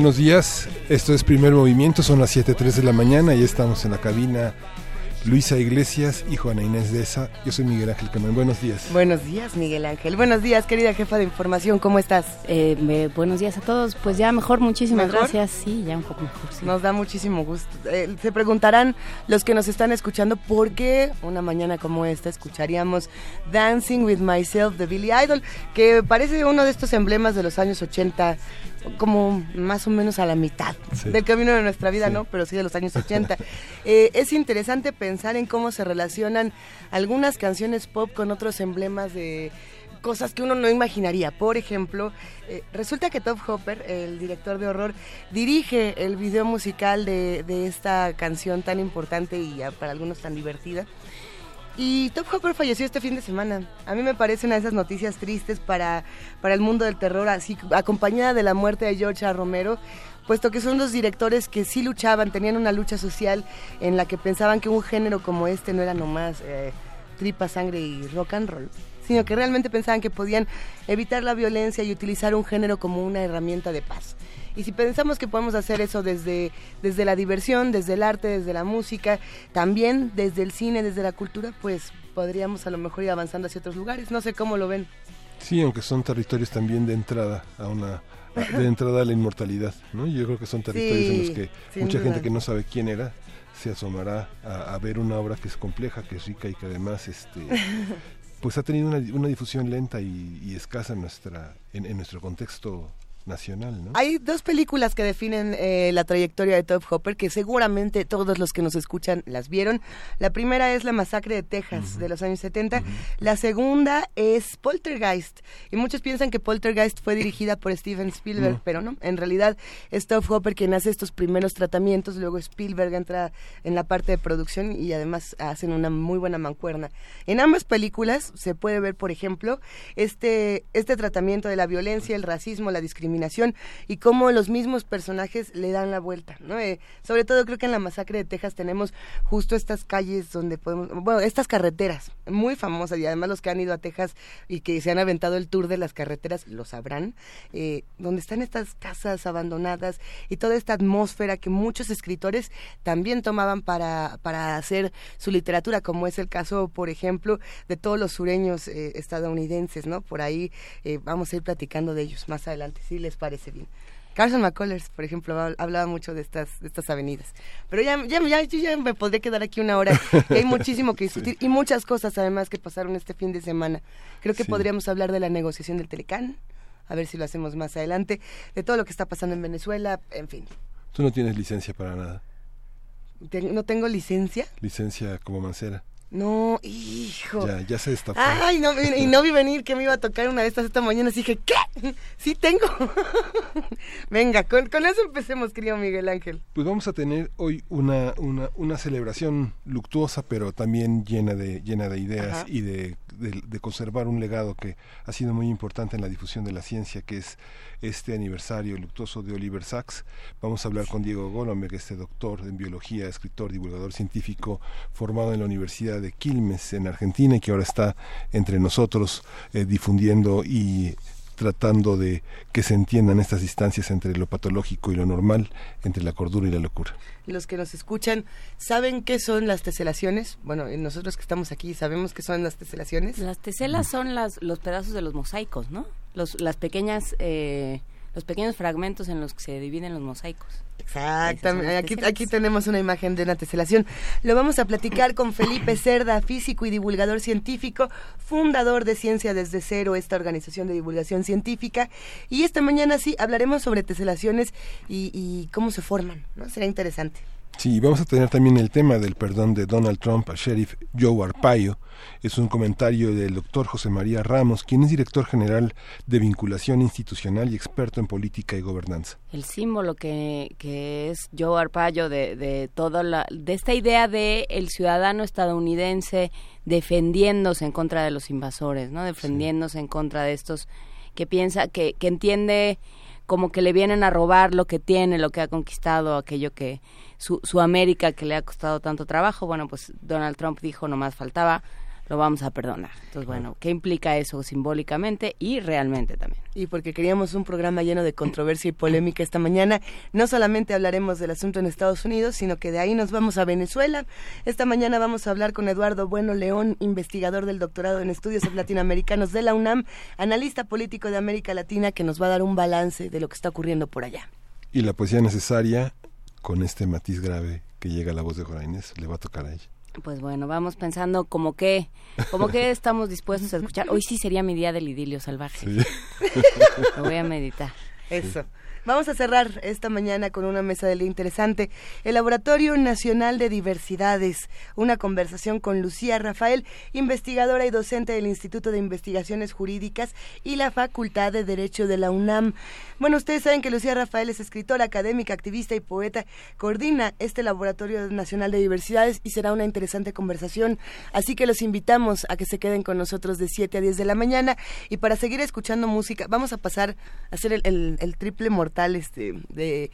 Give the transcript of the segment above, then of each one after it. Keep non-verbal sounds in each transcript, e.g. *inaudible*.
Buenos días, esto es Primer Movimiento, son las 7.03 de la mañana y estamos en la cabina Luisa Iglesias y Juana Inés de esa. Yo soy Miguel Ángel Camán. Buenos días. Buenos días, Miguel Ángel. Buenos días, querida jefa de información. ¿Cómo estás? Eh, buenos días a todos. Pues ya mejor, muchísimas gracias. Sí, ya un poco mejor. Nos da muchísimo gusto. Eh, se preguntarán los que nos están escuchando por qué una mañana como esta escucharíamos Dancing with Myself de Billy Idol, que parece uno de estos emblemas de los años 80 como más o menos a la mitad del camino de nuestra vida, ¿no? Pero sí de los años *laughs* 80. Eh, es interesante pensar en cómo se relacionan algunas canciones pop con otros emblemas de cosas que uno no imaginaría. Por ejemplo, eh, resulta que Top Hopper, el director de horror, dirige el video musical de, de esta canción tan importante y para algunos tan divertida. Y Top Hopper falleció este fin de semana. A mí me parece una de esas noticias tristes para, para el mundo del terror, así acompañada de la muerte de George. Romero, puesto que son dos directores que sí luchaban, tenían una lucha social en la que pensaban que un género como este no era nomás eh, tripa, sangre y rock and roll, sino que realmente pensaban que podían evitar la violencia y utilizar un género como una herramienta de paz. Y si pensamos que podemos hacer eso desde, desde la diversión, desde el arte, desde la música, también desde el cine, desde la cultura, pues podríamos a lo mejor ir avanzando hacia otros lugares. No sé cómo lo ven. Sí, aunque son territorios también de entrada a una *laughs* de entrada a la inmortalidad, ¿no? Yo creo que son territorios en los que mucha gente que no sabe quién era se asomará a, ver una obra que es compleja, que es rica y que además este *laughs* pues ha tenido una, una difusión lenta y, escasa en nuestra en, en nuestro contexto nacional, ¿no? Hay dos películas que definen eh, la trayectoria de Top Hopper que seguramente todos los que nos escuchan las vieron. La primera es La masacre de Texas de los años 70. La segunda es Poltergeist. Y muchos piensan que Poltergeist fue dirigida por Steven Spielberg, pero no. En realidad es Top Hopper quien hace estos primeros tratamientos. Luego Spielberg entra en la parte de producción y además hacen una muy buena mancuerna. En ambas películas se puede ver, por ejemplo, este, este tratamiento de la violencia, el racismo, la discriminación y cómo los mismos personajes le dan la vuelta, ¿no? Eh, sobre todo creo que en la masacre de Texas tenemos justo estas calles donde podemos, bueno, estas carreteras muy famosas y además los que han ido a Texas y que se han aventado el tour de las carreteras lo sabrán, eh, donde están estas casas abandonadas y toda esta atmósfera que muchos escritores también tomaban para, para hacer su literatura, como es el caso, por ejemplo, de todos los sureños eh, estadounidenses, ¿no? Por ahí vamos a ir platicando de ellos más adelante. Sí, les parece bien. Carson McCullers, por ejemplo, hablaba mucho de estas, de estas avenidas. Pero ya, ya, ya, yo ya me podría quedar aquí una hora. hay muchísimo que *laughs* discutir y muchas cosas además que pasaron este fin de semana. Creo que podríamos hablar de la negociación del Telecán, a ver si lo hacemos más adelante, de todo lo que está pasando en Venezuela, en fin. Tú no tienes licencia para nada. ¿No tengo licencia? Licencia como mancera. No, hijo. Ya, ya se destapó. Ay, no, y no vi venir que me iba a tocar una de estas esta mañana. Así dije, ¿qué? Sí tengo. *laughs* Venga, con, con, eso empecemos, querido Miguel Ángel. Pues vamos a tener hoy una, una, una celebración luctuosa, pero también llena de, llena de ideas y de, de, de conservar un legado que ha sido muy importante en la difusión de la ciencia, que es este aniversario luctuoso de Oliver Sacks. Vamos a hablar con Diego Golomer, este doctor en biología, escritor, divulgador científico, formado en la Universidad de Quilmes, en Argentina, y que ahora está entre nosotros eh, difundiendo y tratando de que se entiendan estas distancias entre lo patológico y lo normal, entre la cordura y la locura. Los que nos escuchan, ¿saben qué son las teselaciones? Bueno, nosotros que estamos aquí, ¿sabemos qué son las teselaciones? Las teselas son las, los pedazos de los mosaicos, ¿no? Los, las pequeñas... Eh, los pequeños fragmentos en los que se dividen los mosaicos. Exactamente. Aquí, aquí tenemos una imagen de una teselación. Lo vamos a platicar con Felipe Cerda, físico y divulgador científico, fundador de Ciencia desde Cero, esta organización de divulgación científica. Y esta mañana sí hablaremos sobre teselaciones y, y cómo se forman. ¿no? Será interesante. Sí, vamos a tener también el tema del perdón de Donald Trump al sheriff Joe Arpaio. Es un comentario del doctor José María Ramos, quien es director general de vinculación institucional y experto en política y gobernanza. El símbolo que, que es Joe Arpaio de, de, toda la, de esta idea de el ciudadano estadounidense defendiéndose en contra de los invasores, ¿no? Defendiéndose sí. en contra de estos que piensa, que, que entiende como que le vienen a robar lo que tiene, lo que ha conquistado, aquello que su, su América que le ha costado tanto trabajo, bueno, pues Donald Trump dijo, no más faltaba, lo vamos a perdonar. Entonces, bueno, ¿qué implica eso simbólicamente y realmente también? Y porque queríamos un programa lleno de controversia y polémica esta mañana, no solamente hablaremos del asunto en Estados Unidos, sino que de ahí nos vamos a Venezuela. Esta mañana vamos a hablar con Eduardo Bueno León, investigador del doctorado en estudios latinoamericanos de la UNAM, analista político de América Latina, que nos va a dar un balance de lo que está ocurriendo por allá. Y la poesía necesaria con este matiz grave que llega a la voz de Joraines, le va a tocar a ella. Pues bueno, vamos pensando como que, como que *laughs* estamos dispuestos a escuchar. Hoy sí sería mi día del idilio salvaje. Sí. *laughs* Lo voy a meditar. Eso. Vamos a cerrar esta mañana con una mesa del día interesante. El Laboratorio Nacional de Diversidades, una conversación con Lucía Rafael, investigadora y docente del Instituto de Investigaciones Jurídicas y la Facultad de Derecho de la UNAM. Bueno, ustedes saben que Lucía Rafael es escritora, académica, activista y poeta. Coordina este Laboratorio Nacional de Diversidades y será una interesante conversación. Así que los invitamos a que se queden con nosotros de 7 a 10 de la mañana. Y para seguir escuchando música, vamos a pasar a hacer el triple mortal este de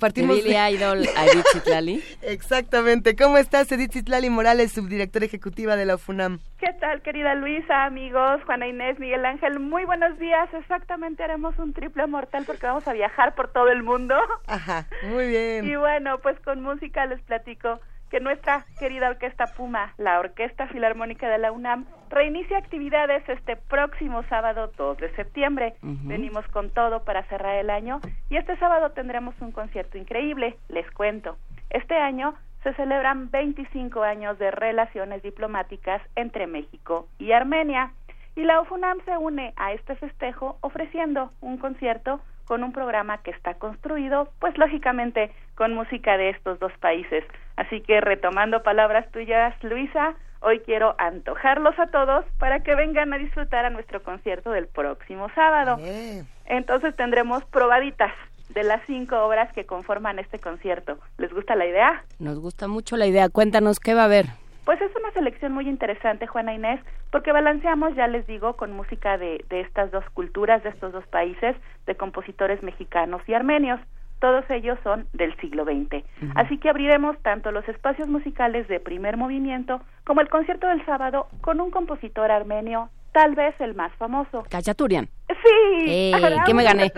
partimos de Billy Idol a Edith Zitlali. *laughs* Exactamente. ¿Cómo estás, Edith Zitlali Morales, subdirectora ejecutiva de la FUNAM? ¿Qué tal, querida Luisa, amigos, Juana Inés, Miguel Ángel? Muy buenos días. Exactamente haremos un triple mortal porque vamos a viajar por todo el mundo. Ajá, muy bien. Y bueno, pues con música les platico que nuestra querida Orquesta Puma, la Orquesta Filarmónica de la UNAM, reinicia actividades este próximo sábado 2 de septiembre. Uh -huh. Venimos con todo para cerrar el año y este sábado tendremos un concierto increíble, les cuento. Este año se celebran 25 años de relaciones diplomáticas entre México y Armenia y la UFUNAM se une a este festejo ofreciendo un concierto con un programa que está construido, pues lógicamente con música de estos dos países. Así que retomando palabras tuyas, Luisa, hoy quiero antojarlos a todos para que vengan a disfrutar a nuestro concierto del próximo sábado. Bien. Entonces tendremos probaditas de las cinco obras que conforman este concierto. ¿Les gusta la idea? Nos gusta mucho la idea. Cuéntanos qué va a haber. Pues es una selección muy interesante, Juana Inés, porque balanceamos, ya les digo, con música de, de estas dos culturas, de estos dos países, de compositores mexicanos y armenios. Todos ellos son del siglo XX. Uh -huh. Así que abriremos tanto los espacios musicales de primer movimiento como el concierto del sábado con un compositor armenio tal vez el más famoso. Cachaturian. Sí, hey, *laughs* ¿qué me gané?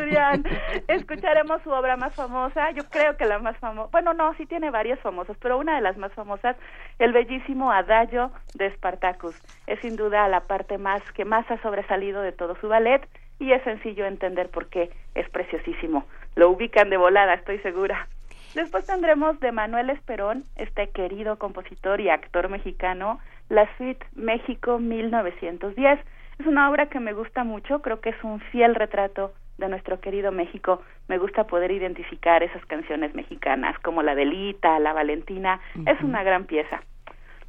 Escucharemos su obra más famosa, yo creo que la más famosa, bueno, no, sí tiene varias famosas, pero una de las más famosas, el bellísimo Adagio de Spartacus. Es sin duda la parte más que más ha sobresalido de todo su ballet y es sencillo entender por qué es preciosísimo. Lo ubican de volada, estoy segura. Después tendremos de Manuel Esperón, este querido compositor y actor mexicano, la suite México 1910. Es una obra que me gusta mucho, creo que es un fiel retrato de nuestro querido México. Me gusta poder identificar esas canciones mexicanas como la Delita, la Valentina, uh -huh. es una gran pieza.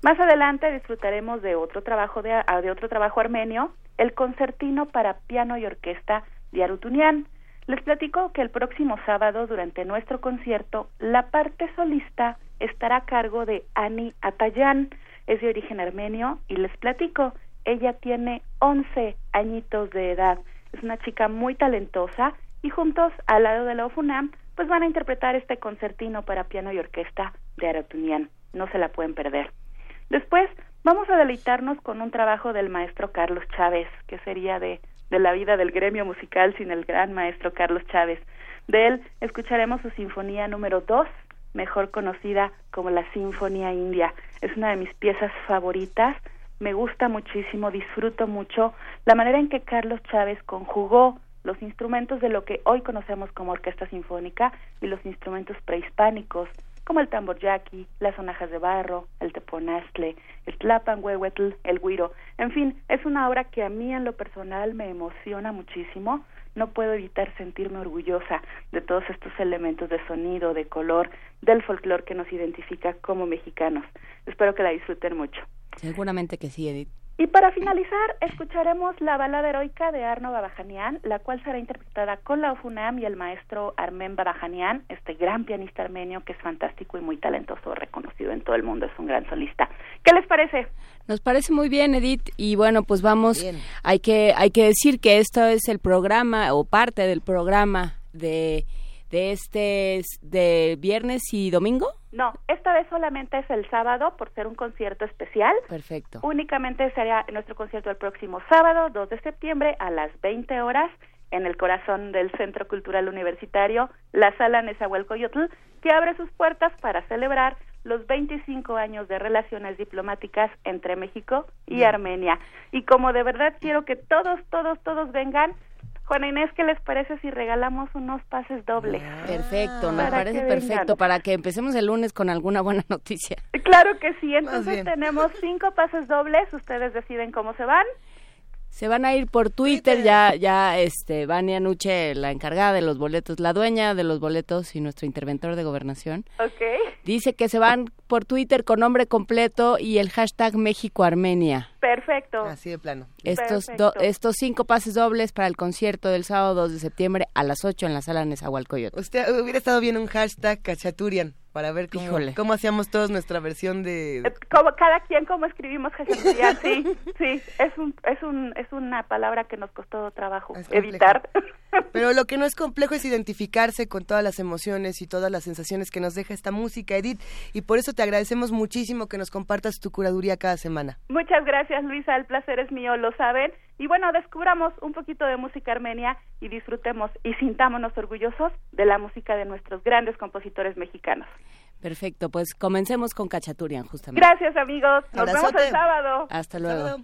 Más adelante disfrutaremos de otro trabajo de, de otro trabajo armenio, el concertino para piano y orquesta de Arutunian. Les platico que el próximo sábado, durante nuestro concierto, la parte solista estará a cargo de Ani Atayan, es de origen armenio, y les platico, ella tiene 11 añitos de edad, es una chica muy talentosa, y juntos, al lado de la OFUNAM, pues van a interpretar este concertino para piano y orquesta de Aratunian. No se la pueden perder. Después, vamos a deleitarnos con un trabajo del maestro Carlos Chávez, que sería de de la vida del gremio musical sin el gran maestro Carlos Chávez. De él escucharemos su sinfonía número 2, mejor conocida como la Sinfonía India. Es una de mis piezas favoritas, me gusta muchísimo, disfruto mucho la manera en que Carlos Chávez conjugó los instrumentos de lo que hoy conocemos como orquesta sinfónica y los instrumentos prehispánicos, como el tambor yaqui, las sonajas de barro, el teponaztle, el tlapan huehuetl, el guiro. En fin, es una obra que a mí en lo personal me emociona muchísimo. No puedo evitar sentirme orgullosa de todos estos elementos de sonido, de color, del folclore que nos identifica como mexicanos. Espero que la disfruten mucho. Seguramente que sí, Edith. Y para finalizar, escucharemos la balada heroica de Arno Babajanian, la cual será interpretada con la UFUNAM y el maestro Armen Babajanian, este gran pianista armenio que es fantástico y muy talentoso, reconocido en todo el mundo, es un gran solista. ¿Qué les parece? Nos parece muy bien, Edith, y bueno, pues vamos, hay que hay que decir que esto es el programa o parte del programa de de este de viernes y domingo? No, esta vez solamente es el sábado por ser un concierto especial. Perfecto. Únicamente será nuestro concierto el próximo sábado, 2 de septiembre, a las 20 horas, en el corazón del Centro Cultural Universitario, la Sala Nezahualcóyotl, que abre sus puertas para celebrar los 25 años de relaciones diplomáticas entre México y Armenia. Y como de verdad quiero que todos, todos, todos vengan, Juana Inés, ¿qué les parece si regalamos unos pases dobles? Perfecto, me parece perfecto para que empecemos el lunes con alguna buena noticia. Claro que sí, entonces tenemos cinco pases dobles, ustedes deciden cómo se van. Se van a ir por Twitter, ya, ya, este, Vania Nuche, la encargada de los boletos, la dueña de los boletos y nuestro interventor de gobernación. Ok. Dice que se van por Twitter con nombre completo y el hashtag México Armenia. Perfecto. Así de plano. Estos, estos cinco pases dobles para el concierto del sábado 2 de septiembre a las 8 en la sala Nezahualcóyotl. Usted hubiera estado bien un hashtag cachaturian para ver cómo, cómo hacíamos todos nuestra versión de eh, como cada quien cómo escribimos cachaturian *laughs* sí sí es un es un es una palabra que nos costó trabajo evitar. *laughs* pero lo que no es complejo es identificarse con todas las emociones y todas las sensaciones que nos deja esta música Edith y por eso te agradecemos muchísimo que nos compartas tu curaduría cada semana. Muchas gracias Luisa el placer es mío lo saben y bueno, descubramos un poquito de música armenia y disfrutemos y sintámonos orgullosos de la música de nuestros grandes compositores mexicanos. Perfecto, pues comencemos con Cachaturian justamente. Gracias amigos, nos vemos el sábado. Hasta luego.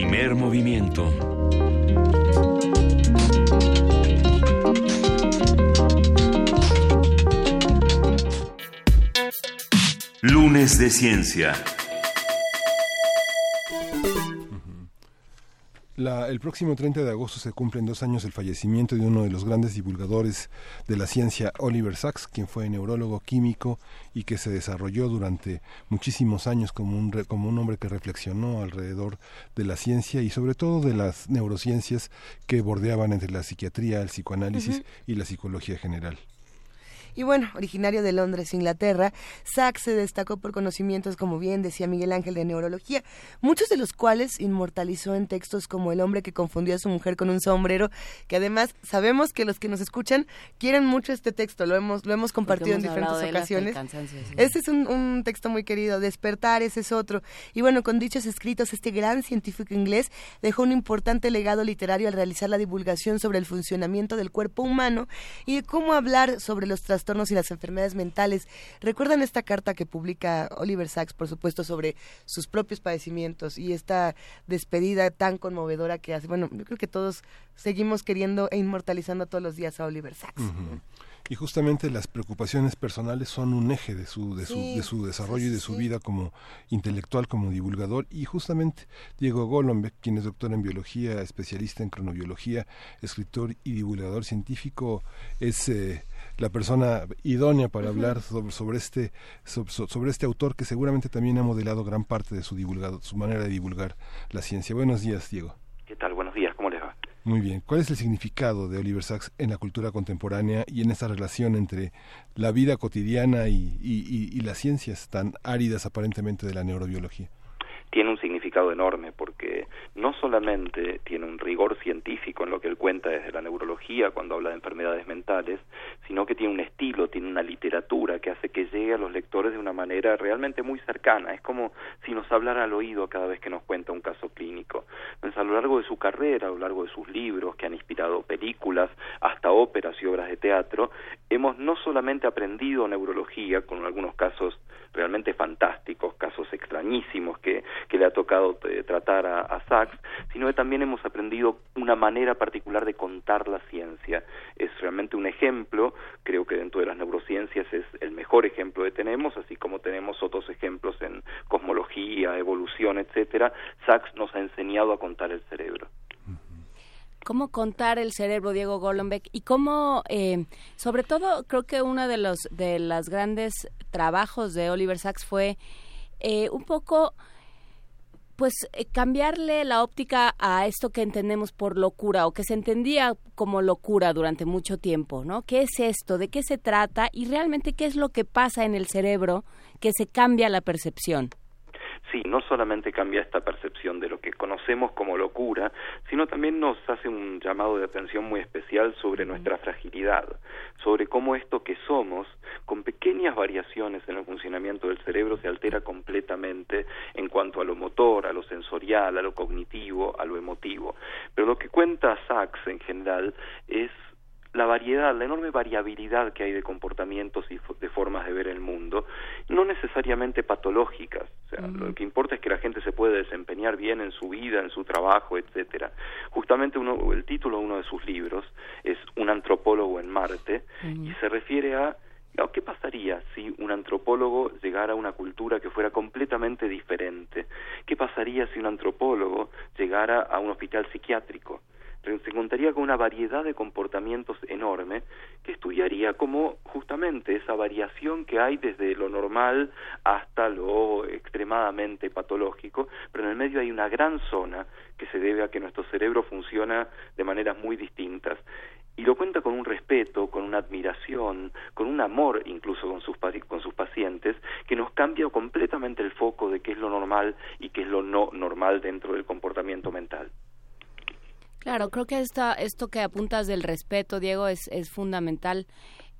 Primer movimiento. Lunes de Ciencia. El próximo 30 de agosto se cumplen dos años del fallecimiento de uno de los grandes divulgadores de la ciencia, Oliver Sacks, quien fue neurólogo químico y que se desarrolló durante muchísimos años como un, como un hombre que reflexionó alrededor de la ciencia y sobre todo de las neurociencias que bordeaban entre la psiquiatría, el psicoanálisis y la psicología general. Y bueno, originario de Londres, Inglaterra, Sachs se destacó por conocimientos, como bien decía Miguel Ángel, de neurología, muchos de los cuales inmortalizó en textos como El hombre que confundió a su mujer con un sombrero, que además sabemos que los que nos escuchan quieren mucho este texto, lo hemos, lo hemos compartido en diferentes ocasiones. Este es un, texto muy querido, Despertar, ese es otro. Y bueno, con dichos escritos, este gran científico inglés dejó un importante legado literario al realizar la divulgación sobre el funcionamiento del cuerpo humano y cómo hablar sobre los trastornos y las enfermedades mentales. ¿Recuerdan esta carta que publica Oliver Sacks, por supuesto, sobre sus propios padecimientos y esta despedida tan conmovedora que hace? Bueno, yo creo que todos seguimos queriendo e inmortalizando todos los días a Oliver Sacks. Y justamente las preocupaciones personales son un eje de su de su, de su desarrollo y de su vida como intelectual como divulgador. Y justamente Diego Golombek quien es doctor en biología especialista en cronobiología escritor y divulgador científico es eh, la persona idónea para hablar sobre, sobre este sobre, este autor que seguramente también ha modelado gran parte de su divulgado, su manera de divulgar la ciencia. Buenos días Diego. Qué tal buenos días cómo les va muy bien. ¿Cuál es el significado de Oliver Sacks en la cultura contemporánea y en esa relación entre la vida cotidiana y las ciencias tan áridas aparentemente de la neurobiología? tiene un significado enorme porque no solamente tiene un rigor científico en lo que él cuenta desde la neurología cuando habla de enfermedades mentales, sino que tiene un estilo, tiene una literatura que hace que llegue a los lectores de una manera realmente muy cercana. Es como si nos hablara al oído cada vez que nos cuenta un caso clínico. Entonces, a lo largo de su carrera, a lo largo de sus libros que han inspirado películas, hasta óperas y obras de teatro, hemos no solamente aprendido neurología, con algunos casos realmente fantásticos, casos extrañísimos que, que le ha tocado eh, tratar a, a Sachs, sino que también hemos aprendido una manera particular de contar la ciencia. Es realmente un ejemplo, creo que dentro de las neurociencias es el mejor ejemplo que tenemos, así como tenemos otros ejemplos en cosmología, evolución, etcétera. Sachs nos ha enseñado a contar el cerebro cómo contar el cerebro, Diego Golombek, y cómo, eh, sobre todo, creo que uno de los de los grandes trabajos de Oliver Sacks fue eh, un poco pues eh, cambiarle la óptica a esto que entendemos por locura o que se entendía como locura durante mucho tiempo, ¿no? ¿Qué es esto? ¿De qué se trata? Y realmente qué es lo que pasa en el cerebro que se cambia la percepción sí, no solamente cambia esta percepción de lo que conocemos como locura, sino también nos hace un llamado de atención muy especial sobre nuestra fragilidad, sobre cómo esto que somos, con pequeñas variaciones en el funcionamiento del cerebro, se altera completamente en cuanto a lo motor, a lo sensorial, a lo cognitivo, a lo emotivo. Pero lo que cuenta Sachs en general es la variedad, la enorme variabilidad que hay de comportamientos y de formas de ver el mundo, no necesariamente patológicas. O sea, lo que importa es que la gente se puede desempeñar bien en su vida, en su trabajo, etcétera. Justamente uno, el título de uno de sus libros es Un antropólogo en Marte y se refiere a ¿Qué pasaría si un antropólogo llegara a una cultura que fuera completamente diferente? ¿Qué pasaría si un antropólogo llegara a un hospital psiquiátrico? Se encontraría con una variedad de comportamientos enorme que estudiaría como justamente esa variación que hay desde lo normal hasta lo extremadamente patológico, pero en el medio hay una gran zona que se debe a que nuestro cerebro funciona de maneras muy distintas y lo cuenta con un respeto, con una admiración, con un amor incluso con sus, con sus pacientes, que nos cambia completamente el foco de qué es lo normal y qué es lo no normal dentro del comportamiento mental. Claro, creo que esta, esto que apuntas del respeto, Diego, es, es fundamental.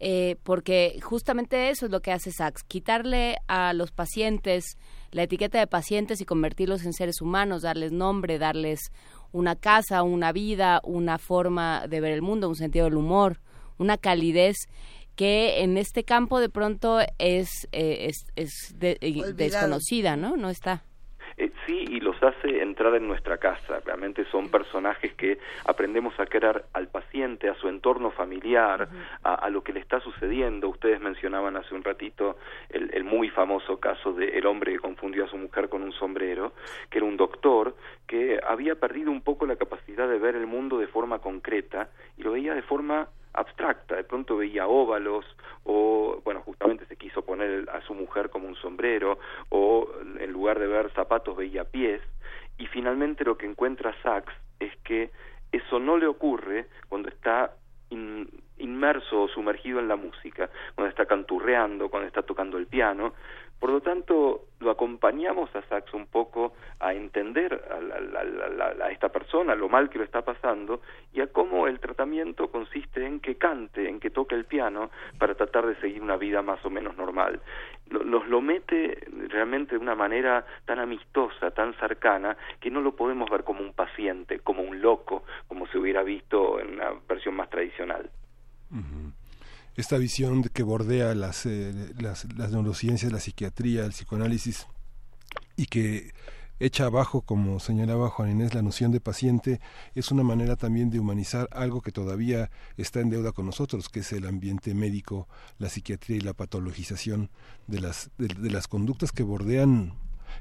Eh, porque justamente eso es lo que hace Sachs, quitarle a los pacientes la etiqueta de pacientes y convertirlos en seres humanos, darles nombre, darles una casa, una vida, una forma de ver el mundo, un sentido del humor, una calidez que en este campo de pronto es, eh, es, es desconocida, ¿no? No está. Eh, sí y los hace entrar en nuestra casa. Realmente son personajes que aprendemos a querer al paciente, a su entorno familiar, a, lo que le está sucediendo. Ustedes mencionaban hace un ratito el, el muy famoso caso de el hombre que confundió a su mujer con un sombrero, que era un doctor que había perdido un poco la capacidad de ver el mundo de forma concreta y lo veía de forma abstracta, de pronto veía óvalos o, bueno, justamente se quiso poner a su mujer como un sombrero o en lugar de ver zapatos veía pies. Y finalmente lo que encuentra Sachs es que eso no le ocurre cuando está inmerso o sumergido en la música, cuando está canturreando, cuando está tocando el piano, por lo tanto, lo acompañamos a Sachs un poco a entender a, esta persona, lo mal que lo está pasando, y a cómo el tratamiento consiste en que cante, en que toque el piano, para tratar de seguir una vida más o menos normal. Nos lo mete realmente de una manera tan amistosa, tan cercana, que no lo podemos ver como un paciente, como un loco, como se hubiera visto en una versión más tradicional esta visión que bordea las, eh, las, las neurociencias, la psiquiatría, el psicoanálisis y que echa abajo, como señalaba Juan Inés, la noción de paciente, es una manera también de humanizar algo que todavía está en deuda con nosotros, que es el ambiente médico, la psiquiatría y la patologización de las, de, las conductas que bordean,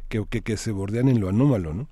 que, que, que se bordean en lo anómalo, ¿no?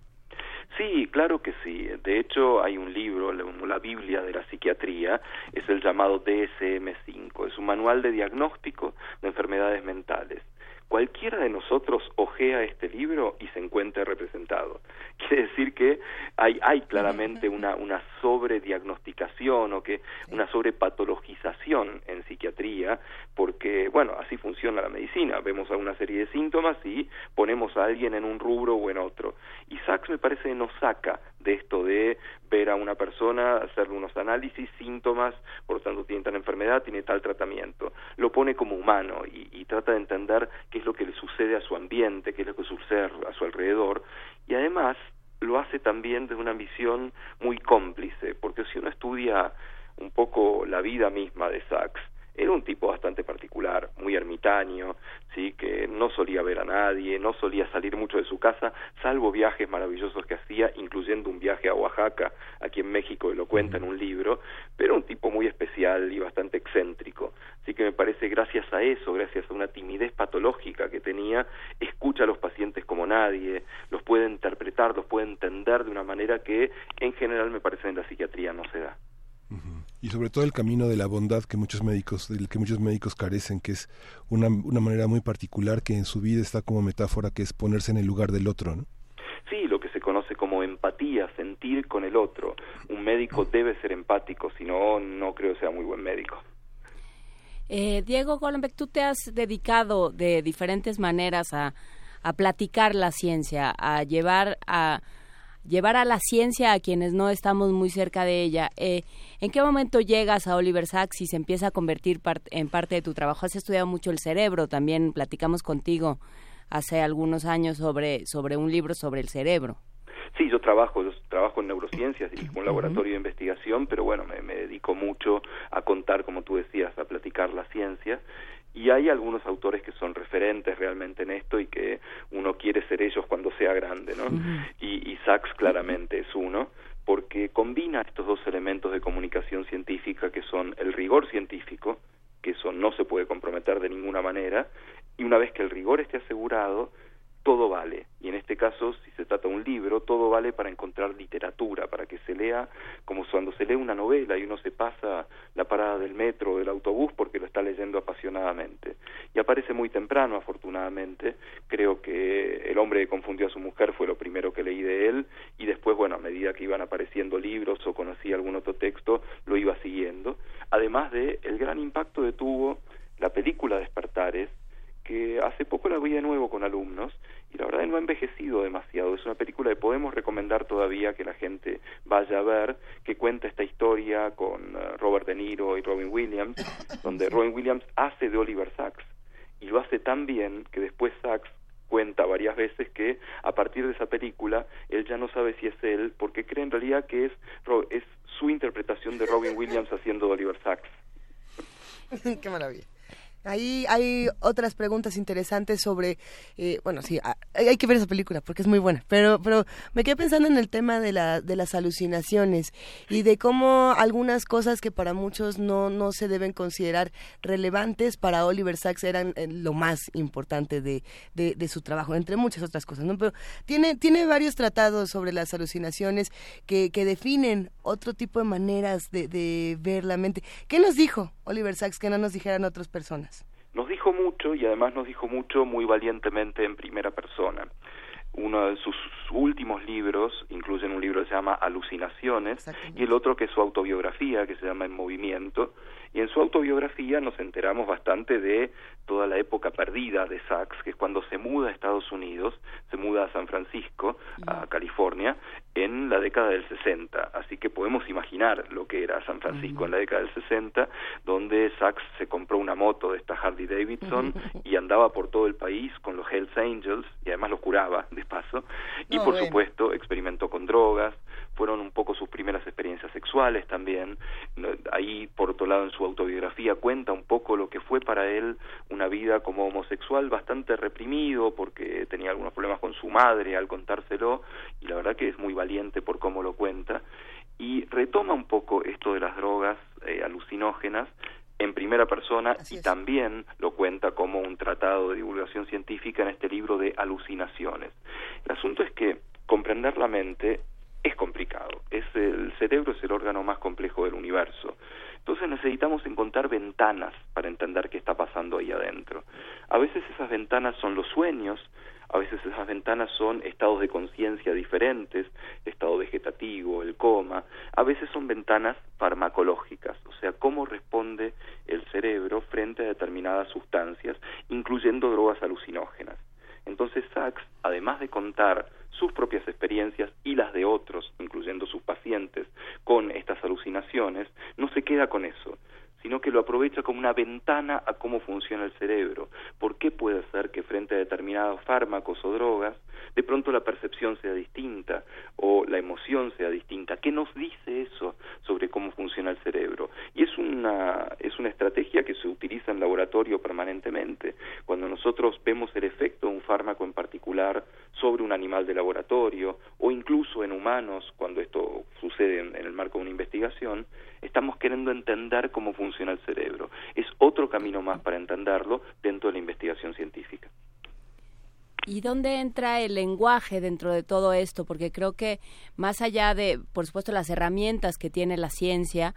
Sí, claro que sí. De hecho, hay un libro, la Biblia de la psiquiatría, es el llamado DSM-5, es un manual de diagnóstico de enfermedades mentales cualquiera de nosotros ojea este libro y se encuentra representado. *laughs* Quiere decir que hay, hay claramente una, una sobrediagnosticación o que una sobrepatologización en psiquiatría, porque, bueno, así funciona la medicina. Vemos a una serie de síntomas y ponemos a alguien en un rubro o en otro. Y Sachs me parece nos saca de esto de ver a una persona, hacerle unos análisis, síntomas, por lo tanto tiene tal enfermedad, tiene tal tratamiento. Lo pone como humano y, y trata de entender qué es lo que le sucede a su ambiente, qué es lo que sucede a su alrededor. Y además lo hace también desde una visión muy cómplice, porque si uno estudia un poco la vida misma de Sachs, era un tipo bastante particular, muy ermitaño, sí, que no solía ver a nadie, no solía salir mucho de su casa, salvo viajes maravillosos que hacía, incluyendo un viaje a Oaxaca, aquí en México, lo cuenta en un libro, pero un tipo muy especial y bastante excéntrico. Así que me parece gracias a eso, gracias a una timidez patológica que tenía, escucha a los pacientes como nadie, los puede interpretar, los puede entender de una manera que en general me parece en la psiquiatría no se da y sobre todo el camino de la bondad que muchos médicos del que muchos médicos carecen que es una, una manera muy particular que en su vida está como metáfora que es ponerse en el lugar del otro ¿no? Sí, lo que se conoce como empatía, sentir con el otro. Un médico debe ser empático, si no, no creo que sea muy buen médico. Eh, Diego Golombek, tú te has dedicado de diferentes maneras a, a platicar la ciencia, a llevar a llevar a la ciencia a quienes no estamos muy cerca de ella. Eh, ¿En qué momento llegas a Oliver Sacks y se empieza a convertir en parte de tu trabajo? Has estudiado mucho el cerebro, también platicamos contigo hace algunos años sobre, sobre un libro sobre el cerebro. Sí, yo trabajo, trabajo en neurociencias y un laboratorio de investigación, pero bueno, me, me, dedico mucho a contar, como tú decías, a platicar la ciencia y hay algunos autores que son referentes realmente en esto y que uno quiere ser ellos cuando sea grande, ¿no? y, y Sachs claramente es uno, porque combina estos dos elementos de comunicación científica que son el rigor científico, que eso no se puede comprometer de ninguna manera, y una vez que el rigor esté asegurado, todo vale. Y en este caso, si se trata de un libro, todo vale para encontrar literatura, para que se lea como cuando se lee una novela y uno se pasa la parada del metro o del autobús porque lo está leyendo apasionadamente. Y aparece muy temprano, afortunadamente. Creo que El hombre que confundió a su mujer fue lo primero que leí de él y después, bueno, a medida que iban apareciendo libros o conocía algún otro texto, lo iba siguiendo. Además de el gran impacto que tuvo la película Despertares, que hace poco la vi de nuevo con alumnos y la verdad no ha envejecido demasiado. Es una película que podemos recomendar todavía que la gente vaya a ver, que cuenta esta historia con uh, Robert De Niro y Robin Williams, *laughs* donde Robin Williams hace de Oliver Sacks y lo hace tan bien que después Sacks cuenta varias veces que a partir de esa película él ya no sabe si es él porque cree en realidad que es, es su interpretación de Robin Williams haciendo de Oliver Sacks. *laughs* Qué maravilla. Ahí hay otras preguntas interesantes sobre, eh, bueno, sí, hay, que ver esa película porque es muy buena, pero, pero me quedé pensando en el tema de, la, de las alucinaciones y de cómo algunas cosas que para muchos no, se deben considerar relevantes, para Oliver Sacks eran eh, lo más importante de, de, su trabajo, entre muchas otras cosas, ¿no? Pero tiene, tiene varios tratados sobre las alucinaciones que, que definen otro tipo de maneras de, de ver la mente. ¿Qué nos dijo Oliver Sacks que no nos dijeran otras personas? Nos dijo mucho y además nos dijo mucho muy valientemente en primera persona. Uno de sus últimos libros incluyen un libro que se llama Alucinaciones y el otro que es su autobiografía que se llama En Movimiento y en su autobiografía nos enteramos bastante de toda la época perdida de Sachs, que es cuando se muda a Estados Unidos, se muda a San Francisco, a California, en la década del 60. Así que podemos imaginar lo que era San Francisco en la década del 60, donde Sachs se compró una moto de esta Harley Davidson y andaba por todo el país con los Hells Angels y además los curaba de paso. Y por supuesto experimentó con drogas, fueron un poco sus primeras experiencias sexuales también. Ahí, por otro lado, en su autobiografía cuenta un poco lo que fue para él una vida como homosexual bastante reprimido porque tenía algunos problemas con su madre al contárselo y la verdad que es muy valiente por cómo lo cuenta y retoma un poco esto de las drogas eh, alucinógenas en primera persona y también lo cuenta como un tratado de divulgación científica en este libro de alucinaciones. El asunto es que comprender la mente es complicado. Es el cerebro es el órgano más complejo del universo. Entonces necesitamos encontrar ventanas para entender qué está pasando ahí adentro. A veces esas ventanas son los sueños, a veces esas ventanas son estados de conciencia diferentes, estado vegetativo, el coma, a veces son ventanas farmacológicas, o sea, cómo responde el cerebro frente a determinadas sustancias, incluyendo drogas alucinógenas. Entonces Sachs, además de contar sus propias experiencias y las de otros, incluyendo sus pacientes, con estas alucinaciones, no se queda con eso, sino que lo aprovecha como una ventana a cómo funciona el cerebro. ¿Por qué puede ser que frente a determinados fármacos o drogas, de pronto la percepción sea distinta o la emoción sea distinta? ¿Qué nos dice eso sobre cómo funciona el cerebro? Y es una, es una estrategia que se utiliza en laboratorio permanentemente. Cuando nosotros vemos el efecto de un fármaco en particular sobre un animal de laboratorio o incluso en humanos, cuando esto sucede en, el marco de una investigación, estamos queriendo entender cómo funciona el cerebro. Es otro camino más para entenderlo dentro de la investigación científica. ¿Y dónde entra el lenguaje dentro de todo esto? Porque creo que más allá de, por supuesto, las herramientas que tiene la ciencia,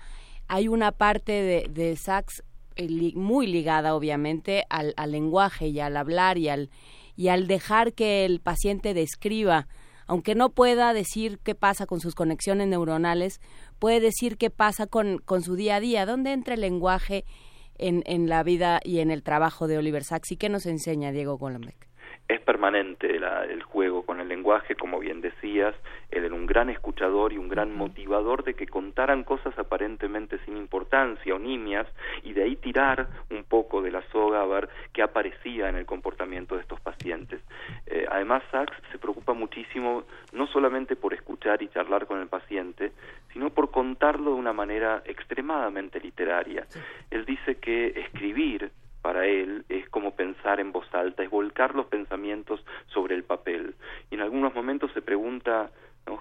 hay una parte de, de Sachs eh, muy ligada, obviamente, al, al lenguaje y al hablar y al, y al dejar que el paciente describa, aunque no pueda decir qué pasa con sus conexiones neuronales, puede decir qué pasa con, con su día a día, dónde entra el lenguaje en, en la vida y en el trabajo de Oliver Sacks. Y qué nos enseña Diego Golombek es permanente el juego con el lenguaje, como bien decías, él era un gran escuchador y un gran motivador de que contaran cosas aparentemente sin importancia o nimias y de ahí tirar un poco de la soga a ver qué aparecía en el comportamiento de estos pacientes. Eh, además, Sachs se preocupa muchísimo no solamente por escuchar y charlar con el paciente, sino por contarlo de una manera extremadamente literaria. Él dice que escribir para él es como pensar en voz alta, es volcar los pensamientos sobre el papel. Y en algunos momentos se pregunta,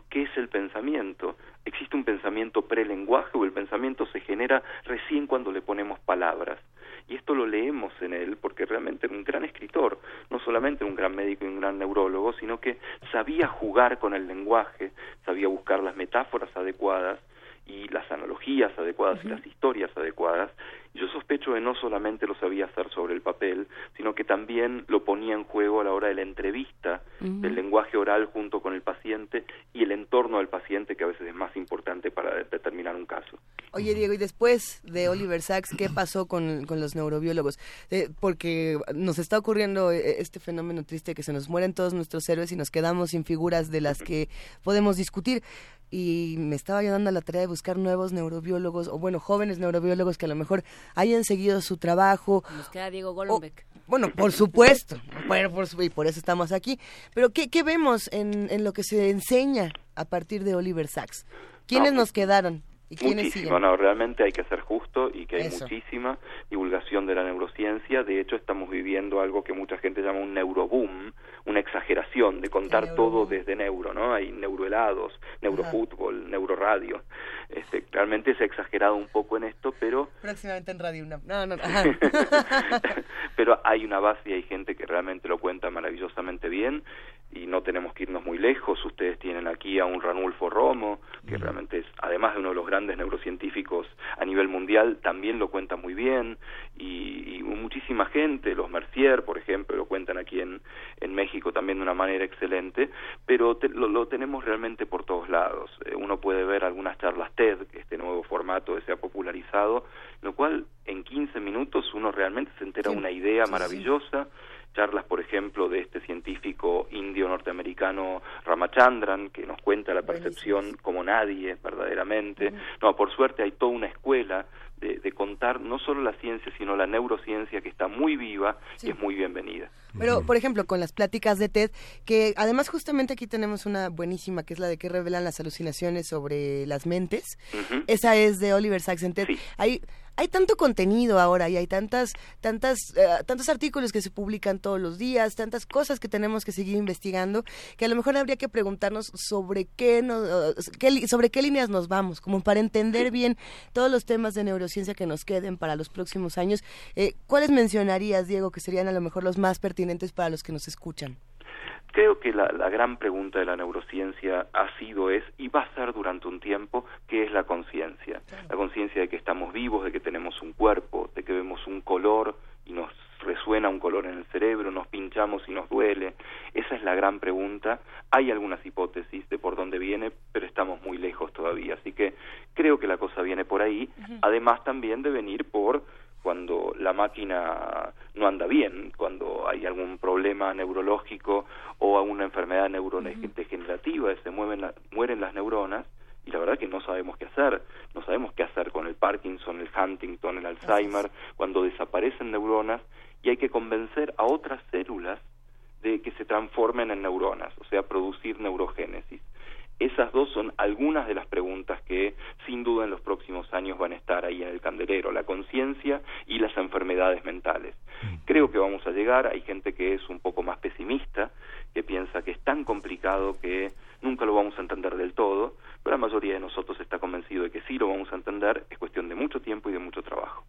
¿qué es el pensamiento? ¿Existe un pensamiento prelenguaje o el pensamiento se genera recién cuando le ponemos palabras? Y esto lo leemos en él porque realmente era un gran escritor, no solamente un gran médico y un gran neurólogo, sino que sabía jugar con el lenguaje, sabía buscar las metáforas adecuadas y las analogías adecuadas y las historias adecuadas yo sospecho que no solamente lo sabía hacer sobre el papel, sino que también lo ponía en juego a la hora de la entrevista, del lenguaje oral junto con el paciente y el entorno del paciente, que a veces es más importante para determinar un caso. Oye, Diego, y después de Oliver Sacks, ¿qué pasó con, los neurobiólogos? Eh, porque nos está ocurriendo eh, este fenómeno triste que se nos mueren todos nuestros héroes y nos quedamos sin figuras de las que podemos discutir y me estaba ayudando a la tarea de buscar nuevos neurobiólogos, o bueno, jóvenes neurobiólogos que a lo mejor hayan seguido su trabajo. Nos queda Diego Golombek. bueno, por supuesto, bueno, por, y por eso estamos aquí. Pero ¿qué, qué vemos en, en, lo que se enseña a partir de Oliver Sacks? ¿Quiénes nos quedaron? Muchísimo, no, realmente hay que ser justo y que hay muchísima divulgación de la neurociencia. De hecho, estamos viviendo algo que mucha gente llama un neuroboom, una exageración de contar todo desde neuro, ¿no? Hay neurohelados, neurofútbol, neuroradio. Este, realmente se ha exagerado un poco en esto, pero... Próximamente en Radio No, no, *laughs* pero hay una base y hay gente que realmente lo cuenta maravillosamente bien y no tenemos que irnos muy lejos. Ustedes tienen aquí a un Ranulfo Romo, que realmente es, además de uno de los grandes neurocientíficos a nivel mundial, también lo cuenta muy bien, y, muchísima gente, los Mercier, por ejemplo, lo cuentan aquí en, en México también de una manera excelente, pero lo, tenemos realmente por todos lados. Eh, uno puede ver algunas charlas TED, que este nuevo formato se ha popularizado, lo cual en 15 minutos uno realmente se entera una idea maravillosa charlas, por ejemplo, de este científico indio norteamericano Ramachandran, que nos cuenta la percepción como nadie, verdaderamente. No, por suerte hay toda una escuela de, contar no solo la ciencia, sino la neurociencia que está muy viva y es muy bienvenida. Pero, por ejemplo, con las pláticas de TED, que además justamente aquí tenemos una buenísima, que es la de que revelan las alucinaciones sobre las mentes. Esa es de Oliver Sacks en TED. Hay, hay tanto contenido ahora y hay tantas, tantas, eh, tantos artículos que se publican todos los días, tantas cosas que tenemos que seguir investigando, que a lo mejor habría que preguntarnos sobre qué, sobre qué líneas nos vamos, como para entender bien todos los temas de neurociencia que nos queden para los próximos años. Eh, ¿Cuáles mencionarías, Diego, que serían a lo mejor los más pertinentes para los que nos escuchan? Creo que la, la, gran pregunta de la neurociencia ha sido, es y va a ser durante un tiempo, ¿qué es la conciencia? La conciencia de que estamos vivos, de que tenemos un cuerpo, de que vemos un color y nos resuena un color en el cerebro, nos pinchamos y nos duele. Esa es la gran pregunta. Hay algunas hipótesis de por dónde viene, pero estamos muy lejos todavía. Así que creo que la cosa viene por ahí. Además también de venir por cuando la máquina no anda bien, cuando hay algún problema neurológico o alguna enfermedad neurodegenerativa, se mueven mueren las neuronas y la verdad que no sabemos qué hacer, no sabemos qué hacer con el Parkinson, el Huntington, el Alzheimer, cuando desaparecen neuronas y hay que convencer a otras células de que se transformen en neuronas, o sea, producir neurogénesis. Esas dos son algunas de las preguntas que sin duda en los próximos años van a estar ahí en el candelero, la conciencia y las enfermedades mentales. Mm. Creo que vamos a llegar, hay gente que es un poco más pesimista, que piensa que es tan complicado que nunca lo vamos a entender del todo, pero la mayoría de nosotros está convencido de que sí lo vamos a entender, es cuestión de mucho tiempo y de mucho trabajo.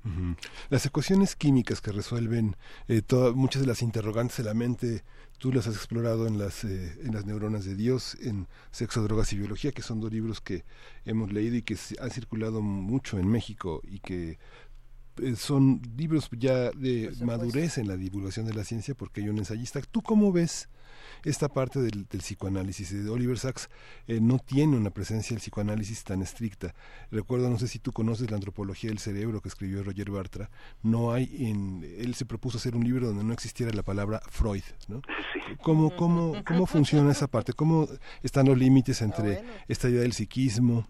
Las ecuaciones químicas que resuelven eh, muchas de las interrogantes de la mente Tú las has explorado en las, eh, en las neuronas de Dios, en Sexo, Drogas y Biología, que son dos libros que hemos leído y que han circulado mucho en México y que eh, son libros ya de madurez en la divulgación de la ciencia porque hay un ensayista. ¿Tú cómo ves esta parte del, psicoanálisis. de Oliver Sacks eh, no tiene una presencia del psicoanálisis tan estricta. Recuerdo, no sé si tú conoces la antropología del cerebro que escribió Roger Bartra. No hay en, él se propuso hacer un libro donde no existiera la palabra Freud, ¿no? *laughs* ¿Cómo, cómo, cómo funciona esa parte? ¿Cómo están los límites entre ah, esta idea del psiquismo?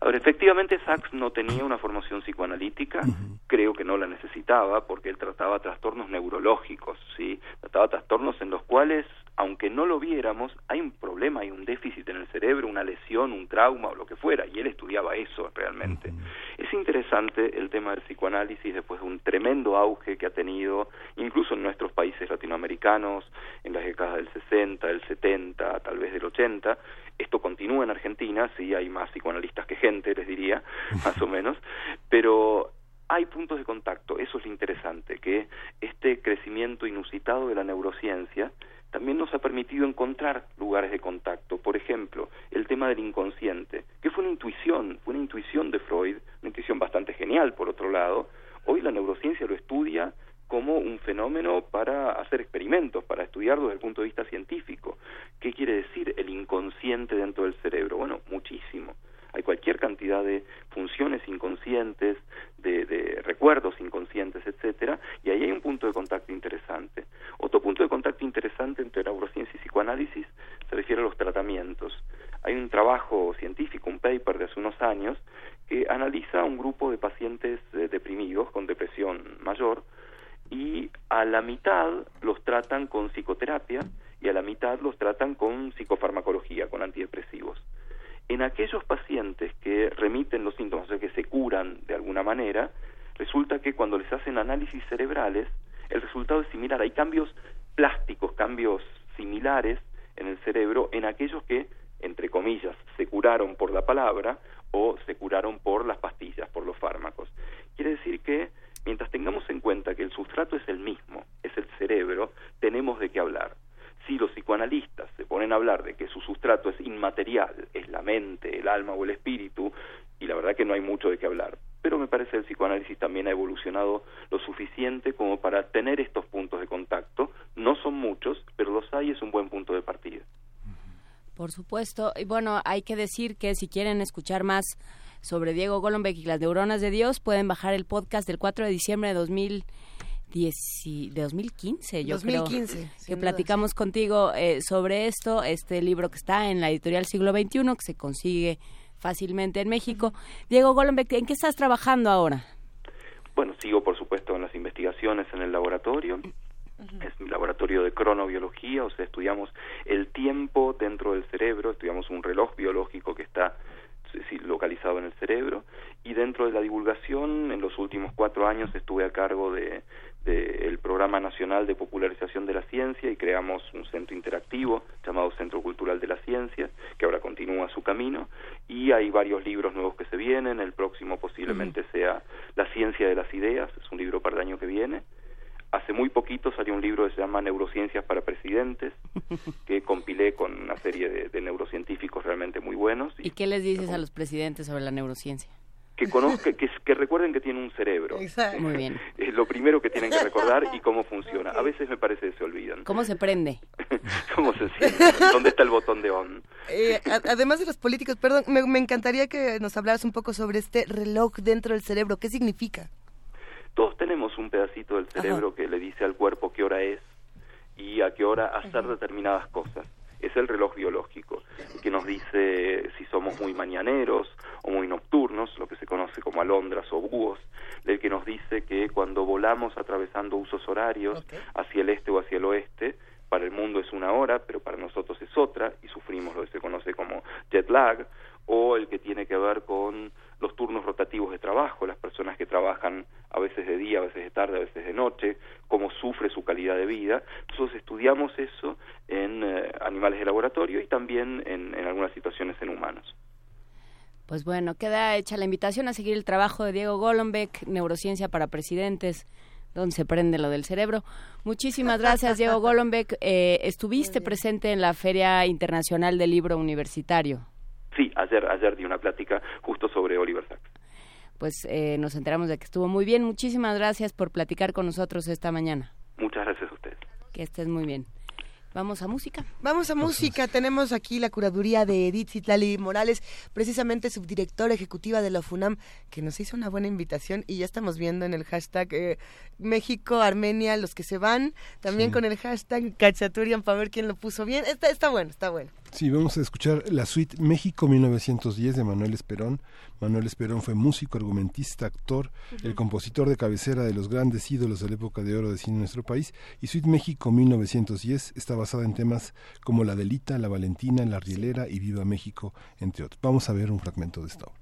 Ahora, efectivamente, Sachs no tenía una formación psicoanalítica, creo que no la necesitaba, porque él trataba trastornos neurológicos, ¿sí? Trataba trastornos en los cuales aunque no lo viéramos, hay un problema, hay un déficit en el cerebro, una lesión, un trauma o lo que fuera, y él estudiaba eso realmente. Es interesante el tema del psicoanálisis después de un tremendo auge que ha tenido, incluso en nuestros países latinoamericanos, en las décadas del 60, del 70, tal vez del 80. Esto continúa en Argentina, sí hay más psicoanalistas que gente, les diría, *laughs* más o menos, pero hay puntos de contacto, eso es lo interesante, que este crecimiento inusitado de la neurociencia también nos ha permitido encontrar lugares de contacto. Por ejemplo, el tema del inconsciente, que fue una intuición, fue una intuición de Freud, una intuición bastante genial, por otro lado. Hoy la neurociencia lo estudia como un fenómeno para hacer experimentos, para estudiarlo desde el punto de vista científico. ¿Qué quiere decir el inconsciente dentro del cerebro? Bueno, muchísimo hay cualquier cantidad de funciones inconscientes, de, recuerdos inconscientes, etcétera, y ahí hay un punto de contacto interesante. Otro punto de contacto interesante entre neurociencia y psicoanálisis se refiere a los tratamientos. Hay un trabajo científico, un paper de hace unos años, que analiza un grupo de pacientes eh, deprimidos con depresión mayor y a la mitad los tratan con psicoterapia y a la mitad los tratan con psicofarmacología, con antidepresivos En aquellos pacientes que remiten los síntomas, o sea, que se curan de alguna manera, resulta que cuando les hacen análisis cerebrales, el resultado es similar. Hay cambios plásticos, cambios similares en el cerebro en aquellos que, entre comillas, se curaron por la palabra o se curaron por las pastillas, por los fármacos. Quiere decir que mientras tengamos en cuenta que el sustrato es el mismo, es el cerebro, tenemos de qué hablar. Si los psicoanalistas se ponen a hablar de que su sustrato es inmaterial, es la mente, el alma o el espíritu, y la verdad que no hay mucho de qué hablar. Pero me parece que el psicoanálisis también ha evolucionado lo suficiente como para tener estos puntos de contacto. No son muchos, pero los hay, es un buen punto de partida. Por supuesto. Y bueno, hay que decir que si quieren escuchar más sobre Diego Golombek y las neuronas de Dios, pueden bajar el podcast del 4 de diciembre de 2010, de 2015, yo 2015, creo, que platicamos contigo eh, sobre esto, este libro que está en la editorial Siglo XXI, que se consigue fácilmente en México. Diego Golombek, ¿en qué estás trabajando ahora? Bueno, sigo por supuesto en las investigaciones en el laboratorio. Es mi laboratorio de cronobiología, o sea, estudiamos el tiempo dentro del cerebro, estudiamos un reloj biológico que está localizado en el cerebro. Y dentro de la divulgación en los últimos cuatro años estuve a cargo de, el programa nacional de popularización de la ciencia y creamos un centro interactivo llamado Centro Cultural de la Ciencia que ahora continúa su camino y hay varios libros nuevos que se vienen el próximo posiblemente sea La ciencia de las ideas es un libro para el año que viene Hace muy poquito salió un libro que se llama Neurociencias para Presidentes, *laughs* que compilé con una serie de, neurocientíficos realmente muy buenos. ¿Y, qué les dices a los presidentes sobre la neurociencia? Que, conozcan, que, recuerden que tienen un cerebro. Exacto. Muy bien. *laughs* Es lo primero que tienen que recordar y cómo funciona. A veces me parece que se olvidan. ¿Cómo se prende? *laughs* ¿Cómo se siente? ¿Dónde está el botón de on? Eh, además de los políticos, perdón, me, me encantaría que nos hablaras un poco sobre este reloj dentro del cerebro. ¿Qué significa? Todos tenemos un pedacito del cerebro que le dice al cuerpo qué hora es y a qué hora hacer determinadas cosas. Es el reloj biológico que nos dice si somos muy mañaneros o muy nocturnos, lo que se conoce como alondras o búhos, el que nos dice que cuando volamos atravesando usos horarios hacia el este o hacia el oeste, para el mundo es una hora, pero para nosotros es otra y sufrimos lo que se conoce como jet lag, o el que tiene que ver con los turnos rotativos de trabajo, las personas que trabajan a veces de día, a veces de tarde, a veces de noche, cómo sufre su calidad de vida. Entonces estudiamos eso en eh, animales de laboratorio y también en, en algunas situaciones en humanos. Pues bueno, queda hecha la invitación a seguir el trabajo de Diego Golombek, Neurociencia para Presidentes, donde se prende lo del cerebro. Muchísimas gracias, Diego Golombek. Eh, estuviste presente en la Feria Internacional del Libro Universitario. Sí, ayer, ayer di una plática justo sobre Oliver Sacks. Pues eh, nos enteramos de que estuvo muy bien. Muchísimas gracias por platicar con nosotros esta mañana. Muchas gracias a ustedes. Que estés muy bien. Vamos a música. Vamos a música. Tenemos aquí la curaduría de Edith Citlali Morales, precisamente subdirectora ejecutiva de la FUNAM, que nos hizo una buena invitación y ya estamos viendo en el hashtag eh, México, Armenia, los que se van, también con el hashtag Cachaturian para ver quién lo puso bien. Está, está bueno, está bueno. Sí, vamos a escuchar la suite México 1910 de Manuel Esperón. Manuel Esperón fue músico, argumentista, actor, el compositor de cabecera de los grandes ídolos de la época de oro de cine en nuestro país. Y Suite México 1910 está basada en temas como La Delita, La Valentina, La Rielera y Viva México, entre otros. Vamos a ver un fragmento de esta obra.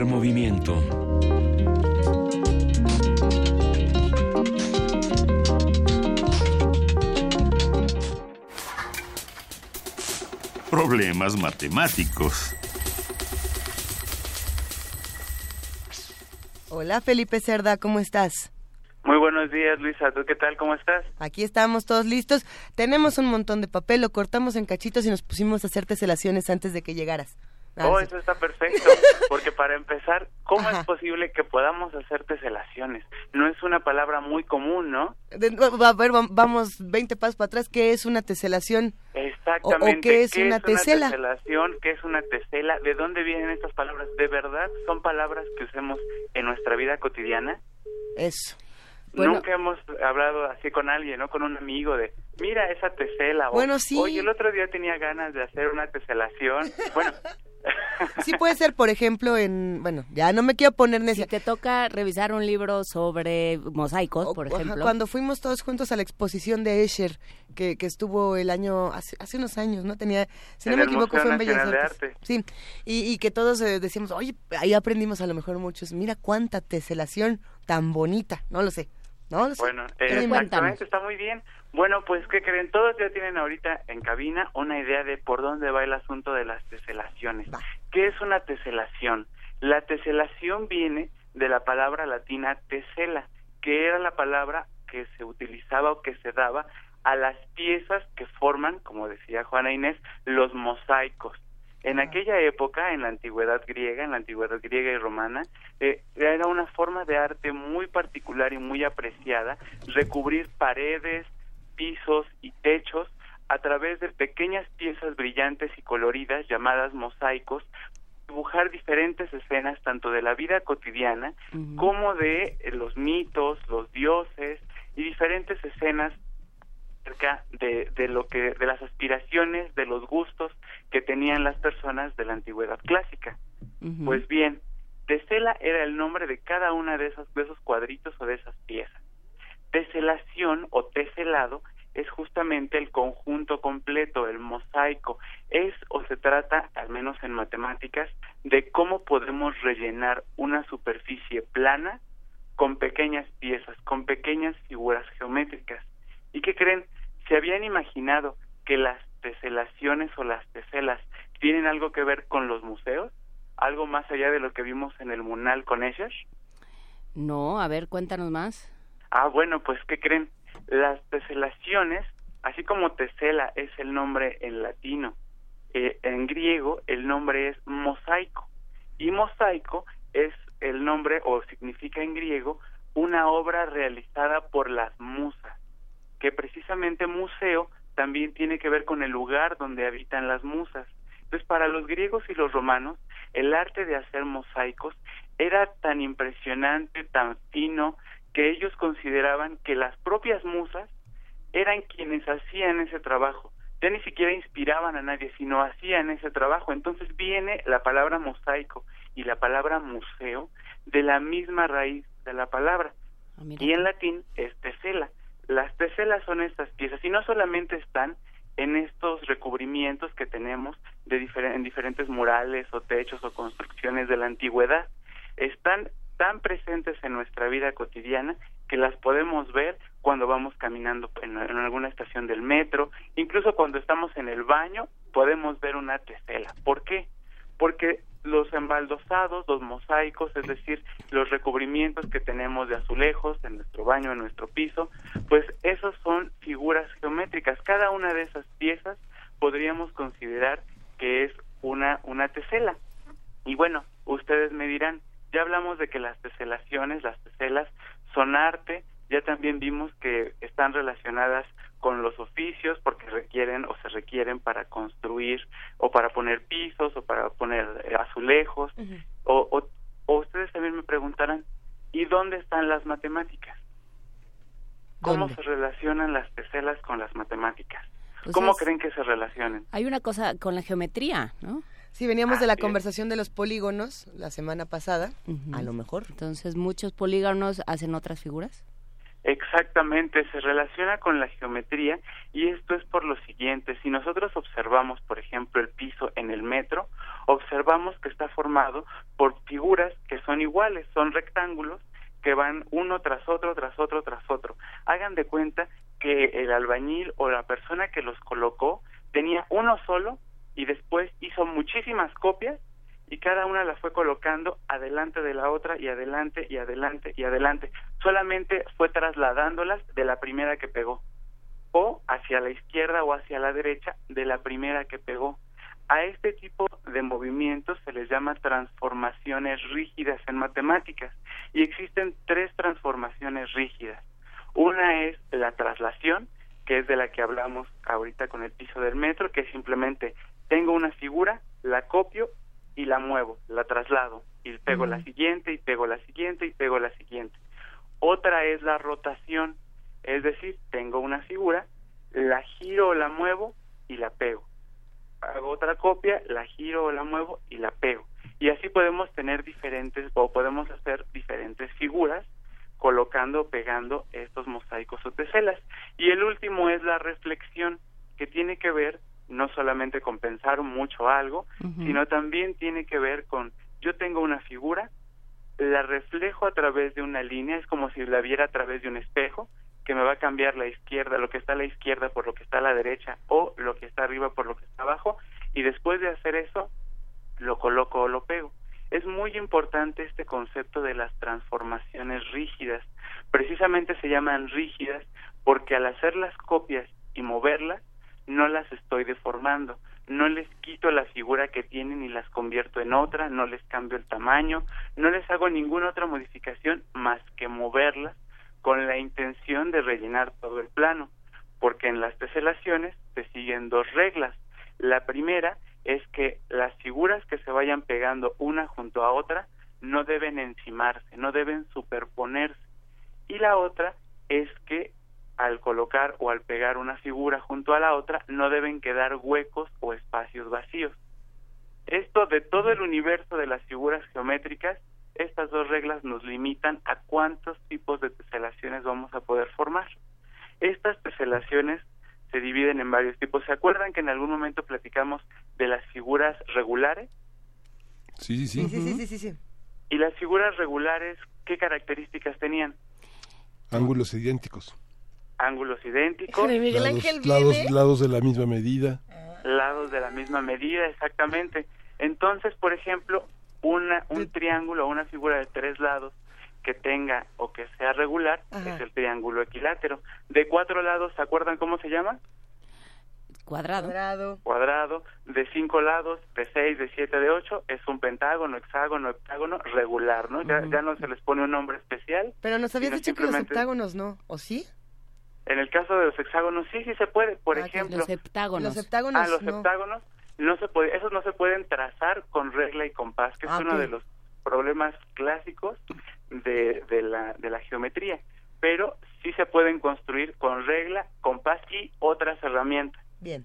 Primer movimiento. Problemas matemáticos. Hola Felipe Cerda, ¿cómo estás? Muy buenos días, Luisa. ¿Tú qué tal? ¿Cómo estás? Aquí estamos todos listos. Tenemos un montón de papel, lo cortamos en cachitos y nos pusimos a hacer teselaciones antes de que llegaras. Ah, oh, eso está perfecto. *laughs* Porque para empezar, ¿cómo es posible que podamos hacer teselaciones? No es una palabra muy común, ¿no? a ver, vamos 20 pasos para atrás. ¿Qué es una teselación? Exactamente. ¿O, qué es una tesela? Una teselación? ¿Qué es una tesela? ¿De dónde vienen estas palabras? ¿De verdad son palabras que usemos en nuestra vida cotidiana? Eso. Nunca hemos hablado así con alguien, ¿no? Con un amigo de, mira esa tesela. Bueno, sí. Oye, el otro día tenía ganas de hacer una teselación. *laughs* Bueno. *laughs* sí puede ser, por ejemplo, en, bueno, ya no me quiero poner necia. Si te toca revisar un libro sobre mosaicos, por ejemplo. cuando fuimos todos juntos a la exposición de Escher, que, que estuvo el año, hace, hace unos años, ¿no? Tenía, si no me equivoco, fue en Bellas Artes. Sí, y, y que todos eh, decíamos, oye, ahí aprendimos a lo mejor muchos, mira cuánta teselación tan bonita, no lo sé. Bueno, eh, exactamente, está muy bien. Bueno, pues, ¿qué creen? Todos ya tienen ahorita en cabina una idea de por dónde va el asunto de las teselaciones. ¿Qué es una teselación? La teselación viene de la palabra latina tesela, que era la palabra que se utilizaba o que se daba a las piezas que forman, como decía Juana Inés, los mosaicos. En aquella época, en la antigüedad griega, en la antigüedad griega y romana, eh, era una forma de arte muy particular y muy apreciada recubrir paredes, pisos y techos a través de pequeñas piezas brillantes y coloridas llamadas mosaicos, dibujar diferentes escenas tanto de la vida cotidiana como de eh, los mitos, los dioses y diferentes escenas acerca de, de lo que de las aspiraciones, de los gustos que tenían las personas de la antigüedad clásica. Pues bien, tesela era el nombre de cada una de esos de esos cuadritos o de esas piezas. Teselación o teselado es justamente el conjunto completo, el mosaico. Es o se trata, al menos en matemáticas, de cómo podemos rellenar una superficie plana con pequeñas piezas, con pequeñas figuras geométricas. ¿Y qué creen? ¿Se habían imaginado que las teselaciones o las teselas tienen algo que ver con los museos? ¿Algo más allá de lo que vimos en el Munal con ellas? No, a ver, cuéntanos más. Ah, bueno, pues ¿qué creen? Las teselaciones, así como tesela es el nombre en latino, eh, en griego el nombre es mosaico. Y mosaico es el nombre o significa en griego una obra realizada por las musas, que precisamente museo también tiene que ver con el lugar donde habitan las musas. Entonces, para los griegos y los romanos, el arte de hacer mosaicos era tan impresionante, tan fino, que ellos consideraban que las propias musas eran quienes hacían ese trabajo. Ya ni siquiera inspiraban a nadie, sino hacían ese trabajo. Entonces viene la palabra mosaico y la palabra museo de la misma raíz de la palabra. Ah, y en latín es tesela. Las teselas son estas piezas y no solamente están en estos recubrimientos que tenemos de en diferentes murales o techos o construcciones de la antigüedad. Están tan presentes en nuestra vida cotidiana que las podemos ver cuando vamos caminando en, alguna estación del metro, incluso cuando estamos en el baño podemos ver una tesela. ¿Por qué? Porque los embaldosados, los mosaicos, es decir, los recubrimientos que tenemos de azulejos en nuestro baño, en nuestro piso, pues esos son figuras geométricas. Cada una de esas piezas podríamos considerar que es una, una tesela. Y bueno, ustedes me dirán, ya hablamos de que las teselaciones, las teselas, son arte, ya también vimos que están relacionadas con los oficios porque requieren o se requieren para construir o para poner pisos o para poner eh, azulejos o, o, ustedes también me preguntarán ¿y dónde están las matemáticas? ¿Cómo se relacionan las teselas con las matemáticas? Pues ¿Cómo creen que se relacionen? Hay una cosa con la geometría, ¿no? Sí, veníamos de la conversación de los polígonos la semana pasada, a lo mejor. Entonces, ¿muchos polígonos hacen otras figuras? Exactamente, se relaciona con la geometría y esto es por lo siguiente, si nosotros observamos, por ejemplo, el piso en el metro, observamos que está formado por figuras que son iguales, son rectángulos que van uno tras otro, tras otro, tras otro. Hagan de cuenta que el albañil o la persona que los colocó tenía uno solo y después hizo muchísimas copias y cada una la fue colocando adelante de la otra y adelante y adelante y adelante. Solamente fue trasladándolas de la primera que pegó o hacia la izquierda o hacia la derecha de la primera que pegó. A este tipo de movimientos se les llama transformaciones rígidas en matemáticas y existen tres transformaciones rígidas. Una es la traslación, que es de la que hablamos ahorita con el piso del metro, que simplemente tengo una figura, la copio y la muevo, la traslado y pego la siguiente y pego la siguiente y pego la siguiente. Otra es la rotación, es decir, tengo una figura, la giro o la muevo y la pego. Hago otra copia, la giro o la muevo y la pego. Y así podemos tener diferentes o podemos hacer diferentes figuras colocando o pegando estos mosaicos o teselas. Y el último es la reflexión, que tiene que ver no solamente con pensar mucho algo, sino también tiene que ver con yo tengo una figura, la reflejo a través de una línea, es como si la viera a través de un espejo, que me va a cambiar la izquierda, lo que está a la izquierda por lo que está a la derecha o lo que está arriba por lo que está abajo, y después de hacer eso, lo coloco o lo pego. Es muy importante este concepto de las transformaciones rígidas. Precisamente se llaman rígidas porque al hacer las copias y moverlas, no las estoy deformando, no les quito la figura que tienen y las convierto en otra, no les cambio el tamaño, no les hago ninguna otra modificación más que moverlas con la intención de rellenar todo el plano, porque en las teselaciones se siguen dos reglas. La primera es que las figuras que se vayan pegando una junto a otra no deben encimarse, no deben superponerse. Y la otra es que al colocar o al pegar una figura junto a la otra no deben quedar huecos o espacios vacíos. Esto de todo el universo de las figuras geométricas, estas dos reglas nos limitan a cuántos tipos de teselaciones vamos a poder formar. Estas teselaciones se dividen en varios tipos. ¿Se acuerdan que en algún momento platicamos de las figuras regulares? Sí, sí, sí. sí, sí, sí, ¿Y las figuras regulares qué características tenían? Ángulos idénticos ángulos idénticos. lados, lados, de la misma medida. Lados de la misma medida, exactamente. Entonces, por ejemplo, una, un triángulo o una figura de tres lados que tenga o que sea regular es el triángulo equilátero. De cuatro lados, ¿se acuerdan cómo se llama? Cuadrado. Cuadrado. De cinco lados, de seis, de siete, de ocho, es un pentágono, hexágono, hectágono regular, ¿no? ya, ya no se les pone un nombre especial. Pero nos habías dicho que los heptágonos no, ¿o sí? En el caso de los hexágonos sí, sí se puede. Por ah, ejemplo, los heptágonos. Los heptágonos. Ah, los heptágonos no se puede, esos no se pueden trazar con regla y compás, que es ah, uno de los problemas clásicos de, de, la, de la geometría. Pero sí se pueden construir con regla, compás y otras herramientas. Bien.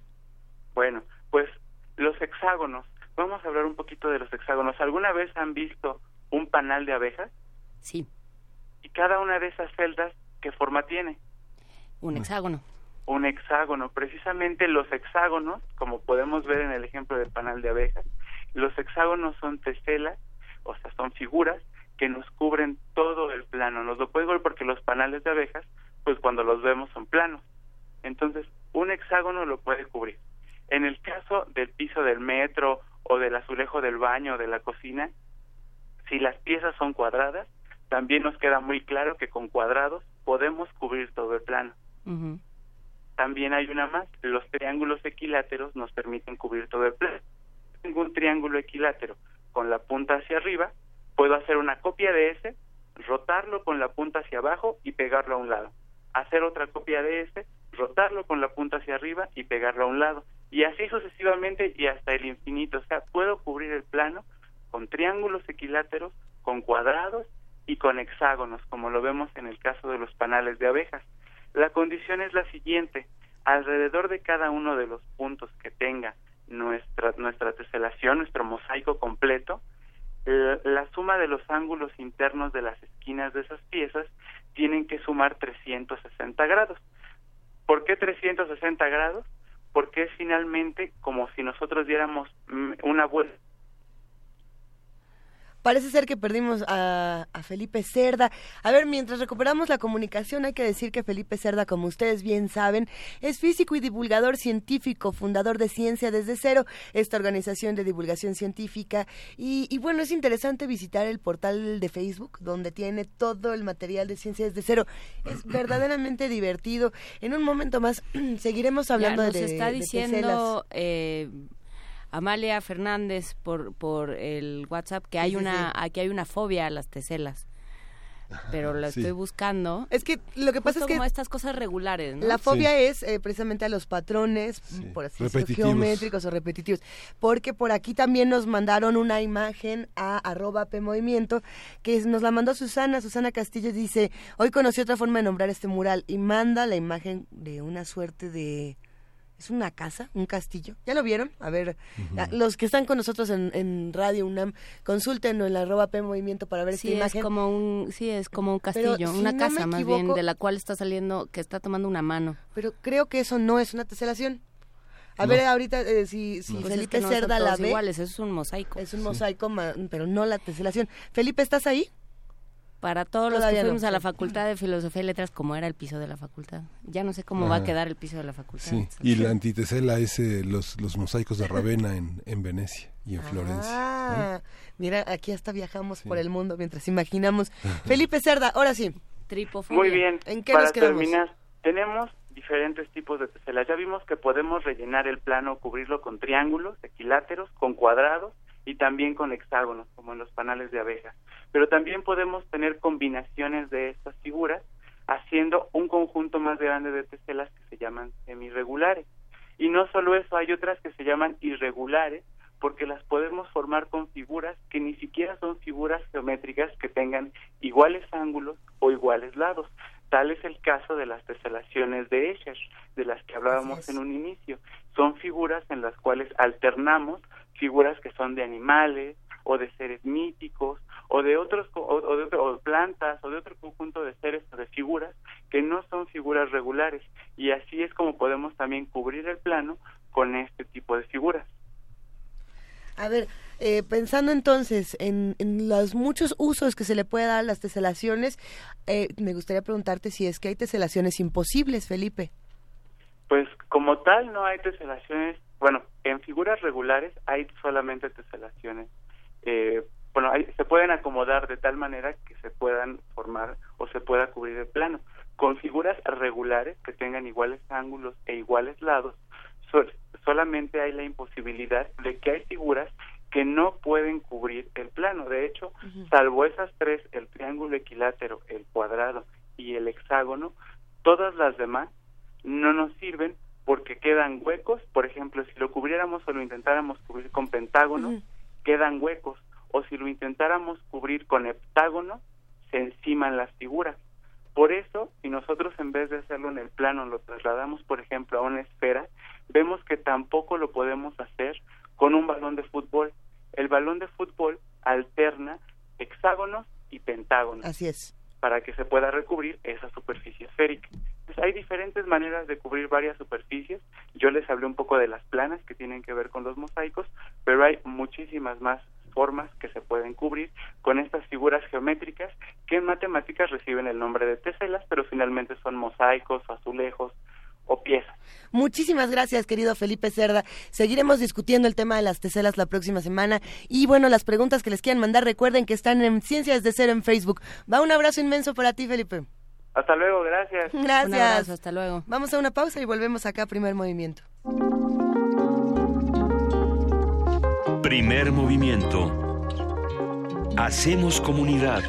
Bueno, pues los hexágonos. Vamos a hablar un poquito de los hexágonos. ¿Alguna vez han visto un panal de abejas? Sí. Y cada una de esas celdas, ¿qué forma tiene? Un hexágono. Un hexágono. Precisamente los hexágonos, como podemos ver en el ejemplo del panal de abejas, los hexágonos son teselas, o sea, son figuras que nos cubren todo el plano. Nos lo pueden ver porque los panales de abejas, pues cuando los vemos son planos. Entonces, un hexágono lo puede cubrir. En el caso del piso del metro o del azulejo del baño o de la cocina, si las piezas son cuadradas, también nos queda muy claro que con cuadrados podemos cubrir todo el plano. También hay una más, los triángulos equiláteros nos permiten cubrir todo el plano. Tengo un triángulo equilátero con la punta hacia arriba, puedo hacer una copia de ese, rotarlo con la punta hacia abajo y pegarlo a un lado. Hacer otra copia de ese, rotarlo con la punta hacia arriba y pegarlo a un lado. Y así sucesivamente y hasta el infinito. O sea, puedo cubrir el plano con triángulos equiláteros, con cuadrados y con hexágonos, como lo vemos en el caso de los panales de abejas. La condición es la siguiente, alrededor de cada uno de los puntos que tenga nuestra, nuestra teselación, nuestro mosaico completo, la suma de los ángulos internos de las esquinas de esas piezas tienen que sumar 360 grados. ¿Por qué 360 grados? Porque es finalmente como si nosotros diéramos mm, una vuelta Parece ser que perdimos a, Felipe Cerda. A ver, mientras recuperamos la comunicación, hay que decir que Felipe Cerda, como ustedes bien saben, es físico y divulgador científico, fundador de Ciencia desde Cero, esta organización de divulgación científica. Y, y bueno, es interesante visitar el portal de Facebook, donde tiene todo el material de Ciencia desde Cero. Es *clears throat* verdaderamente divertido. En un momento más *clears throat* seguiremos hablando ya nos de. está diciendo. Eh, Amalia Fernández por, por el WhatsApp que hay una aquí hay una fobia a las teselas pero lo estoy buscando. Es que lo que pasa es que como estas cosas regulares, La fobia es eh, precisamente a los patrones, por así decirlo, geométricos o repetitivos. Porque por aquí también nos mandaron una imagen a arroba P Movimiento que nos la mandó Susana. Susana Castillo dice, hoy conocí otra forma de nombrar este mural y manda la imagen de una suerte de es una casa, un castillo. ¿Ya lo vieron? A ver, los que están con nosotros en, Radio UNAM, consúltenlo en la arroba P Movimiento para ver sí, esta imagen. Es como un, sí, es como un castillo, una casa más bien, de la cual está saliendo, que está tomando una mano. Pero creo que eso no es una teselación. A ver, ahorita, eh, si, si pues Felipe Cerda la ve. iguales, es un mosaico. Es un mosaico, pero no la teselación. Felipe, ¿estás ahí? Para todos los que fuimos a la Facultad de Filosofía y Letras, como era el piso de la facultad. Ya no sé cómo va a quedar el piso de la facultad. Sí, y la antitesela es eh, los, los mosaicos de Ravenna en, en Venecia y en Florencia. Ah, mira, aquí hasta viajamos por el mundo mientras imaginamos. *laughs* Felipe Cerda, ahora sí. Tripofobia. Muy bien. ¿En qué para terminar, tenemos diferentes tipos de teselas. Ya vimos que podemos rellenar el plano, cubrirlo con triángulos, equiláteros, con cuadrados y también con hexágonos, como en los panales de abejas pero también podemos tener combinaciones de estas figuras haciendo un conjunto más grande de teselas que se llaman semirregulares. Y no solo eso, hay otras que se llaman irregulares porque las podemos formar con figuras que ni siquiera son figuras geométricas que tengan iguales ángulos o iguales lados. Tal es el caso de las teselaciones de Escher, de las que hablábamos en un inicio. Son figuras en las cuales alternamos figuras que son de animales o de seres míticos o de otros o, de plantas o de otro conjunto de seres o de figuras que no son figuras regulares y así es como podemos también cubrir el plano con este tipo de figuras. A ver, eh, pensando entonces en, los muchos usos que se le puede dar a las teselaciones, eh, me gustaría preguntarte si es que hay teselaciones imposibles, Felipe. Pues como tal no hay teselaciones, bueno, en figuras regulares hay solamente teselaciones eh, bueno, se pueden acomodar de tal manera que se puedan formar o se pueda cubrir el plano. Con figuras regulares que tengan iguales ángulos e iguales lados, solamente hay la imposibilidad de que hay figuras que no pueden cubrir el plano. De hecho, salvo esas tres, el triángulo equilátero, el cuadrado y el hexágono, todas las demás no nos sirven porque quedan huecos. Por ejemplo, si lo cubriéramos o lo intentáramos cubrir con pentágono, quedan huecos o si lo intentáramos cubrir con heptágono, se enciman las figuras. Por eso, si nosotros en vez de hacerlo en el plano lo trasladamos, por ejemplo, a una esfera, vemos que tampoco lo podemos hacer con un balón de fútbol. El balón de fútbol alterna hexágonos y pentágonos. Así es. Para que se pueda recubrir esa superficie esférica. Entonces, hay diferentes maneras de cubrir varias superficies. Yo les hablé un poco de las planas que tienen que ver con los mosaicos, pero hay muchísimas más formas que se pueden cubrir con estas figuras geométricas que en matemáticas reciben el nombre de teselas, pero finalmente son mosaicos, azulejos o piezas. Muchísimas gracias, querido Felipe Cerda. Seguiremos discutiendo el tema de las teselas la próxima semana. Y bueno, las preguntas que les quieran mandar, recuerden que están en Ciencias de Cero en Facebook. Va un abrazo inmenso para ti, Felipe. Hasta luego, gracias. Gracias. Un abrazo, hasta luego. Vamos a una pausa y volvemos acá a primer movimiento. Primer movimiento. Hacemos comunidad.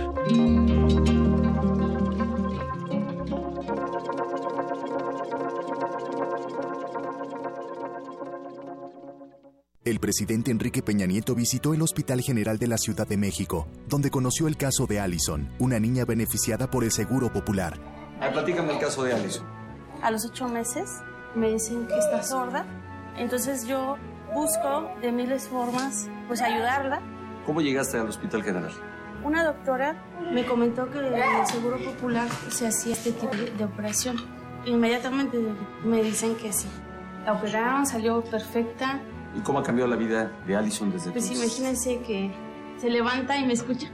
El presidente Enrique Peña Nieto visitó el Hospital General de la Ciudad de México, donde conoció el caso de Allison, una niña beneficiada por el Seguro Popular. Ay, platícame el caso de Allison. A los ocho meses me dicen que está sorda, entonces yo busco de miles formas pues ayudarla ¿Cómo llegaste al Hospital General? Una doctora me comentó que en el Seguro Popular se hacía este tipo de operación. Inmediatamente me dicen que sí. La operaron, salió perfecta. ¿Y cómo ha cambiado la vida de Allison desde Pues entonces? imagínense que se levanta y me escucha.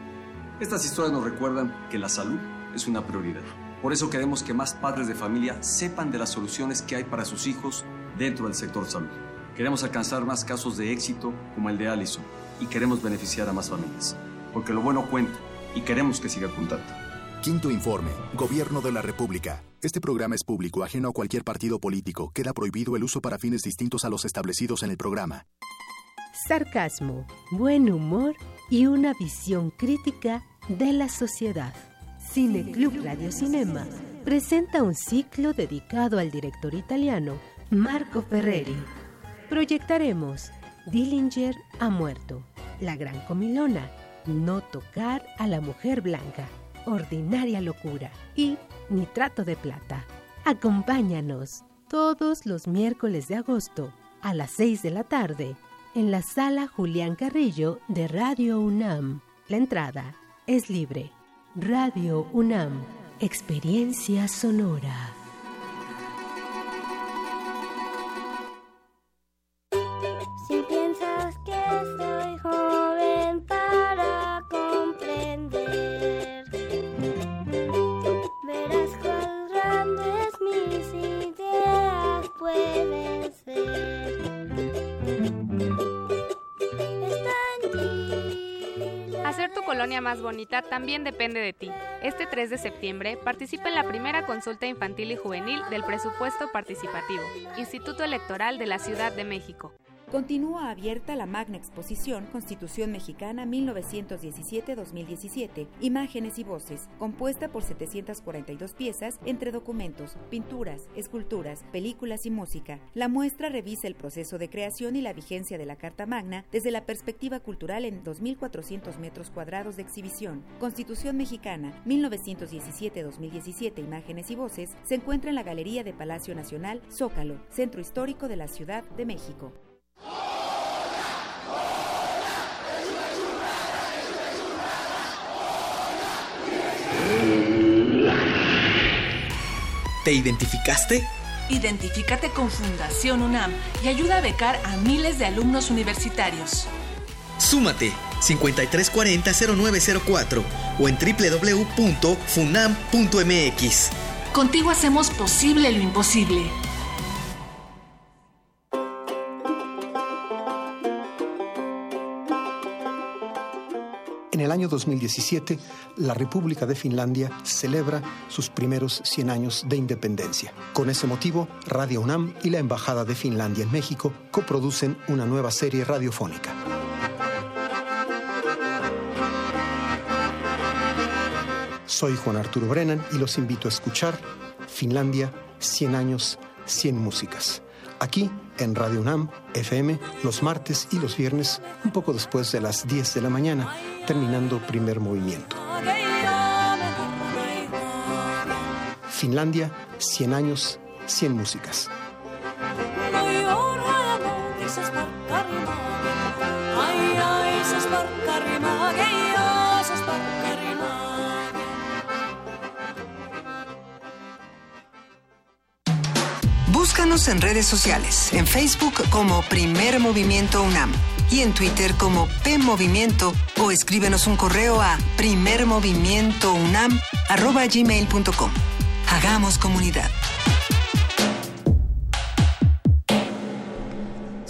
Estas historias nos recuerdan que la salud es una prioridad. Por eso queremos que más padres de familia sepan de las soluciones que hay para sus hijos dentro del sector salud. Queremos alcanzar más casos de éxito como el de Allison y queremos beneficiar a más familias. Porque lo bueno cuenta y queremos que siga contando. Quinto informe. Gobierno de la República. Este programa es público, ajeno a cualquier partido político. Queda prohibido el uso para fines distintos a los establecidos en el programa. Sarcasmo, buen humor y una visión crítica de la sociedad. Cineclub Radio Cinema presenta un ciclo dedicado al director italiano Marco Ferreri. Proyectaremos Dillinger ha muerto, La Gran Comilona, No tocar a la mujer blanca, Ordinaria locura y Nitrato de plata. Acompáñanos todos los miércoles de agosto a las 6 de la tarde en la sala Julián Carrillo de Radio UNAM. La entrada es libre. Radio UNAM, experiencia sonora. Colonia más bonita también depende de ti. Este 3 de septiembre participa en la primera consulta infantil y juvenil del presupuesto participativo, Instituto Electoral de la Ciudad de México. Continúa abierta la magna exposición Constitución Mexicana 1917-2017, Imágenes y Voces, compuesta por 742 piezas entre documentos, pinturas, esculturas, películas y música. La muestra revisa el proceso de creación y la vigencia de la Carta Magna desde la perspectiva cultural en 2.400 metros cuadrados de exhibición. Constitución Mexicana 1917-2017, Imágenes y Voces, se encuentra en la Galería de Palacio Nacional, Zócalo, Centro Histórico de la Ciudad de México. ¿Te identificaste? Identifícate con Fundación UNAM y ayuda a becar a miles de alumnos universitarios. Súmate 5340-0904 o en www.funam.mx. Contigo hacemos posible lo imposible. El año 2017, la República de Finlandia celebra sus primeros 100 años de independencia. Con ese motivo, Radio UNAM y la Embajada de Finlandia en México coproducen una nueva serie radiofónica. Soy Juan Arturo Brennan y los invito a escuchar Finlandia, 100 años, 100 músicas. Aquí en Radio UNAM, FM, los martes y los viernes, un poco después de las 10 de la mañana, terminando primer movimiento. Finlandia, 100 años, 100 músicas. Búscanos en redes sociales, en Facebook como Primer Movimiento UNAM y en Twitter como P Movimiento o escríbenos un correo a primermovimientounam@gmail.com. Hagamos comunidad.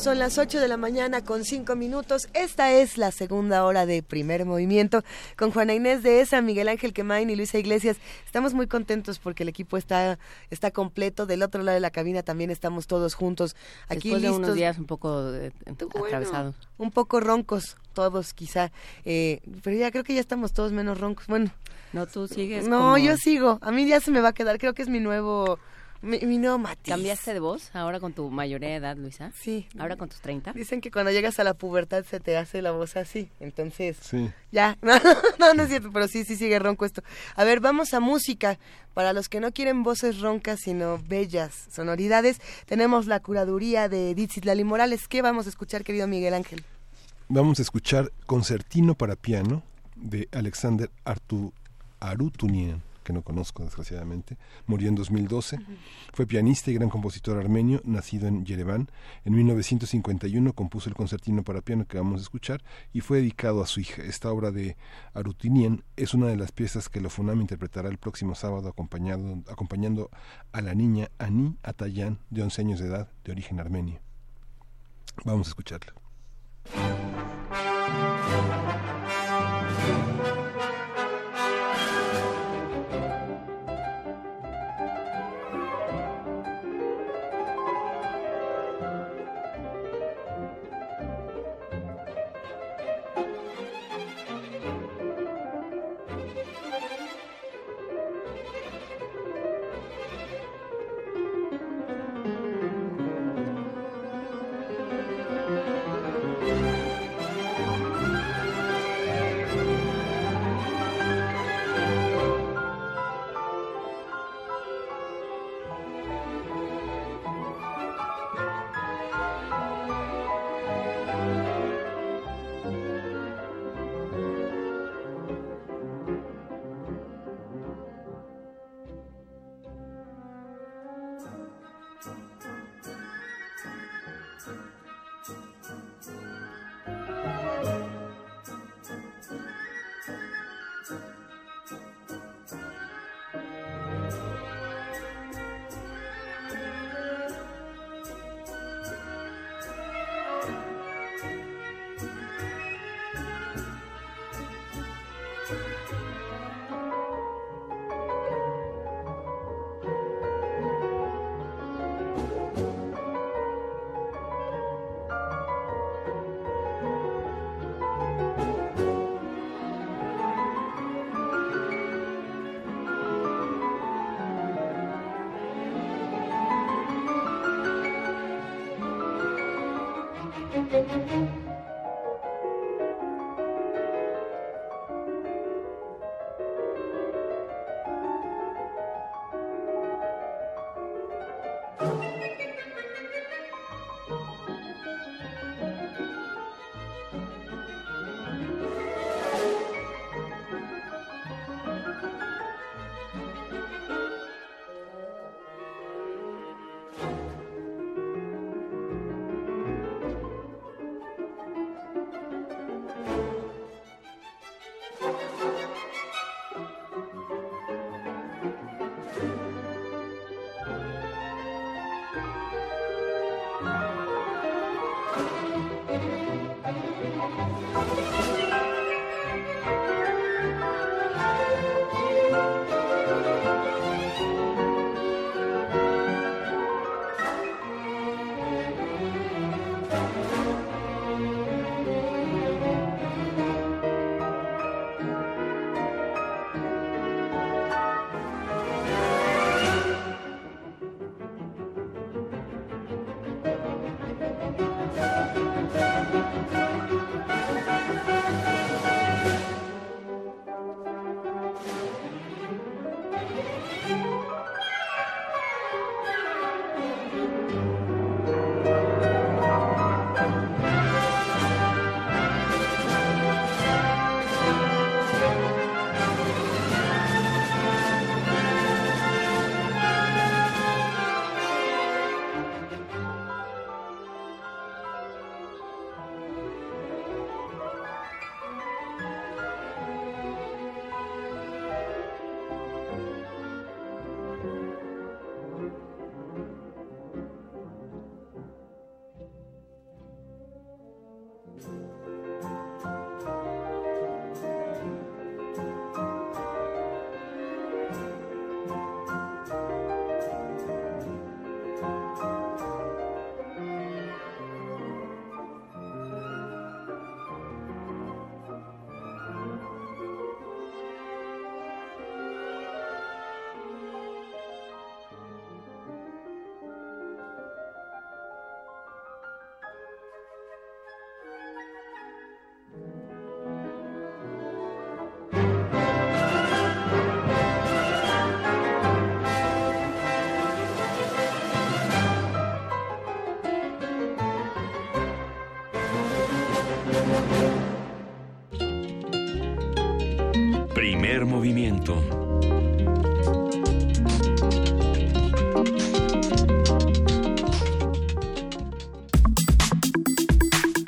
Son las 8 de la mañana con 5 minutos. Esta es la segunda hora de primer movimiento con Juana Inés de Esa, Miguel Ángel Quemain y Luisa Iglesias. Estamos muy contentos porque el equipo está, está completo. Del otro lado de la cabina también estamos todos juntos. Aquí Después de listos. unos días un poco eh, Bueno, atravesados. un poco roncos, todos quizá. Eh, pero ya creo que ya estamos todos menos roncos. Bueno. No, tú sigues. No, como- yo sigo. A mí ya se me va a quedar. Creo que es mi nuevo, mi, mi nuevo matiz. ¿Cambiaste de voz ahora con tu mayoría de edad, Luisa? Sí. ¿Ahora con tus 30? Dicen que cuando llegas a la pubertad se te hace la voz así. Entonces, Sí. ya. *laughs* No, no, no es cierto, pero sí, sí sigue ronco esto. A ver, vamos a música. Para los que no quieren voces roncas, sino bellas sonoridades, tenemos la curaduría de Edith Citlali Morales. ¿Qué vamos a escuchar, querido Miguel Ángel? Vamos a escuchar Concertino para piano de Alexander Artu, Arutunian que no conozco desgraciadamente, murió en 2012. Fue pianista y gran compositor armenio, nacido en Yerevan. En 1951 compuso el concertino para piano que vamos a escuchar y fue dedicado a su hija. Esta obra de Arutunian es una de las piezas que Funam interpretará el próximo sábado acompañado, acompañando a la niña Ani Atayan, de 11 años de edad, de origen armenio. Vamos a escucharla.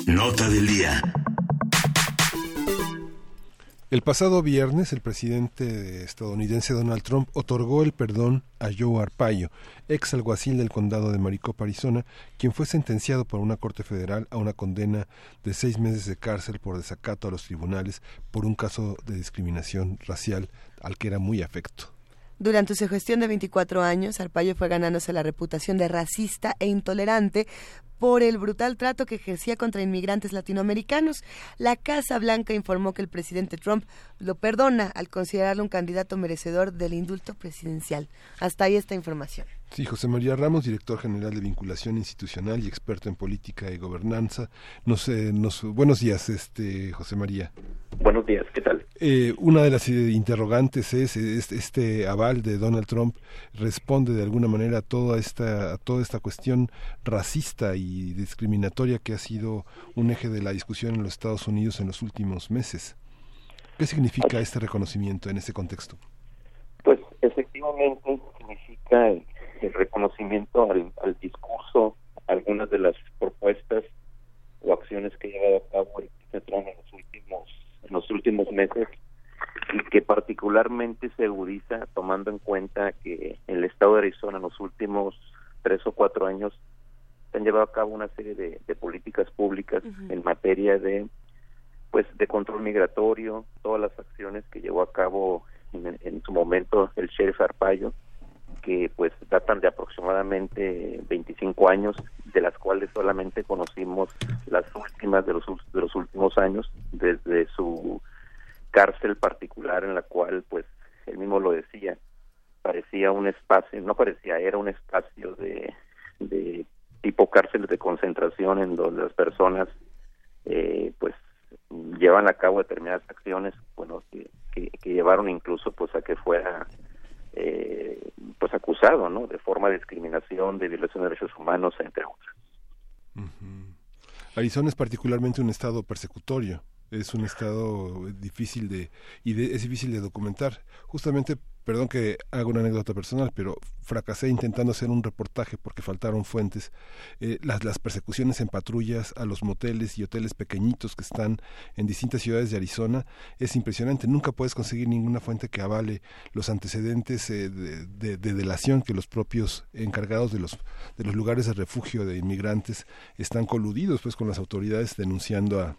Nota del día. El pasado viernes, el presidente estadounidense Donald Trump otorgó el perdón a Joe Arpaio, ex alguacil del condado de Maricopa, Arizona, quien fue sentenciado por una corte federal a una condena de seis meses de cárcel por desacato a los tribunales por un caso de discriminación racial al que era muy afecto. Durante su gestión de 24 años, Arpaio fue ganándose la reputación de racista e intolerante por el brutal trato que ejercía contra inmigrantes latinoamericanos. La Casa Blanca informó que el presidente Trump lo perdona al considerarlo un candidato merecedor del indulto presidencial. Hasta ahí esta información. Sí, José María Ramos, director general de vinculación institucional y experto en política y gobernanza. Nos, eh, nos, buenos días, este José María. Buenos días, ¿qué tal? Eh, una de las eh, interrogantes es este, este, aval de Donald Trump responde de alguna manera a toda esta a toda esta cuestión racista y discriminatoria que ha sido un eje de la discusión en los Estados Unidos en los últimos meses. ¿Qué significa este reconocimiento en este contexto? Pues efectivamente significa el, reconocimiento al, discurso, algunas de las propuestas o acciones que ha llevado a cabo el en los últimos en los últimos meses y que particularmente se agudiza tomando en cuenta que el estado de Arizona en los últimos tres o cuatro años se han llevado a cabo una serie de, políticas públicas en materia de pues de control migratorio, todas las acciones que llevó a cabo en, en su momento el sheriff Arpaio, que pues datan de aproximadamente 25 años, de las cuales solamente conocimos las últimas de los, de los últimos años, desde su cárcel particular en la cual pues él mismo lo decía, parecía un espacio, no parecía, era un espacio de, de tipo cárcel de concentración en donde las personas eh, pues llevan a cabo determinadas acciones bueno que llevaron incluso pues a que fuera eh, pues acusado, ¿no? De forma de discriminación, de violación de derechos humanos, entre otras. Arizona es particularmente un estado persecutorio es un estado difícil de y es difícil de documentar justamente perdón que haga una anécdota personal, pero fracasé intentando hacer un reportaje porque faltaron fuentes. Eh, las, las persecuciones en patrullas a los moteles y hoteles pequeñitos que están en distintas ciudades de Arizona es impresionante. Nunca puedes conseguir ninguna fuente que avale los antecedentes eh, de, de, delación que los propios encargados de los, de los lugares de refugio de inmigrantes están coludidos pues con las autoridades denunciando a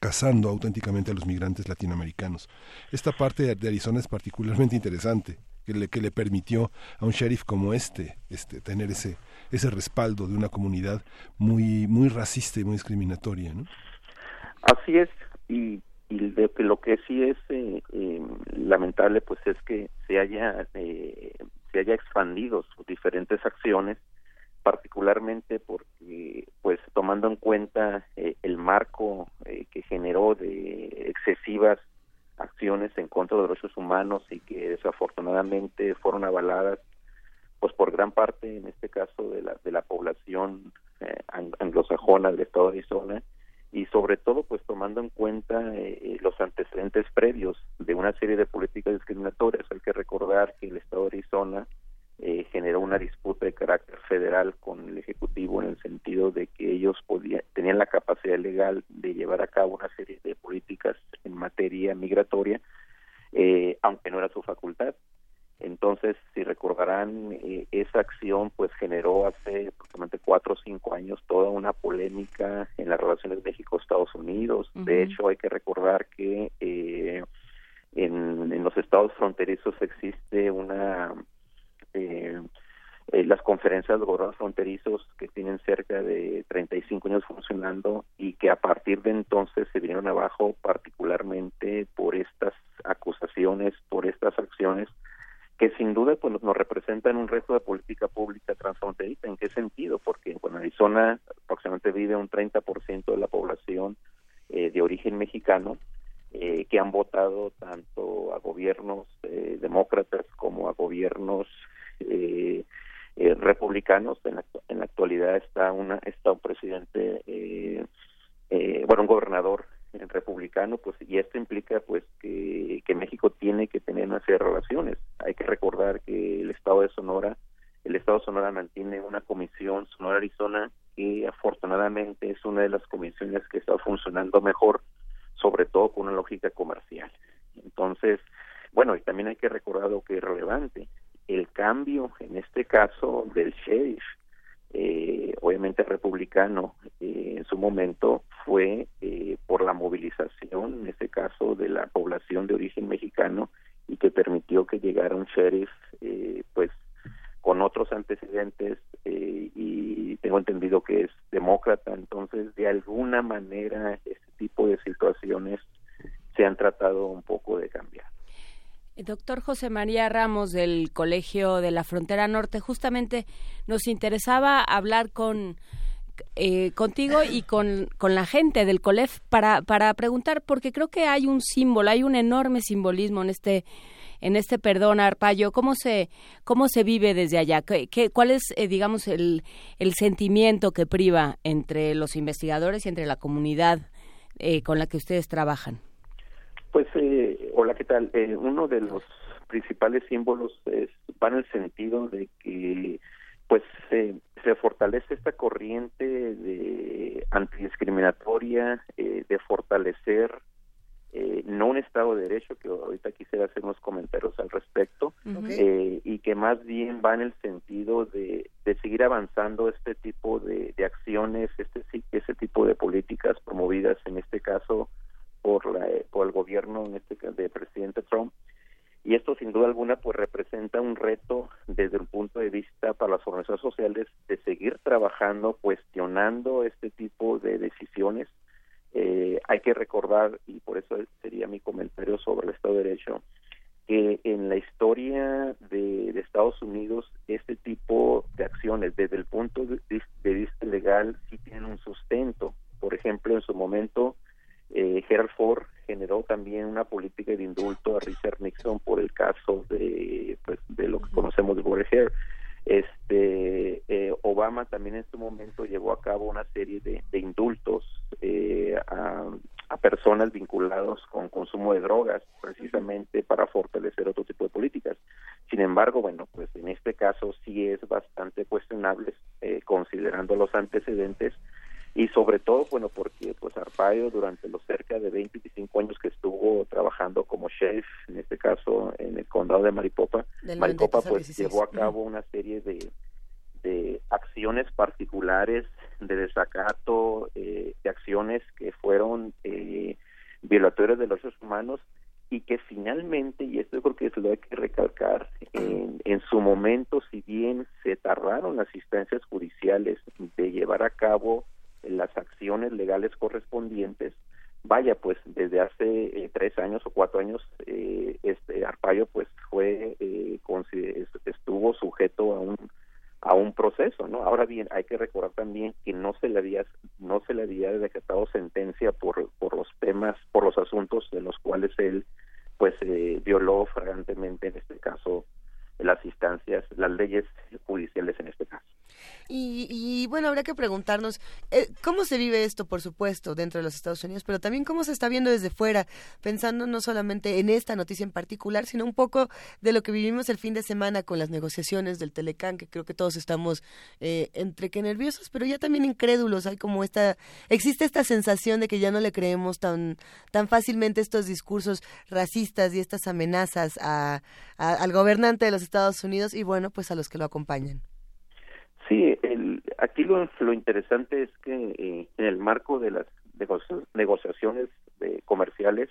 cazando auténticamente a los migrantes latinoamericanos. Esta parte de Arizona es particularmente interesante, que le, que le permitió a un sheriff como este, este tener ese, ese respaldo de una comunidad muy, muy racista y muy discriminatoria. ¿no? Así es, y, y lo que sí es eh, eh, lamentable pues es que se haya, eh, se haya expandido sus diferentes acciones particularmente porque pues tomando en cuenta eh, el marco eh, que generó de excesivas acciones en contra de los derechos humanos y que desafortunadamente fueron avaladas pues por gran parte en este caso de la de la población eh, anglosajona del estado de Arizona y sobre todo pues tomando en cuenta los antecedentes previos de una serie de políticas discriminatorias. Hay que recordar que el estado de Arizona eh, generó una disputa de carácter federal con el Ejecutivo en el sentido de que ellos podían, tenían la capacidad legal de llevar a cabo una serie de políticas en materia migratoria, eh, aunque no era su facultad. Entonces, si recordarán, eh, esa acción pues generó hace aproximadamente cuatro o cinco años toda una polémica en las relaciones México-Estados Unidos. De hecho, hay que recordar que en, en los estados fronterizos existe una eh, eh, las conferencias de gobiernos fronterizos que tienen cerca de 35 años funcionando y que a partir de entonces se vinieron abajo particularmente por estas acusaciones, por estas acciones que sin duda pues nos representan un reto de política pública transfronteriza. ¿En qué sentido? Porque en Arizona aproximadamente vive un 30% de la población eh, de origen mexicano eh, que han votado tanto a gobiernos eh, demócratas como a gobiernos eh, eh, republicanos. En la, en la, actualidad está una está un presidente, eh, eh, bueno, un gobernador republicano, pues y esto implica pues que, México tiene que una serie de relaciones. Hay que recordar que el Estado de Sonora, el Estado de Sonora mantiene una comisión Sonora Arizona que afortunadamente es una de las comisiones que está funcionando mejor, sobre todo con una lógica comercial. Entonces, bueno, y también hay que recordar lo que es relevante, el cambio en este caso del sheriff eh, obviamente republicano eh, en su momento fue eh, por la movilización, en este caso, de la población de origen mexicano y que permitió que llegara un sheriff, eh, pues, con otros antecedentes eh, y tengo entendido que es demócrata, entonces, de alguna manera, este tipo de situaciones se han tratado un poco de cambiar. Doctor José María Ramos del Colegio de la Frontera Norte, justamente nos interesaba hablar con eh, contigo y con, con, la gente del COLEF para, para preguntar, porque creo que hay un símbolo, hay un enorme simbolismo en este en este perdón, Arpayo, ¿cómo se, cómo se vive desde allá? ¿Qué, qué cuál es, eh, digamos, el, el sentimiento que priva entre los investigadores y entre la comunidad eh, con la que ustedes trabajan? Pues, eh, hola, ¿qué tal? Eh, uno de los principales símbolos es, va en el sentido de que pues se, se fortalece esta corriente de antidiscriminatoria, eh, de fortalecer eh, no un Estado de Derecho, que ahorita quisiera hacer unos comentarios al respecto, eh, y que más bien va en el sentido de, de seguir avanzando este tipo de, de acciones, este ese tipo de políticas promovidas en este caso por la por el gobierno en este caso, de presidente Trump. Y esto sin duda alguna pues representa un reto desde un punto de vista para las organizaciones sociales de seguir trabajando cuestionando este tipo de decisiones. Eh, hay que recordar y por eso sería mi comentario sobre el Estado de Derecho que en la historia de, de Estados Unidos este tipo de acciones desde el punto de vista legal sí tienen un sustento. Por ejemplo en su momento eh, Gerald Ford generó también una política de indulto a Richard Nixon por el caso de pues de lo que conocemos de Watergate. Este eh, Obama también en su momento llevó a cabo una serie de, de indultos eh, a, a, personas vinculados con consumo de drogas, precisamente para fortalecer otro tipo de políticas. Sin embargo, bueno, pues en este caso sí es bastante cuestionable, eh, considerando los antecedentes y sobre todo bueno porque pues Arpaio durante los cerca de 25 años que estuvo trabajando como chef en este caso en el condado de Maripopa Del Maripopa 93 al pues 16. llevó a cabo una serie de de acciones particulares de desacato eh, de acciones que fueron eh, violatorias de los derechos humanos y que finalmente, y esto yo creo que lo hay que recalcar, en, en su momento, si bien se tardaron las instancias judiciales de llevar a cabo las acciones legales correspondientes, vaya, pues desde hace eh, tres años o cuatro años, eh, este Arpaio pues fue, eh, estuvo sujeto a un a un proceso, ¿no? Ahora bien, hay que recordar también que no se le había no se le había decretado sentencia por por los temas, por los asuntos de los cuales él pues eh, violó flagrantemente en este caso las instancias, las leyes judiciales en este caso. Y, y, bueno, habría que preguntarnos eh, cómo se vive esto, por supuesto, dentro de los Estados Unidos, pero también cómo se está viendo desde fuera, pensando no solamente en esta noticia en particular, sino un poco de lo que vivimos el fin de semana con las negociaciones del Telecán, que creo que todos estamos eh, entre que nerviosos, pero ya también incrédulos. Hay como esta, existe esta sensación de que ya no le creemos tan, tan fácilmente estos discursos racistas y estas amenazas a, al gobernante de los Estados Unidos y bueno, pues a los que lo acompañan. Sí, el, aquí lo, lo interesante es que eh, en el marco de las negoci negociaciones de comerciales,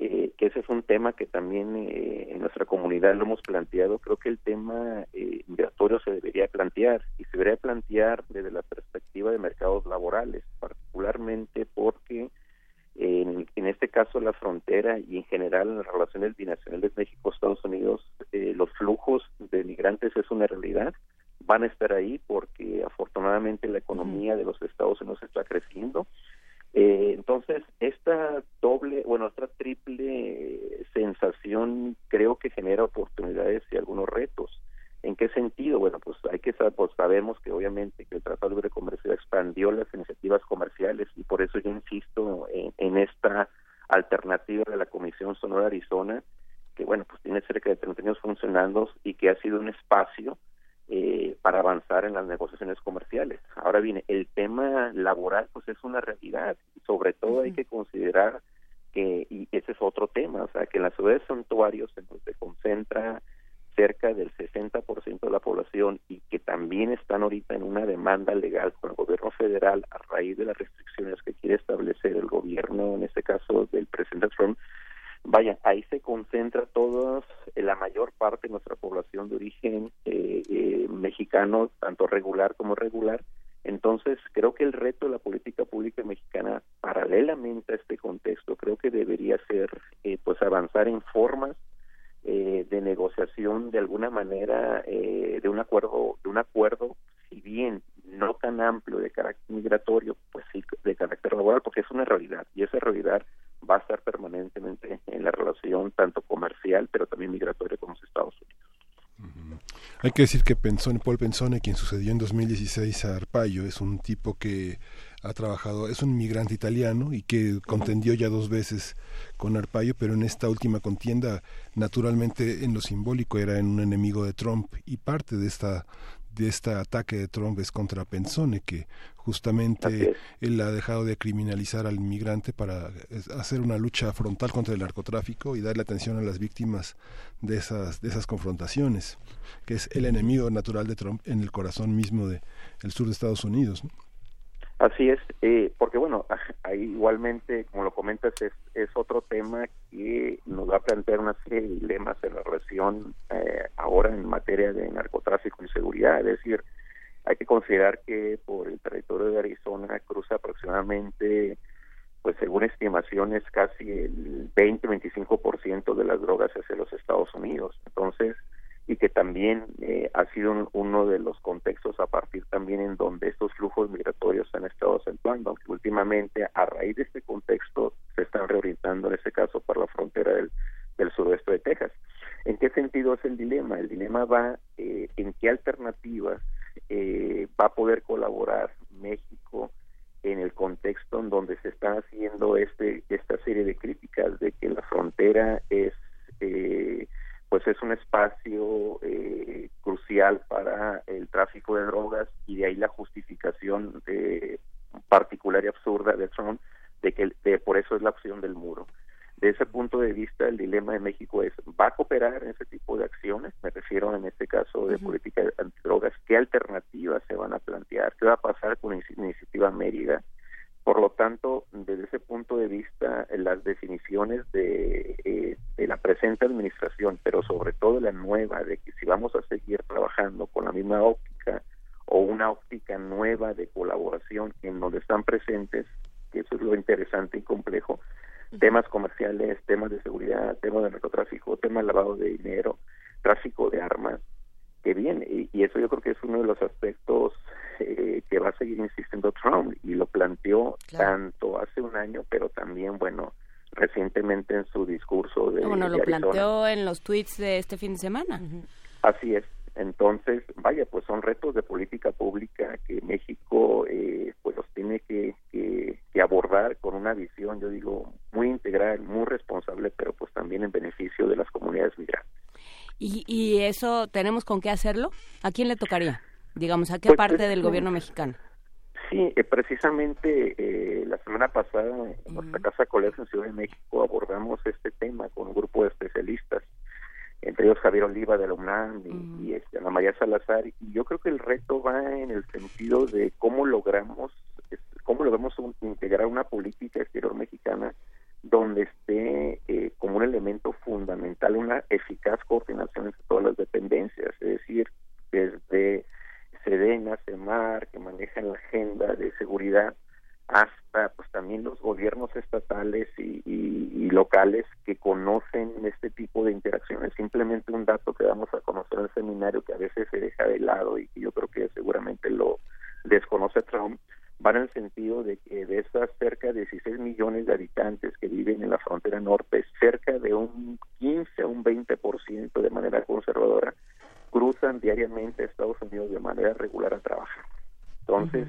eh, que ese es un tema que también eh, en nuestra comunidad lo hemos planteado, creo que el tema eh, migratorio se debería plantear y se debería plantear desde la perspectiva de mercados laborales, particularmente porque en, en este caso la frontera y en general en las relaciones binacionales México-Estados Unidos, los flujos de migrantes es una realidad van a estar ahí porque afortunadamente la economía de los Estados Unidos está creciendo. Eh, entonces, esta doble, bueno, esta triple sensación creo que genera oportunidades y algunos retos. ¿En qué sentido? Bueno, pues hay que saber, pues sabemos que obviamente que el Tratado de Libre Comercio expandió las iniciativas comerciales y por eso yo insisto en, en esta alternativa de la Comisión Sonora Arizona que bueno pues tiene tiene cerca de 30 años funcionando y que ha sido un espacio eh, para avanzar en las negociaciones comerciales. Ahora bien, el tema laboral pues es una realidad. Sobre todo hay que considerar que, y ese es otro tema, o sea, que en las ciudades santuarios en donde se concentra cerca del 60% de la población y que también están ahorita en una demanda legal con el gobierno federal a raíz de las restricciones que quiere establecer el gobierno, en este caso del presidente Trump, vaya, ahí se concentra toda la mayor parte de nuestra población de origen eh, eh, mexicano, tanto regular como regular. Entonces, creo que el reto de la política pública mexicana, paralelamente a este contexto, creo que debería ser, eh, pues, avanzar en formas eh, de negociación de alguna manera eh, de un acuerdo de un acuerdo si bien no tan amplio de carácter migratorio pues sí de carácter laboral porque es una realidad y esa realidad va a estar permanentemente en la relación tanto comercial pero también migratoria Estados Unidos hay que decir que Pensone, Paul Pensone, quien sucedió en 2016 a Arpaio, es un tipo que ha trabajado, es un inmigrante italiano y que contendió ya dos veces con Arpaio, pero en esta última contienda, naturalmente en lo simbólico era en un enemigo de Trump y parte de esta de este ataque de Trump es contra Pensone, que justamente él ha dejado de criminalizar al inmigrante para hacer una lucha frontal contra el narcotráfico y darle atención a las víctimas de esas, de esas confrontaciones, que es el enemigo natural de Trump en el corazón mismo del el sur de Estados Unidos. Así es, eh, porque bueno, ahí igualmente, como lo comentas, es, es otro tema que nos va a plantear una serie de dilemas en la relación eh, ahora en materia de narcotráfico y seguridad. Es decir, hay que considerar que por el territorio de Arizona cruza aproximadamente, pues según estimaciones, casi el 20-25% de las drogas hacia los Estados Unidos. Entonces, y que también eh, ha sido uno de los contextos a partir también en donde estos flujos migratorios han estado acentuando, aunque últimamente a raíz de este contexto se están reorientando en este caso para la frontera del, del suroeste de Texas. ¿En qué sentido es el dilema? El dilema va eh, en qué alternativas eh, va a poder colaborar México en el contexto en donde se está haciendo este esta serie de críticas de que la frontera es eh, pues es un espacio eh, crucial para el tráfico de drogas y de ahí la justificación de, particular y absurda de Trump de que de, por eso es la opción del muro. De ese punto de vista, el dilema de México es, ¿va a cooperar en ese tipo de acciones? Me refiero en este caso de política antidrogas. ¿Qué alternativas se van a plantear? ¿Qué va a pasar con la iniciativa Mérida? Por lo tanto, desde ese punto de vista, las definiciones de, eh, de, la presente administración, pero sobre todo la nueva, de que si vamos a seguir trabajando con la misma óptica o una óptica nueva de colaboración en donde están presentes, que eso es lo interesante y complejo, temas comerciales, temas de seguridad, temas de narcotráfico, temas de lavado de dinero, tráfico de armas, que bien, y, y eso yo creo que es uno de los aspectos eh, que va a seguir insistiendo Trump y lo planteó tanto hace un año, pero también, bueno, recientemente en su discurso de. Bueno, lo de planteó en los tweets de este fin de semana. Así es. Entonces, vaya, pues son retos de política pública que México eh, pues los tiene que, que, que abordar con una visión, yo digo, muy integral, muy responsable, pero pues también en beneficio de las comunidades migrantes. ¿Y, y eso tenemos con qué hacerlo? ¿A quién le tocaría? Digamos, ¿a qué Pues, parte es del gobierno mexicano? Sí, eh, precisamente eh, la semana pasada en nuestra Casa Colegio en Ciudad de México abordamos este tema con un grupo de especialistas, entre ellos Javier Oliva de la UNAM y, y, este, Ana María Salazar, y yo creo que el reto va en el sentido de cómo logramos es- cómo logramos un- integrar una política exterior mexicana donde esté eh, como un elemento fundamental una eficaz coordinación entre todas las dependencias, es decir, desde Sedena, Semar, que manejan la agenda de seguridad, hasta pues también los gobiernos estatales y, y- y locales que conocen este tipo de interacciones. Simplemente un dato que vamos a conocer en el seminario que a veces se deja de lado y que yo creo que seguramente lo desconoce Trump, va en el sentido de que de esas cerca de 16 millones de habitantes que viven en la frontera norte, cerca de un 15 a un 20% de manera conservadora cruzan diariamente a Estados Unidos de manera regular a trabajar. Entonces,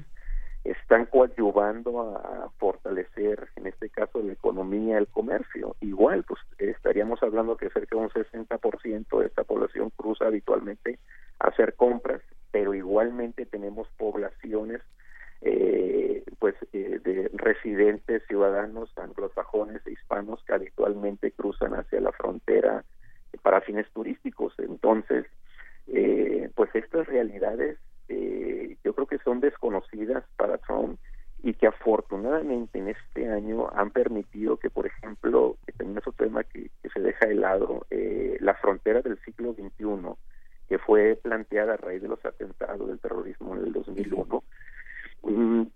están coadyuvando a fortalecer, en este caso, la economía, el comercio. Igual, pues estaríamos hablando que cerca de un de esta población cruza habitualmente a hacer compras, pero igualmente tenemos poblaciones eh, pues eh, de residentes ciudadanos anglosajones e hispanos que habitualmente cruzan hacia la frontera para fines turísticos. Entonces eh, pues estas realidades eh, yo creo que son desconocidas para Trump y que afortunadamente en este año han permitido que, por ejemplo, que también es otro tema que, que se deja de lado, eh, la frontera del siglo XXI, que fue planteada a raíz de los atentados del terrorismo en el 2001, mm,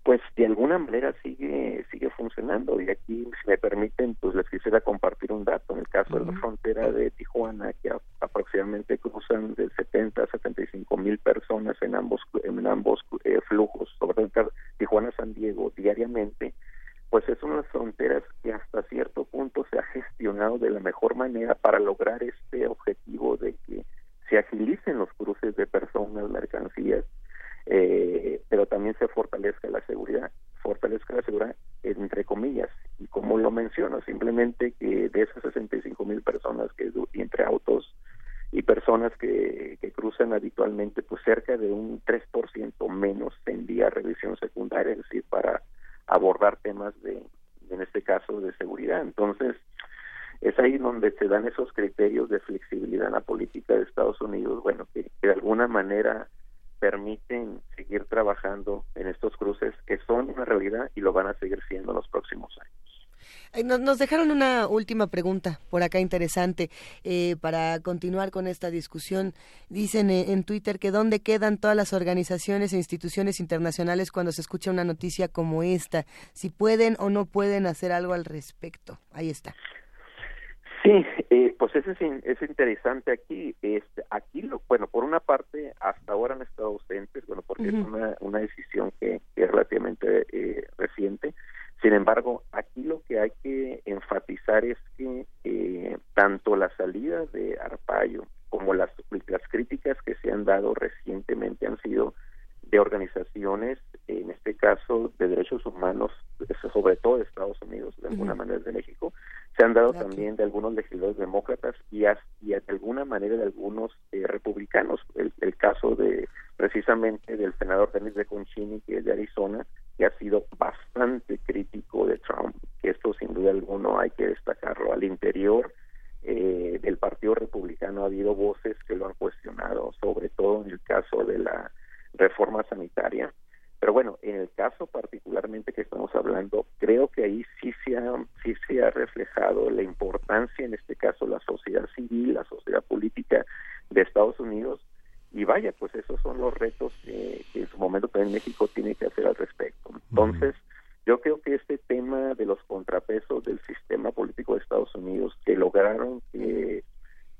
pues de alguna manera sigue sigue funcionando. Y aquí si me permiten pues les quisiera compartir un dato. En el caso de la frontera de Tijuana que a- aproximadamente cruzan de 70 a 75 mil personas en ambos en ambos eh, flujos sobre Tijuana San Diego diariamente pues es unas fronteras que hasta cierto punto se ha gestionado de la mejor manera para lograr este objetivo de que se agilicen los cruces de personas, mercancías, eh, pero también se fortalezca la seguridad, fortalezca la seguridad entre comillas, y como lo menciono, simplemente que de esas 65 mil personas que entre autos y personas que, que cruzan habitualmente, pues cerca de un 3% menos tendría revisión secundaria, es decir, para abordar temas de, en este caso, de seguridad. Entonces, es ahí donde se dan esos criterios de flexibilidad en la política de Estados Unidos, bueno, que de alguna manera permiten seguir trabajando en estos cruces que son una realidad y lo van a seguir siendo en los próximos años. Nos, nos dejaron una última pregunta por acá interesante eh, para continuar con esta discusión. Dicen eh, en Twitter que dónde quedan todas las organizaciones e instituciones internacionales cuando se escucha una noticia como esta, si pueden o no pueden hacer algo al respecto. Ahí está. Sí, eh, pues eso es, es interesante aquí. Este, aquí, lo, bueno, por una parte, hasta ahora han estado ausentes, bueno, porque es una, una decisión que, que es relativamente eh, reciente. Sin embargo, aquí lo que hay que enfatizar es que eh, tanto la salida de Arpaio como las, las críticas que se han dado recientemente han sido de organizaciones, en este caso de derechos humanos, sobre todo de Estados Unidos, de alguna manera de México, se han dado Claro. también de algunos legisladores demócratas y, as- y de alguna manera de algunos eh, republicanos. El, el caso de precisamente del senador Dennis de Concini, que es de Arizona, que ha sido bastante crítico de Trump, que esto sin duda alguno hay que destacarlo. Al interior eh, del Partido Republicano ha habido voces que lo han cuestionado, sobre todo en el caso de la reforma sanitaria. Pero bueno, en el caso particularmente que estamos hablando, creo que ahí sí se ha, sí se ha reflejado la importancia, en este caso, la sociedad civil, la sociedad política de Estados Unidos. Y vaya, pues esos son los retos que, que en su momento también México tiene que hacer al respecto. Entonces, yo creo que este tema de los contrapesos del sistema político de Estados Unidos que lograron que,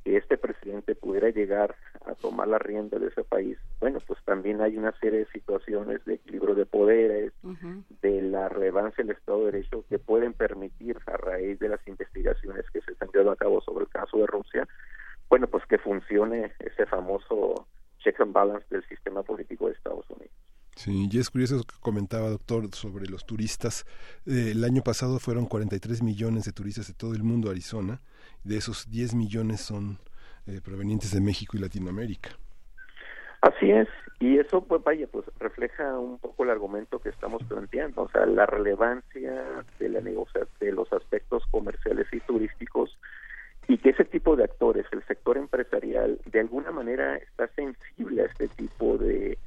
que este presidente pudiera llegar a tomar la rienda de ese país, bueno, pues también hay una serie de situaciones de equilibrio de poderes, de la relevancia del Estado de Derecho que pueden permitir a raíz de las investigaciones que se están llevando a cabo sobre el caso de Rusia, bueno, pues que funcione ese famoso check and balance del sistema político de Estados Unidos. Sí, y es curioso que comentaba, doctor, sobre los turistas. Eh, el año pasado fueron 43 millones de turistas de todo el mundo a Arizona. De esos 10 millones son eh, provenientes de México y Latinoamérica. Así es, y eso pues vaya, pues refleja un poco el argumento que estamos planteando, o sea, la relevancia de la negocia de los aspectos comerciales y turísticos y que ese tipo de actores, el sector empresarial, de alguna manera está sensible a este tipo de,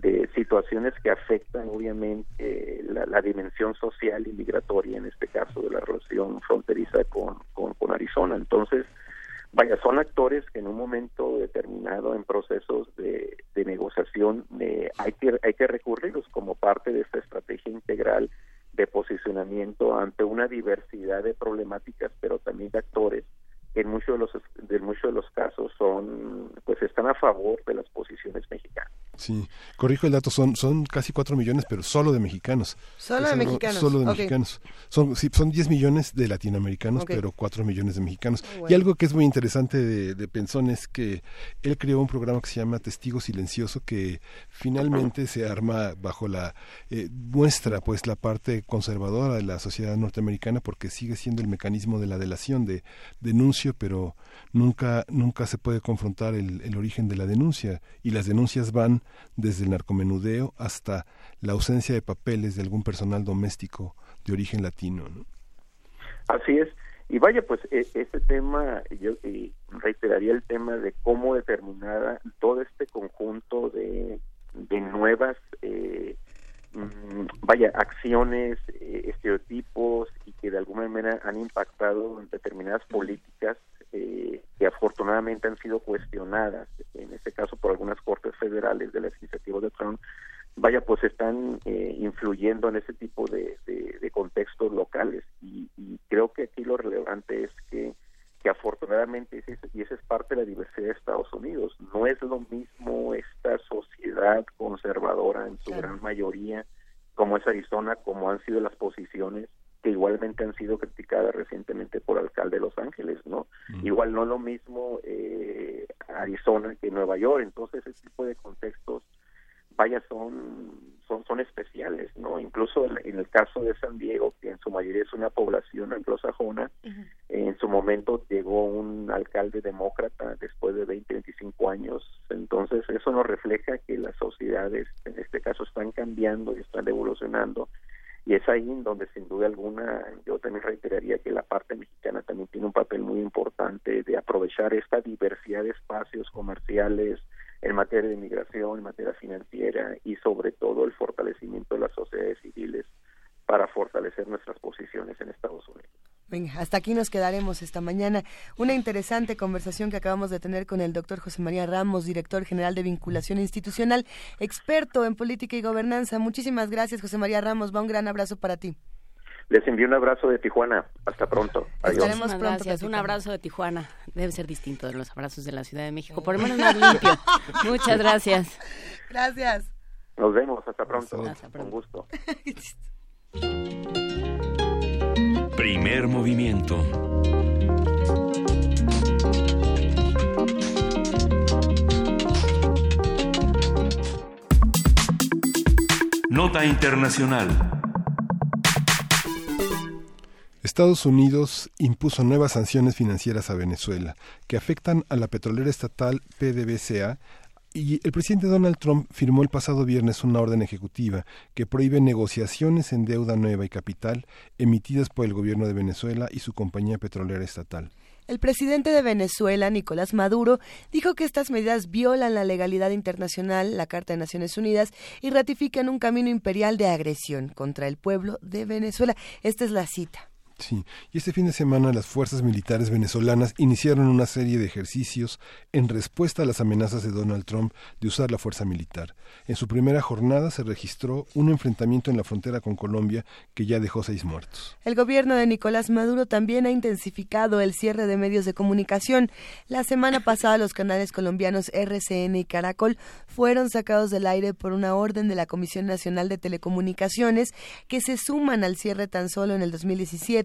de situaciones que afectan obviamente la, la dimensión social y migratoria, en este caso de la relación fronteriza con, con, Arizona. Entonces, vaya, son actores que en un momento determinado en procesos de, negociación eh, hay que hay que recurrirlos como parte de esta estrategia integral de posicionamiento ante una diversidad de problemáticas, pero también de actores en muchos de los de muchos de los casos son pues están a favor de las posiciones mexicanas. Sí, corrijo el dato, son, son casi 4 millones, pero solo de mexicanos. Solo de mexicanos. Solo de mexicanos. Son, sí, son 10 millones de latinoamericanos, pero 4 millones de mexicanos. Bueno. Y algo que es muy interesante de, de Pensón es que él creó un programa que se llama Testigo Silencioso, que finalmente se arma bajo la, eh, muestra pues la parte conservadora de la sociedad norteamericana, porque sigue siendo el mecanismo de la delación, de pero nunca, nunca se puede confrontar el, el origen de la denuncia. Y las denuncias van desde el narcomenudeo hasta la ausencia de papeles de algún personal doméstico de origen latino. ¿no? Así es. Y vaya, pues e- ese tema, yo eh, reiteraría el tema de cómo determinar todo este conjunto de, de nuevas, eh, mm, vaya, acciones, eh, estereotipos que de alguna manera han impactado en determinadas políticas eh, que afortunadamente han sido cuestionadas, en este caso por algunas cortes federales de las iniciativas de Trump, vaya, pues están eh, influyendo en ese tipo de, de- de contextos locales. Y, y creo que aquí lo relevante es que, que afortunadamente, y esa es parte de la diversidad de Estados Unidos, no es lo mismo esta sociedad conservadora en su gran mayoría como es Arizona, como han sido las posiciones que igualmente han sido criticadas recientemente por alcalde de Los Ángeles, ¿no? Igual no lo mismo eh, Arizona que Nueva York, entonces ese tipo de contextos vaya son son son especiales no incluso en, en el caso de San Diego que en su mayoría es una población anglosajona en su momento llegó un alcalde demócrata después de 20 25 años. Entonces eso nos refleja que las sociedades en este caso están cambiando y están evolucionando y es ahí en donde sin duda alguna yo también reiteraría que la parte mexicana también tiene un papel muy importante de aprovechar esta diversidad de espacios comerciales en materia de inmigración, en materia financiera y sobre todo el fortalecimiento de las sociedades civiles para fortalecer nuestras posiciones en Estados Unidos. Venga, hasta aquí nos quedaremos esta mañana. Una interesante conversación que acabamos de tener con el doctor José María Ramos, director general de vinculación institucional, experto en política y gobernanza. Muchísimas gracias, José María Ramos. Va un gran abrazo para ti. Les envío un abrazo de Tijuana. Hasta pronto. Adiós. Muchísimas pronto gracias. Un abrazo de Tijuana. Debe ser distinto de los abrazos de la Ciudad de México, por lo menos más *laughs* limpio. Muchas gracias. Gracias. Nos vemos. Hasta pronto. Con gusto. *laughs* Primer movimiento. Nota Internacional. Estados Unidos impuso nuevas sanciones financieras a Venezuela que afectan a la petrolera estatal PDVSA y el presidente Donald Trump firmó el pasado viernes una orden ejecutiva que prohíbe negociaciones en deuda nueva y capital emitidas por el gobierno de Venezuela y su compañía petrolera estatal. El presidente de Venezuela, Nicolás Maduro, dijo que estas medidas violan la legalidad internacional, la Carta de Naciones Unidas, y ratifican un camino imperial de agresión contra el pueblo de Venezuela. Esta es la cita. Sí, y este fin de semana las fuerzas militares venezolanas iniciaron una serie de ejercicios en respuesta a las amenazas de Donald Trump de usar la fuerza militar. En su primera jornada se registró un enfrentamiento en la frontera con Colombia que ya dejó seis muertos. El gobierno de Nicolás Maduro también ha intensificado el cierre de medios de comunicación. La semana pasada los canales colombianos RCN y Caracol fueron sacados del aire por una orden de la Comisión Nacional de Telecomunicaciones que se suman al cierre tan solo en el 2017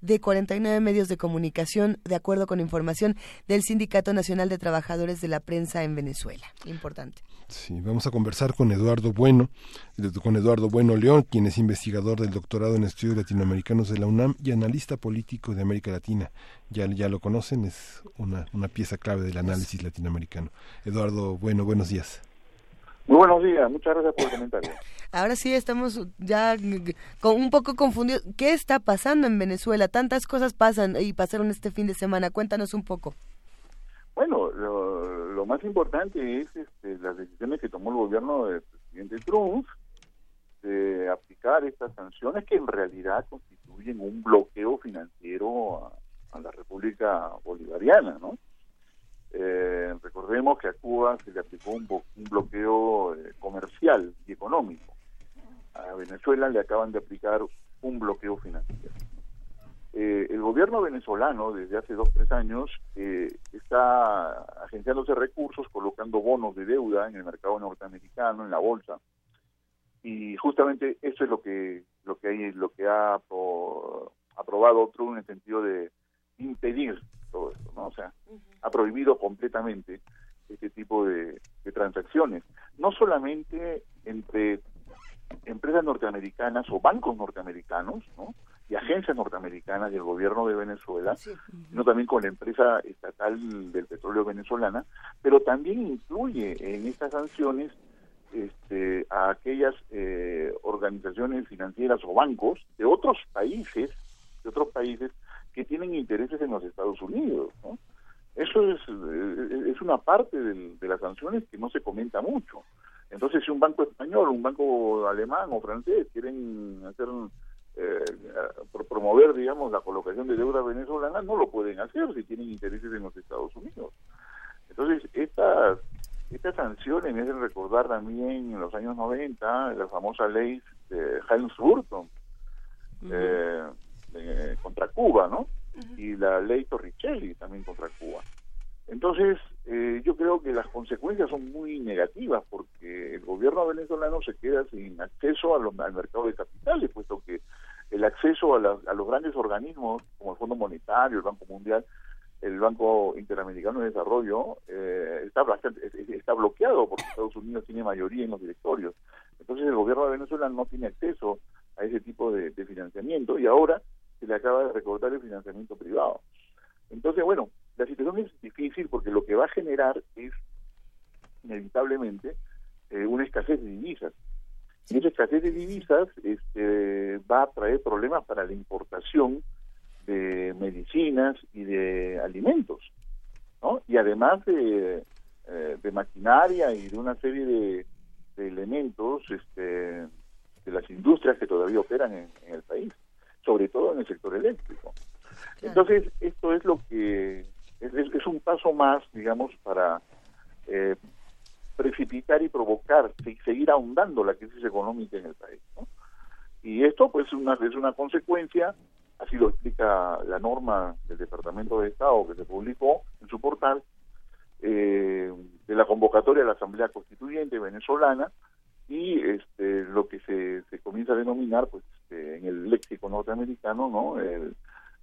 de 49 medios de comunicación, de acuerdo con información del Sindicato Nacional de Trabajadores de la Prensa en Venezuela. Importante. Sí, vamos a conversar con Eduardo Bueno, con Eduardo Bueno León, quien es investigador del doctorado en estudios latinoamericanos de la UNAM y analista político de América Latina. Ya, ya lo conocen, es una, una pieza clave del análisis latinoamericano. Eduardo Bueno, buenos días. Muy buenos días, muchas gracias por el comentario. *laughs* Ahora sí estamos ya con un poco confundidos. ¿Qué está pasando en Venezuela? Tantas cosas pasan y pasaron este fin de semana. Cuéntanos un poco. Bueno, lo, lo más importante es este, las decisiones que tomó el gobierno del presidente Trump de aplicar estas sanciones que en realidad constituyen un bloqueo financiero a, a la República Bolivariana, ¿no? Eh, recordemos que a Cuba se le aplicó un, un bloqueo eh, comercial y económico. A Venezuela le acaban de aplicar un bloqueo financiero. eh, el gobierno venezolano desde hace dos tres años eh, está agenciándose recursos colocando bonos de deuda en el mercado norteamericano en la bolsa y justamente eso es lo que lo que hay lo que ha apro- aprobado Trump en el sentido de impedir todo esto no o sea ha prohibido completamente este tipo de, de transacciones. No solamente entre empresas norteamericanas o bancos norteamericanos ¿no? y agencias norteamericanas del gobierno de Venezuela, sino también con la empresa estatal del petróleo venezolana, pero también incluye en estas sanciones este, a aquellas eh, organizaciones financieras o bancos de otros países, de otros países que tienen intereses en los Estados Unidos, ¿no? Eso es, eh, es una parte del- de las sanciones que no se comenta mucho. Entonces, si un banco español, un banco alemán o francés quieren hacer eh, pro- promover, digamos, la colocación de deuda venezolana, no lo pueden hacer si tienen intereses en los Estados Unidos. Entonces, estas estas sanciones me hacen recordar también en los años 90 la famosa ley de Helms Burton eh, eh, contra Cuba, ¿no? Y la ley Torricelli también contra Cuba. Entonces, eh, yo creo que las consecuencias son muy negativas porque el gobierno venezolano se queda sin acceso a los- al mercado de capitales, puesto que el acceso a, la- a los grandes organismos como el Fondo Monetario, el Banco Mundial, el Banco Interamericano de Desarrollo eh, está, bastante- es- es- está bloqueado porque Estados Unidos tiene mayoría en los directorios. Entonces el gobierno de Venezuela no tiene acceso a ese tipo de, de financiamiento y ahora se le acaba de recortar el financiamiento privado. Entonces, bueno, la situación es difícil porque lo que va a generar es inevitablemente eh, una escasez de divisas. Y esa escasez de divisas este, va a traer problemas para la importación de medicinas y de alimentos, ¿no? Y además de, eh, de maquinaria y de una serie de, de elementos este, de las industrias que todavía operan en, en el país, sobre todo en el sector eléctrico. Entonces, esto es lo que es, es- un paso más, digamos, para eh, precipitar y provocar, se- seguir ahondando la crisis económica en el país. ¿no? Y esto, pues, una, es una consecuencia, así lo explica la norma del Departamento de Estado que se publicó en su portal, eh, de la convocatoria de la Asamblea Constituyente venezolana y este, lo que se, se comienza a denominar, pues, este, en el léxico norteamericano, ¿no? El-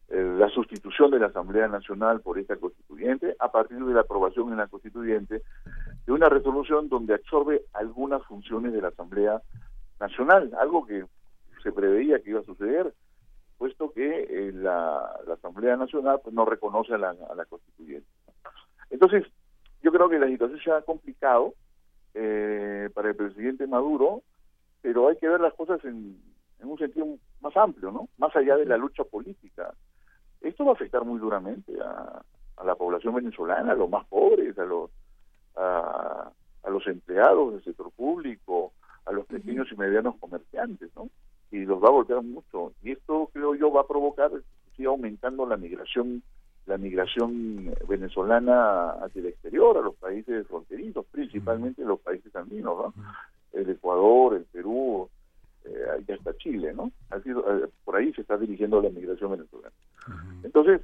la sustitución de la Asamblea Nacional por esta constituyente a partir de la aprobación en la constituyente de una resolución donde absorbe algunas funciones de la Asamblea Nacional, algo que se preveía que iba a suceder, puesto que eh, la, la Asamblea Nacional pues, no reconoce a la, a la constituyente. Entonces, yo creo que la situación se ha complicado eh, para el presidente Maduro, pero hay que ver las cosas en, en un sentido más amplio, ¿no? Más allá de la lucha política. Esto va a afectar muy duramente a, a la población venezolana, a los más pobres, a los a, a los empleados del sector público, a los pequeños y medianos comerciantes, ¿no? Y los va a golpear mucho. Y esto, creo yo, va a provocar, sigue aumentando la migración la migración venezolana hacia el exterior, a los países fronterizos, principalmente los países andinos, ¿no? El Ecuador, el Perú, eh, y hasta Chile, ¿no? Ha sido, eh, por ahí se está dirigiendo la migración venezolana. Entonces,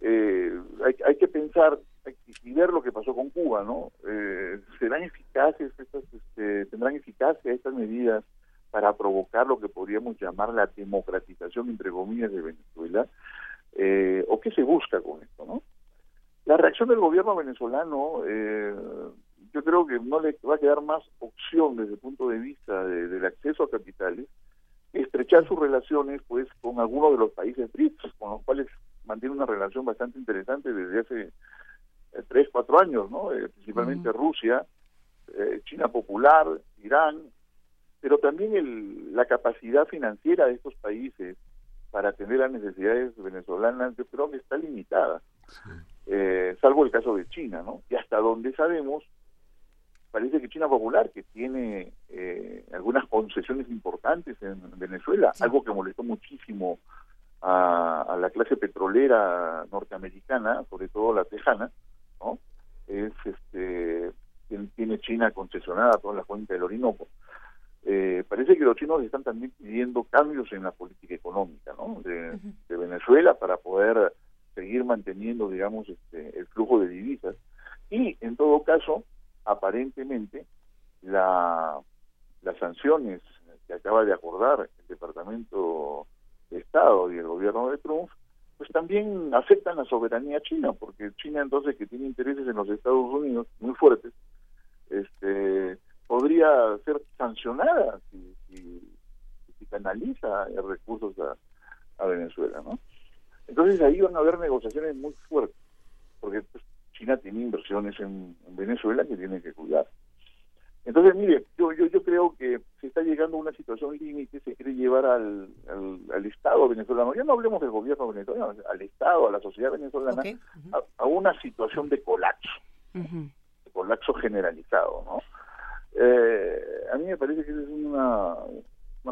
eh, hay, hay que pensar hay que- y ver lo que pasó con Cuba, ¿no? Eh, ¿Serán eficaces estas, este, tendrán eficacia estas medidas para provocar lo que podríamos llamar la democratización, entre comillas, de Venezuela? Eh, ¿O qué se busca con esto, no? La reacción del gobierno venezolano, eh, yo creo que no le va a quedar más opción desde el punto de vista de- del acceso a capitales, estrechar sus relaciones pues con algunos de los países BRICS, con los cuales mantiene una relación bastante interesante desde hace eh, tres, cuatro años, ¿no? Eh, principalmente Rusia, eh, China Popular, Irán, pero también el, la capacidad financiera de estos países para atender las necesidades venezolanas, yo creo que está limitada, eh, salvo el caso de China, ¿no? Y hasta donde sabemos, parece que China Popular, que tiene eh, algunas concesiones importantes en Venezuela, algo que molestó muchísimo a, a la clase petrolera norteamericana, sobre todo la tejana, ¿no? Es este tiene- tiene China concesionada toda la cuenca del Orinoco. Eh, parece que los chinos están también pidiendo cambios en la política económica ¿no? de, de Venezuela para poder seguir manteniendo, digamos, este, el flujo de divisas. Y, en todo caso, aparentemente, la, las sanciones que acaba de acordar el Departamento de Estado y el gobierno de Trump, pues también afectan la soberanía china, porque China entonces que tiene intereses en los Estados Unidos muy fuertes, este podría ser sancionada si, si, si canaliza recursos a, a Venezuela, ¿no? Entonces ahí van a haber negociaciones muy fuertes, porque pues, China tiene inversiones en, en Venezuela que tiene que cuidar. Entonces, mire, yo, yo, yo creo que se está llegando a una situación límite, se quiere llevar al, al, al Estado venezolano, ya no hablemos del gobierno venezolano, al Estado, a la sociedad venezolana, a, a una situación de colapso, de colapso generalizado, ¿no? Eh, a mí me parece que es una,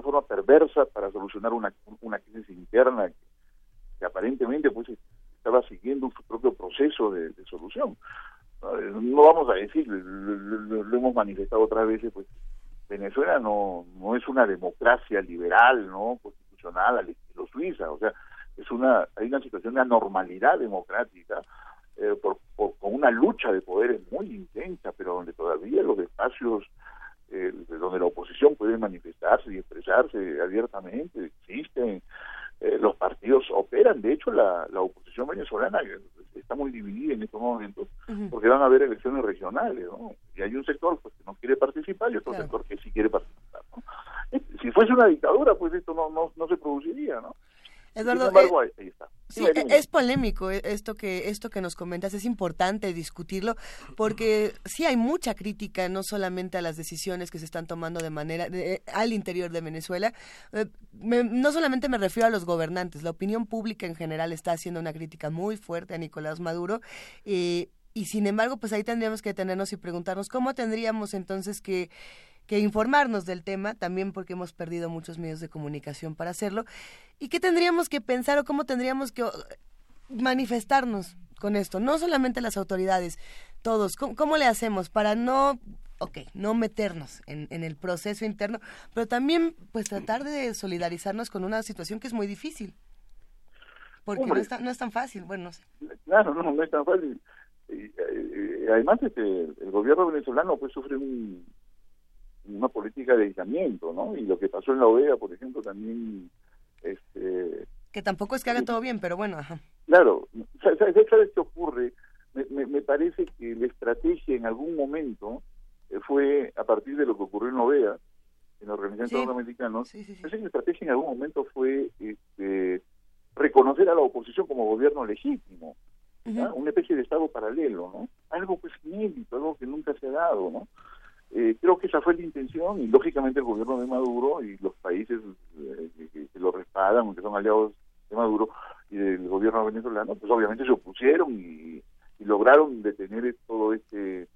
forma perversa para solucionar una, una crisis interna que, aparentemente pues estaba siguiendo su propio proceso de, solución. No vamos a decir, lo- lo hemos manifestado otras veces, pues Venezuela no no es una democracia liberal, no constitucional al estilo Suiza, o sea, es una hay una situación de anormalidad democrática eh, por, por- con una lucha de poderes muy intensa, pero donde todavía los espacios eh, donde la oposición puede manifestarse y expresarse abiertamente existen, eh, los partidos operan, de hecho la, la oposición venezolana está muy dividida en estos momentos porque van a haber elecciones regionales, ¿no? Y hay un sector pues, que no quiere participar y otro sector que sí quiere participar, ¿no? Eh, Si fuese una dictadura, pues esto no, no, no se produciría, ¿no? Eduardo, Sin embargo, eh, ahí, está. Sí, es polémico eh, esto que esto que nos comentas, es importante discutirlo porque sí hay mucha crítica no solamente a las decisiones que se están tomando de manera de- al interior de Venezuela, eh, me- no solamente me refiero a los gobernantes, la opinión pública en general está haciendo una crítica muy fuerte a Nicolás Maduro eh, y sin embargo, pues ahí tendríamos que detenernos y preguntarnos cómo tendríamos entonces que que informarnos del tema, también porque hemos perdido muchos medios de comunicación para hacerlo, y qué tendríamos que pensar o cómo tendríamos que manifestarnos con esto, no solamente las autoridades, todos, ¿cómo, cómo le hacemos para no, ok, no meternos en, en el proceso interno, pero también pues tratar de solidarizarnos con una situación que es muy difícil, porque no Hombre. es, tan, no es tan fácil, bueno, no sé. Claro, no, no es tan fácil. Y, eh, además, este, el gobierno venezolano pues sufre un- una política de aislamiento, ¿no? Y lo que pasó en la OEA, por ejemplo, también, este, que tampoco es que haga todo bien, pero bueno, ajá. claro, ¿sabes, sabes- qué ocurre? Me, me, me parece que la estrategia en algún momento eh, fue a partir de lo que ocurrió en la OEA, en la Organización de Sí. Parece que la estrategia en algún momento fue este, reconocer a la oposición como gobierno legítimo, una especie de Estado paralelo, ¿no? Algo pues inédito, algo que nunca se ha dado, ¿no? Eh, creo que esa fue la intención y lógicamente el gobierno de Maduro y los países eh, que, lo respaldan, que son aliados de Maduro y del gobierno venezolano, pues obviamente se opusieron y, y lograron detener todo este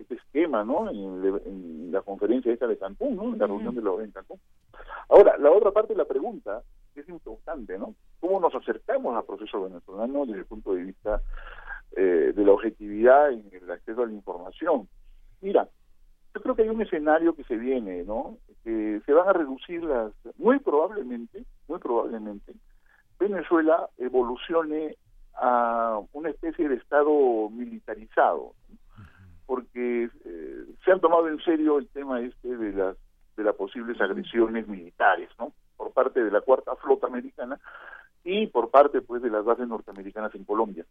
este esquema, ¿no? En, la conferencia esta de Cancún, ¿no? En la reunión de la en Cancún. Ahora, la otra parte de la pregunta es importante, ¿no? ¿Cómo nos acercamos al proceso venezolano desde el punto de vista eh, de la objetividad en el acceso a la información? Mira, yo creo que hay un escenario que se viene, ¿no? Que se van a reducir las, muy probablemente, muy probablemente, Venezuela evolucione a una especie de estado militarizado, porque eh, se han tomado en serio el tema este de las de las posibles agresiones militares, ¿no? Por parte de la cuarta flota americana y por parte, pues, de las bases norteamericanas en Colombia.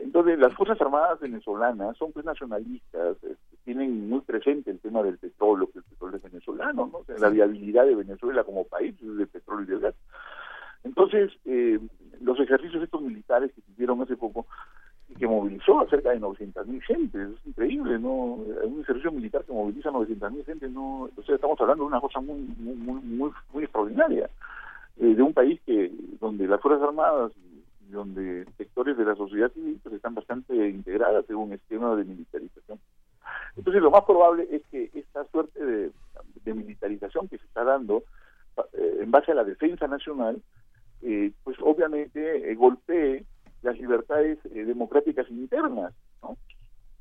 Entonces, las Fuerzas Armadas venezolanas son pues nacionalistas, este, tienen muy presente el tema del petróleo, que el petróleo es venezolano, ¿no? O sea, la viabilidad de Venezuela como país es del petróleo y del gas. Entonces, eh, los ejercicios estos militares que se hicieron hace poco que movilizó a cerca de 900 mil gente, es increíble, ¿no? Un ejercicio militar que moviliza 900 mil gente, no, o sea, estamos hablando de una cosa muy, muy, muy, muy, muy extraordinaria, eh, de un país que donde las Fuerzas Armadas y donde sectores de la sociedad civil pues, están bastante integradas en un esquema de militarización. Entonces, lo más probable es que esta suerte de, de militarización que se está dando eh, en base a la defensa nacional, eh, pues obviamente eh, golpee las libertades eh, democráticas internas, ¿no?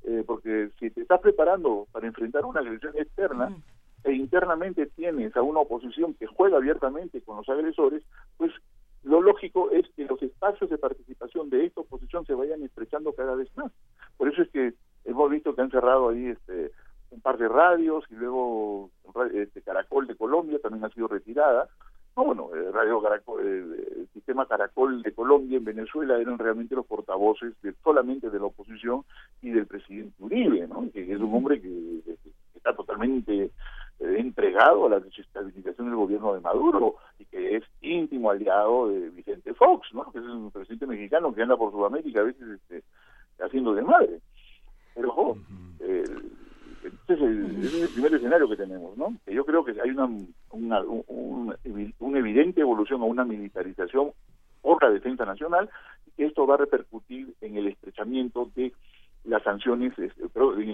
Eh, porque si te estás preparando para enfrentar una agresión externa e internamente tienes a una oposición que juega abiertamente con los agresores, pues lo lógico es que los espacios de participación de esta oposición se vayan estrechando cada vez más. Por eso es que hemos visto que han cerrado ahí este un par de radios y luego este Caracol de Colombia también ha sido retirada. No, bueno, el radio Caracol, el, sistema Caracol de Colombia en Venezuela eran realmente los portavoces de, solamente de la oposición y del presidente Uribe, ¿no? Que es un hombre que, está totalmente eh, entregado a la desestabilización del gobierno de Maduro y que es íntimo aliado de Vicente Fox, ¿no? Que es un presidente mexicano que anda por Sudamérica a veces este, haciendo de madre. Pero ojo, eh, ese, es el, ese es el primer escenario que tenemos, ¿no? Que yo creo que hay una, una, un- evidente evolución a una militarización por la defensa nacional y que esto va a repercutir en el estrechamiento de las sanciones, el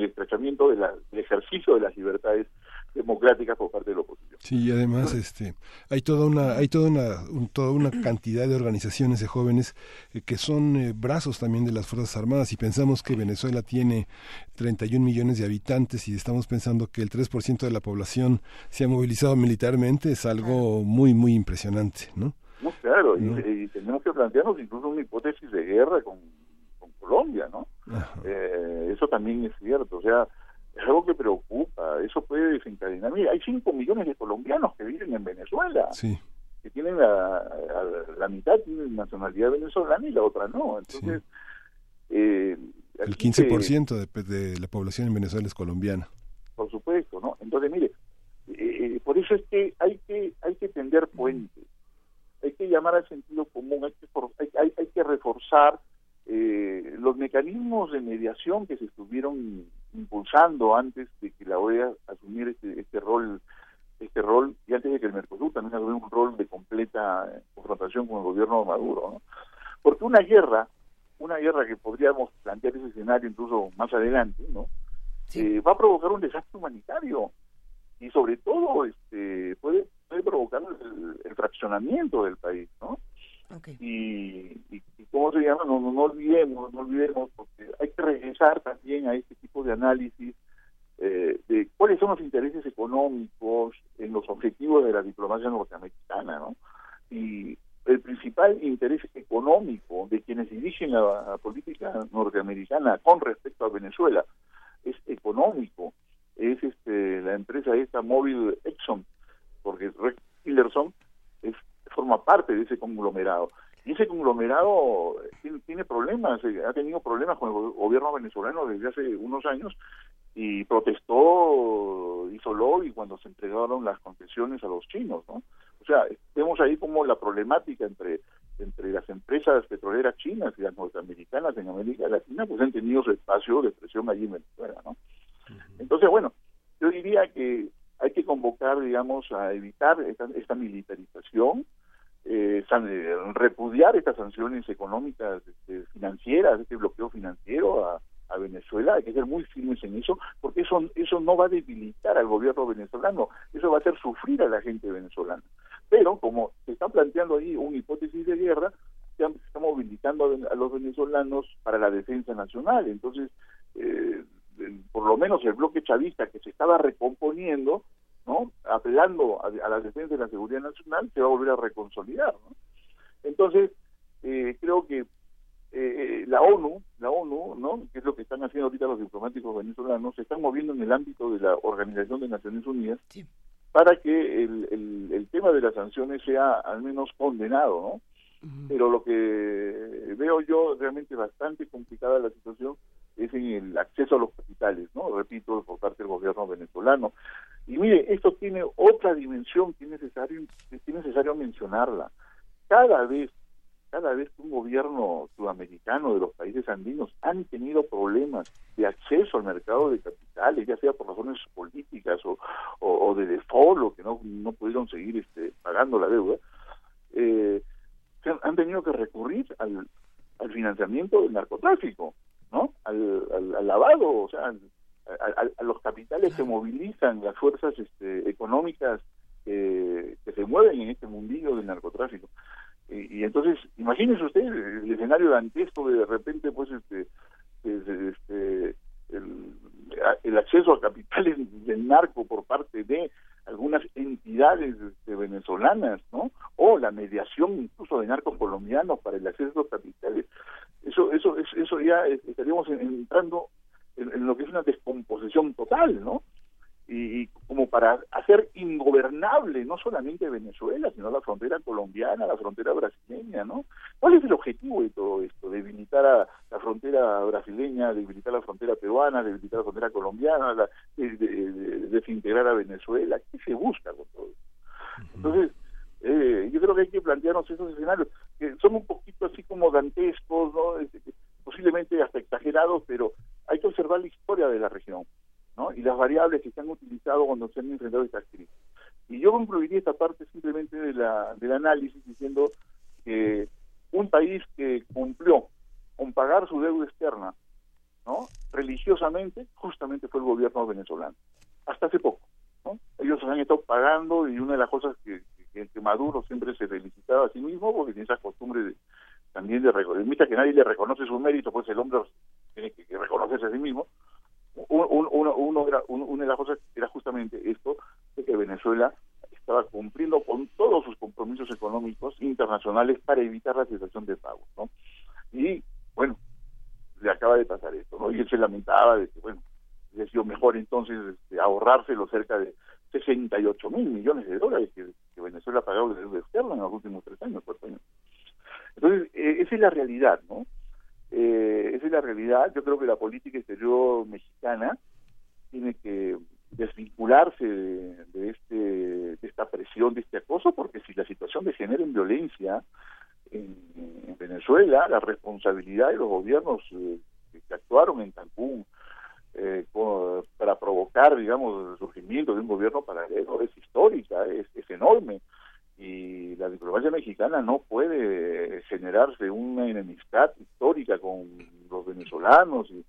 estrechamiento de la- del ejercicio de las libertades democráticas por parte de la oposición. Sí, y además este hay toda una hay toda una un- toda una cantidad de organizaciones de jóvenes eh, que son eh, brazos también de las Fuerzas Armadas y pensamos que Venezuela tiene 31 millones de habitantes y estamos pensando que el 3% de la población se ha movilizado militarmente es algo muy muy impresionante, ¿no? No, claro, y- tenemos que plantearnos incluso una hipótesis de guerra con, con Colombia, ¿no? Eh, eso también es cierto, o sea, es algo que preocupa, eso puede desencadenar. Mira, hay 5 millones de colombianos que viven en Venezuela, Sí. que tienen la, la, la mitad tienen nacionalidad venezolana y la otra no. Entonces, eh, El aquí se- 15% de, de la población en Venezuela es colombiana. por supuesto, ¿no? Entonces, mire, eh, por eso es que hay que hay que tender puentes, hay que llamar al sentido común, hay que hay, hay- hay que reforzar eh, los mecanismos de mediación que se estuvieron impulsando antes de que la OEA asumiera este, este rol este rol y antes de que el Mercosur también asumiera un rol de completa confrontación con el gobierno de Maduro, ¿no? Porque una guerra, una guerra que podríamos plantear ese escenario incluso más adelante, ¿no? eh, va a provocar un desastre humanitario y sobre todo este puede, puede provocar el, el fraccionamiento del país, ¿no? Y, y, cómo se llama, no, no, no olvidemos, no olvidemos, porque hay que regresar también a este tipo de análisis eh, de cuáles son los intereses económicos en los objetivos de la diplomacia norteamericana, ¿no? Y el principal interés económico de quienes dirigen la, la política norteamericana con respecto a Venezuela es económico, es este la empresa esta móvil Exxon, porque Rex Tillerson es, forma parte de ese conglomerado. Y ese conglomerado eh, tiene, tiene problemas, eh, ha tenido problemas con el go- gobierno venezolano desde hace unos años y protestó, hizo lobby cuando se entregaron las concesiones a los chinos, ¿no? O sea, vemos ahí como la problemática entre entre las empresas petroleras chinas y las norteamericanas en América Latina, pues han tenido su espacio de presión allí en Venezuela, ¿no? Entonces, bueno, yo diría que hay que convocar, digamos, a evitar esta, esta militarización, eh, eh, repudiar estas sanciones económicas, este, financieras, este bloqueo financiero a, Venezuela, hay que ser muy firmes en eso, porque eso, eso no va a debilitar al gobierno venezolano, eso va a hacer sufrir a la gente venezolana. Pero como se está planteando ahí una hipótesis de guerra, se está movilizando a a los venezolanos para la defensa nacional. Entonces, eh, el- por lo menos el bloque chavista que se estaba recomponiendo, ¿no? apelando a, a la defensa de la seguridad nacional, se va a volver a reconsolidar. ¿no? Entonces, eh, creo que eh, la ONU, la ONU, ¿no? que es lo que están haciendo ahorita los diplomáticos venezolanos, se están moviendo en el ámbito de la Organización de Naciones Unidas para que el, el, el tema de las sanciones sea al menos condenado, ¿no? Pero lo que veo yo realmente bastante complicada la situación es en el acceso a los capitales, ¿no? Repito, por parte del gobierno venezolano. Y mire, esto tiene otra dimensión que es necesario, que es necesario mencionarla. Cada vez, cada vez que un gobierno sudamericano de los países andinos han tenido problemas de acceso al mercado de capitales, ya sea por razones políticas o, o, de default, o que no, no pudieron seguir este, pagando la deuda, eh, han tenido que recurrir al, al financiamiento del narcotráfico, ¿no? Al, al, al lavado, o sea, al- a, a- los capitales que movilizan las fuerzas este, económicas eh, que se mueven en este mundillo del narcotráfico. Y, y entonces, imagínese usted el escenario dantesco de de repente, pues, este, este, este, el, el acceso a capitales del narco por parte de algunas entidades este, venezolanas, ¿no? o la mediación incluso de narcos colombianos para el acceso a los capitales, eso, eso, eso, ya estaríamos en- entrando en, en lo que es una descomposición total, ¿no? Y, como para hacer ingobernable no solamente Venezuela, sino la frontera colombiana, la frontera brasileña, ¿no? ¿Cuál es el objetivo de todo esto? Debilitar a la frontera brasileña, debilitar la frontera peruana, debilitar la frontera colombiana, la- de- de- de- desintegrar a Venezuela. ¿Qué se busca con todo esto? Entonces, eh, yo creo que hay que plantearnos esos escenarios, que son un poquito así como dantescos, ¿no? Este, posiblemente hasta exagerados, pero hay que observar la historia de la región, Y las variables que se han utilizado cuando se han enfrentado estas crisis. Y yo concluiría esta parte simplemente de la, del análisis diciendo que un país que cumplió con pagar su deuda externa, ¿no? Religiosamente, justamente fue el gobierno venezolano. Hasta hace poco, ¿no? Ellos han estado pagando y una de las cosas que, que, Maduro siempre se felicitaba a sí mismo, porque tiene esa costumbre de, también de reconocer, que nadie le reconoce su mérito, pues el hombre tiene que reconocerse a sí mismo. Un- un- uno, uno era, un- una de las cosas era justamente esto, de que Venezuela estaba cumpliendo con todos sus compromisos económicos internacionales para evitar la situación de pago, ¿no? Y, bueno, le acaba de pasar esto, ¿no? Y él se lamentaba de que, bueno, hubiera sido mejor entonces este, ahorrarse los cerca de 68 mil millones de dólares que, que Venezuela ha pagado de deuda externa en los últimos tres años, cuatro años. Entonces, eh, esa es la realidad, ¿no? Eh, esa es la realidad. Yo creo que la política exterior mexicana tiene que desvincularse de, de este, de esta presión, de este acoso, porque si la situación degenera en violencia en, en Venezuela, la responsabilidad de los gobiernos eh, que, actuaron en Cancún eh, para provocar, digamos, el surgimiento de un gobierno paralelo es histórica, es, es enorme y la diplomacia mexicana no puede generarse una enemistad histórica con los venezolanos y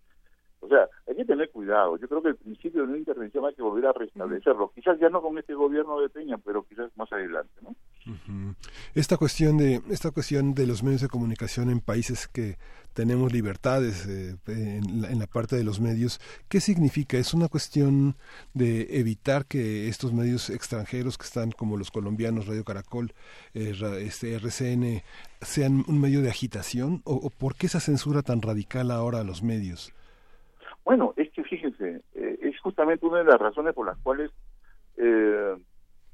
o sea hay que tener cuidado. Yo creo que el principio de una intervención hay que volver a restablecerlo. Quizás ya no con este gobierno de Peña pero quizás más adelante no Ujú. Esta cuestión de esta cuestión de los medios de comunicación en países que tenemos libertades eh, en, la, en la parte de los medios, ¿qué significa? ¿Es una cuestión de evitar que estos medios extranjeros que están como los colombianos, Radio Caracol, eh, este RCN, sean un medio de agitación? ¿O, o por qué esa censura tan radical ahora a los medios? Bueno, es que fíjense, eh, es justamente una de las razones por las cuales, eh,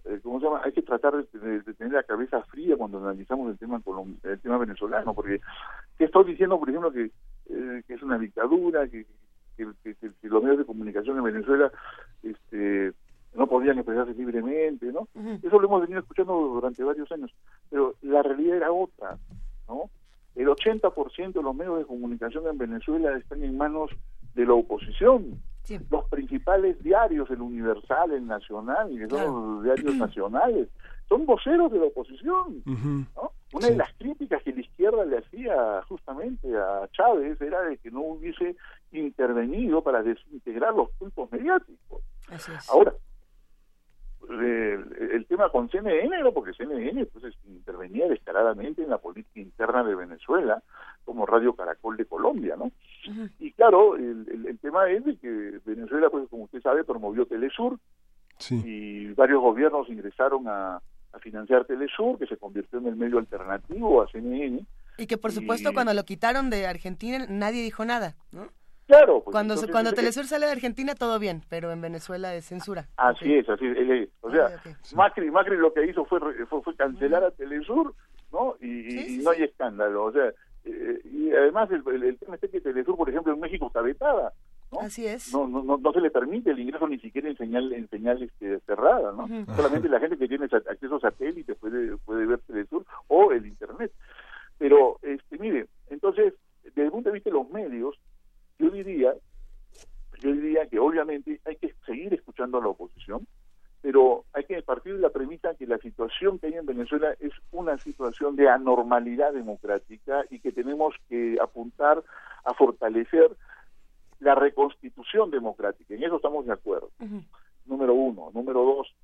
eh, ¿cómo se llama? Hay que tratar de, tener- de tener la cabeza fría cuando analizamos el tema colom- el tema venezolano, porque ¿qué estoy diciendo, por ejemplo, que, eh, que es una dictadura, que, que, que- que- que los medios de comunicación en Venezuela este, no podían expresarse libremente, ¿no? Eso lo hemos venido escuchando durante varios años, pero la realidad era otra, ¿no? El 80% de los medios de comunicación en Venezuela están en manos de la oposición. Los principales diarios, el Universal, el Nacional, que son los diarios nacionales, son voceros de la oposición. ¿no? Una de las críticas que la izquierda le hacía justamente a Chávez era de que no hubiese intervenido para desintegrar los cultos mediáticos. Ahora, el, el tema con CNN era porque CNN pues es- intervenía descaradamente en la política interna de Venezuela como Radio Caracol de Colombia, ¿no? Y claro, el, el- el tema es de que Venezuela, pues como usted sabe, promovió Telesur y varios gobiernos ingresaron a, a financiar Telesur, que se convirtió en el medio alternativo a CNN. Y que por supuesto Y- cuando lo quitaron de Argentina nadie dijo nada, ¿no? Claro, pues, cuando entonces, cuando Telesur sale de Argentina todo bien, pero en Venezuela es censura. Así es, así es. O sea, Macri, Macri lo que hizo fue, re- fue, fue cancelar a Telesur, ¿no? Y, no hay escándalo. O sea, eh, y además el, el, el tema es que Telesur, por ejemplo, en México está vetada. ¿no? Así es. No, no, no, no se le permite el ingreso ni siquiera en señal, en señal este, cerrada, ¿no? Solamente la gente que tiene acceso a satélite puede, puede ver Telesur o el Internet. Pero, este, mire, entonces, desde el punto de vista de los medios, yo diría yo diría que obviamente hay que seguir escuchando a la oposición, pero hay que partir de la premisa que la situación que hay en Venezuela es una situación de anormalidad democrática y que tenemos que apuntar a fortalecer la reconstitución democrática. En eso estamos de acuerdo. Número uno. Número dos,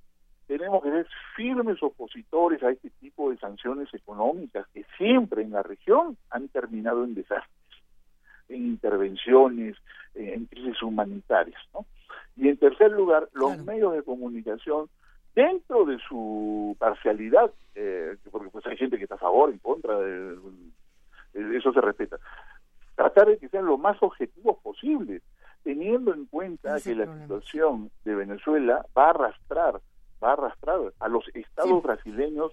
tenemos que ser firmes opositores a este tipo de sanciones económicas que siempre en la región han terminado en desastres en intervenciones, en crisis humanitarias. ¿no? Y en tercer lugar, los medios de comunicación dentro de su parcialidad, eh, porque pues hay gente que está a favor, en contra, de, de- eso se respeta, tratar de que sean lo más objetivos posible, teniendo en cuenta que la situación de Venezuela va a arrastrar, va a arrastrar a los estados brasileños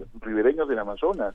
mm, ribereños del Amazonas,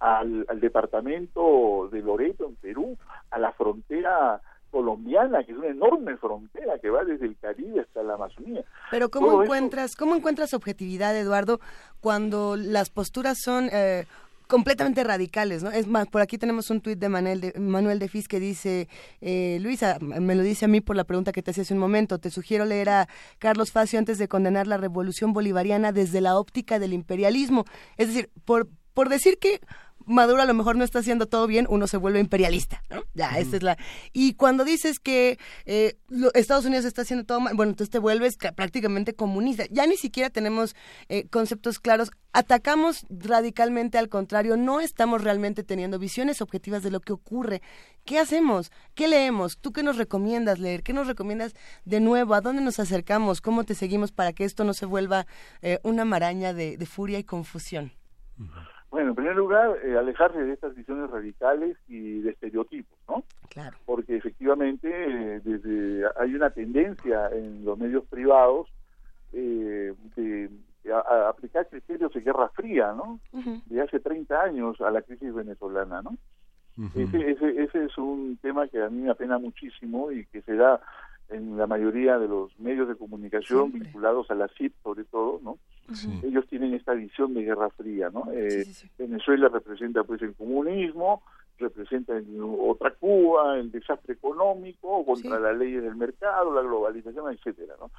al, al departamento de Loreto en Perú, a la frontera colombiana, que es una enorme frontera que va desde el Caribe hasta la Amazonía. Pero ¿cómo Todo eso- encuentras, cómo encuentras objetividad, Eduardo, cuando las posturas son eh, completamente radicales, ¿no? Es más, por aquí tenemos un tuit de Manuel de, Manuel de Fis que dice, eh, Luisa, me lo dice a mí por la pregunta que te hacía hace un momento, te sugiero leer a Carlos Facio antes de condenar la revolución bolivariana desde la óptica del imperialismo. Es decir, por, por decir que Maduro a lo mejor no está haciendo todo bien, uno se vuelve imperialista, ¿no? Ya, esa es la... Y cuando dices que eh, lo- Estados Unidos está haciendo todo mal, bueno, entonces te vuelves ca- prácticamente comunista. Ya ni siquiera tenemos eh, conceptos claros. Atacamos radicalmente al contrario, no estamos realmente teniendo visiones objetivas de lo que ocurre. ¿Qué hacemos? ¿Qué leemos? ¿Tú qué nos recomiendas leer? ¿Qué nos recomiendas de nuevo? ¿A dónde nos acercamos? ¿Cómo te seguimos para que esto no se vuelva eh, una maraña de, de furia y confusión? Bueno, en primer lugar, eh, alejarse de estas visiones radicales y de estereotipos, ¿no? Claro. Porque efectivamente eh, desde hay una tendencia en los medios privados eh, de a, a aplicar criterios de guerra fría, ¿no? De hace 30 años a la crisis venezolana, ¿no? ese, ese, ese es un tema que a mí me apena muchísimo y que se da en la mayoría de los medios de comunicación vinculados a la CIP sobre todo, ¿no? Ellos tienen esta visión de guerra fría, ¿no? Eh, Venezuela representa pues el comunismo, representa el- otra Cuba, el desastre económico, contra las leyes del mercado, la globalización, etcétera, ¿no?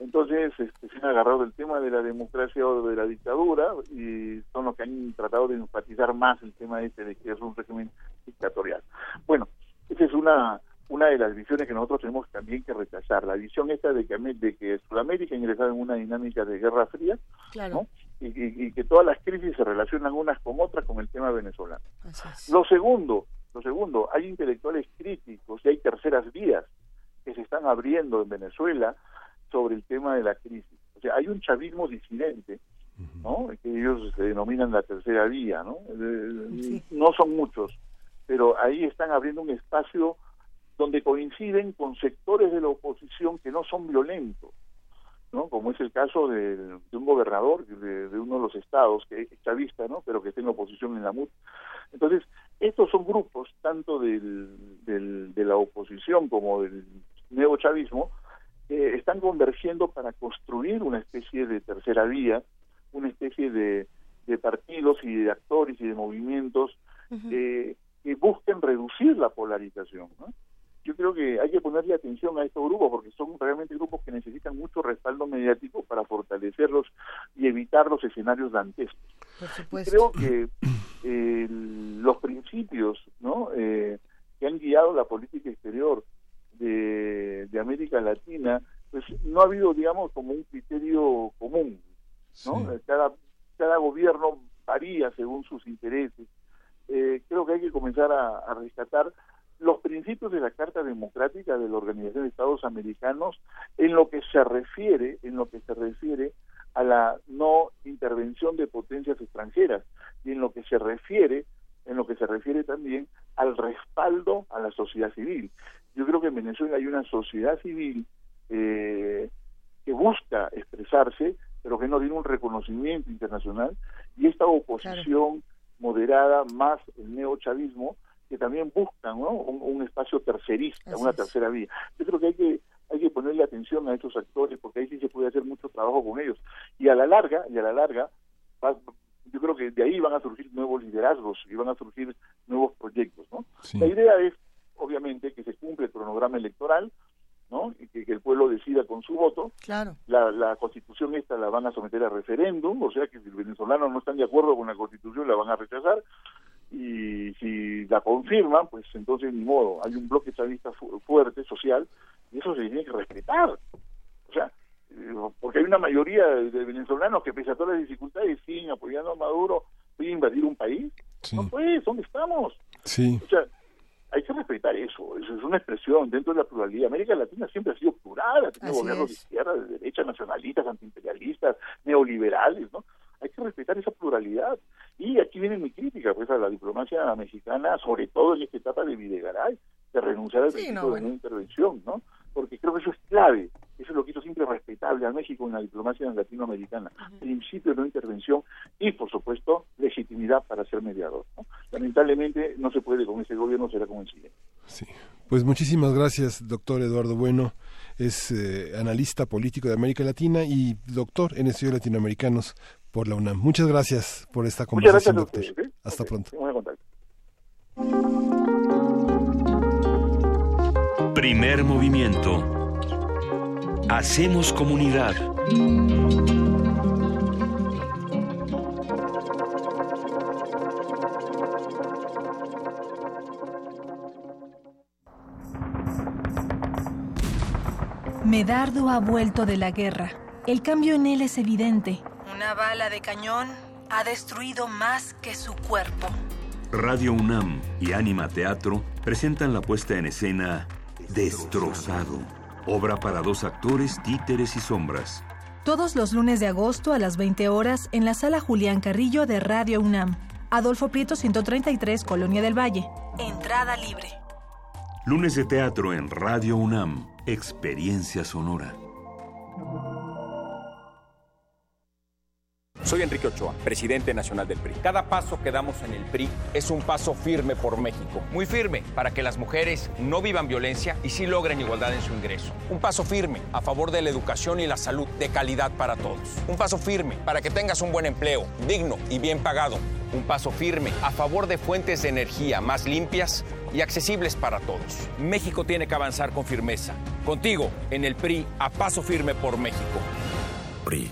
Entonces este, se han agarrado el tema de la democracia o de la dictadura y son los que han tratado de enfatizar más el tema este de que es un régimen dictatorial. Bueno, esa es una una de las visiones que nosotros tenemos también que rechazar, la visión esta de que, de que Sudamérica ha ingresado en una dinámica de guerra fría Claro. y, y- y que todas las crisis se relacionan unas con otras con el tema venezolano. Lo segundo, lo segundo, hay intelectuales críticos y hay terceras vías que se están abriendo en Venezuela sobre el tema de la crisis. O sea, hay un chavismo disidente, ¿no? Que ellos se denominan la tercera vía, ¿no? Eh, No son muchos, pero ahí están abriendo un espacio donde coinciden con sectores de la oposición que no son violentos, ¿no? Como es el caso de, de un gobernador de, de uno de los estados que es chavista, ¿no? Pero que está en oposición en la MUT. Entonces, estos son grupos, tanto del, del- de la oposición como del neochavismo, que están convergiendo para construir una especie de tercera vía, una especie de, de partidos y de actores y de movimientos eh, que busquen reducir la polarización. ¿no? Yo creo que hay que ponerle atención a estos grupos porque son realmente grupos que necesitan mucho respaldo mediático para fortalecerlos y evitar los escenarios dantescos. Por Y creo que eh, los principios ¿no? Eh, que han guiado la política exterior de, de América Latina, pues no ha habido, digamos, como un criterio común. ¿no? Eh, Cada, cada gobierno varía según sus intereses. Eh, creo que hay que comenzar a, a rescatar los principios de la Carta Democrática de la Organización de Estados Americanos en lo que se refiere, en lo que se refiere a la no intervención de potencias extranjeras y en lo que se refiere, en lo que se refiere también al respaldo a la sociedad civil. Yo creo que en Venezuela hay una sociedad civil eh, que busca expresarse, pero que no tiene un reconocimiento internacional, y esta oposición moderada más el neochavismo, que también buscan ¿no? un, un espacio tercerista, Así una es. tercera vía. Yo creo que hay que hay que ponerle atención a estos actores porque ahí sí se puede hacer mucho trabajo con ellos y a la larga y a la larga va- yo creo que de ahí van a surgir nuevos liderazgos y van a surgir nuevos proyectos no la idea es obviamente que se cumple el cronograma electoral no y que, que el pueblo decida con su voto Claro. la, la constitución esta la van a someter a referéndum, o sea que si los venezolanos no están de acuerdo con la constitución la van a rechazar y si la confirman, pues entonces ni modo, hay un bloque chavista fu- fuerte, social, y eso se tiene que respetar. O sea, eh, porque hay una mayoría de venezolanos que pese a todas las dificultades siguen apoyando a Maduro, a invadir un país. No pues, ¿dónde estamos? Sí. O sea, hay que respetar eso, eso es una expresión dentro de la pluralidad. América Latina siempre ha sido plural, ha tenido Así gobiernos de izquierda, de derecha, nacionalistas, antiimperialistas, neoliberales, ¿no? Hay que respetar esa pluralidad. Y aquí viene mi crítica, pues, a la diplomacia mexicana, sobre todo en esta etapa de Videgaray, de renunciar al Sí, principio no, de bueno. no intervención, ¿no? Porque creo que eso es clave, eso es lo que hizo siempre respetable a México en la diplomacia latinoamericana, principio de no intervención y, por supuesto, legitimidad para ser mediador, ¿no? Lamentablemente no se puede con ese gobierno, será con el siguiente. Pues muchísimas gracias, doctor Eduardo Bueno. Es eh, analista político de América Latina y doctor en estudios latinoamericanos por la UNAM. Muchas gracias por esta conversación, doctor. ustedes, ¿eh? Hasta pronto. Primer movimiento. Hacemos comunidad. Medardo ha vuelto de la guerra. El cambio en él es evidente. Una bala de cañón ha destruido más que su cuerpo. Radio UNAM y Anima Teatro presentan la puesta en escena Destrozado, obra para dos actores, títeres y sombras. Todos los lunes de agosto a las 20 horas en la sala Julián Carrillo de Radio UNAM. Adolfo Prieto 133, Colonia del Valle. Entrada libre. Lunes de teatro en Radio UNAM, experiencia sonora. Soy Enrique Ochoa, presidente nacional del PRI. Cada paso que damos en el PRI es un paso firme por México. Muy firme para que las mujeres no vivan violencia y sí logren igualdad en su ingreso. Un paso firme a favor de la educación y la salud de calidad para todos. Un paso firme para que tengas un buen empleo, digno y bien pagado. Un paso firme a favor de fuentes de energía más limpias y accesibles para todos. México tiene que avanzar con firmeza. Contigo, en el PRI, a paso firme por México. PRI.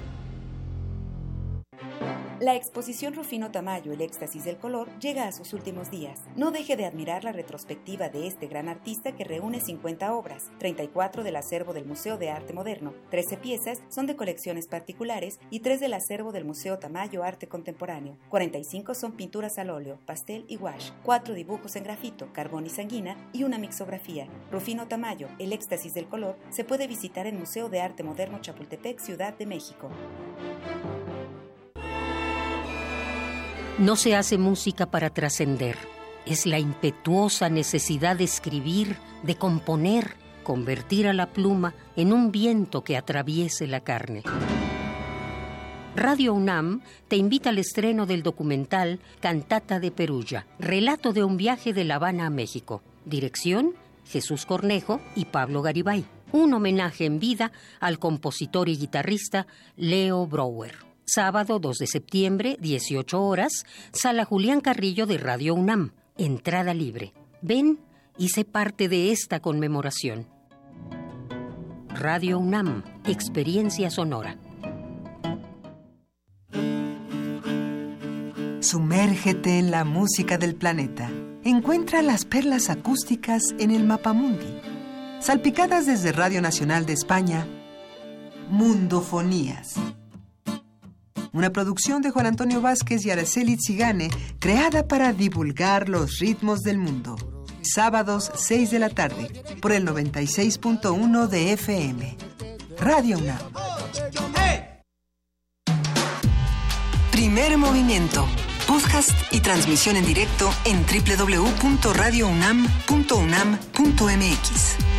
La exposición Rufino Tamayo, el éxtasis del color, llega a sus últimos días. No deje de admirar la retrospectiva de este gran artista que reúne 50 obras, 34 del acervo del Museo de Arte Moderno, 13 piezas son de colecciones particulares y 3 del acervo del Museo Tamayo Arte Contemporáneo, 45 son pinturas al óleo, pastel y wash, 4 dibujos en grafito, carbón y sanguina y una mixografía. Rufino Tamayo, el éxtasis del color, se puede visitar en Museo de Arte Moderno Chapultepec, Ciudad de México. No se hace música para trascender. Es la impetuosa necesidad de escribir, de componer, convertir a la pluma en un viento que atraviese la carne. Radio UNAM te invita al estreno del documental Cantata de Perulla, relato de un viaje de La Habana a México. Dirección, Jesús Cornejo y Pablo Garibay. Un homenaje en vida al compositor y guitarrista Leo Brouwer. Sábado 2 de septiembre, 18 horas, Sala Julián Carrillo de Radio UNAM. Entrada libre. Ven y sé parte de esta conmemoración. Radio UNAM, Experiencia Sonora. Sumérgete en la música del planeta. Encuentra las perlas acústicas en el Mapamundi. Salpicadas desde Radio Nacional de España, Mundofonías. Una producción de Juan Antonio Vázquez y Araceli Zigane, creada para divulgar los ritmos del mundo. Sábados 6 de la tarde, por el 96.1 de FM. Radio UNAM. Primer movimiento. Podcast y transmisión en directo en www.radiounam.unam.mx.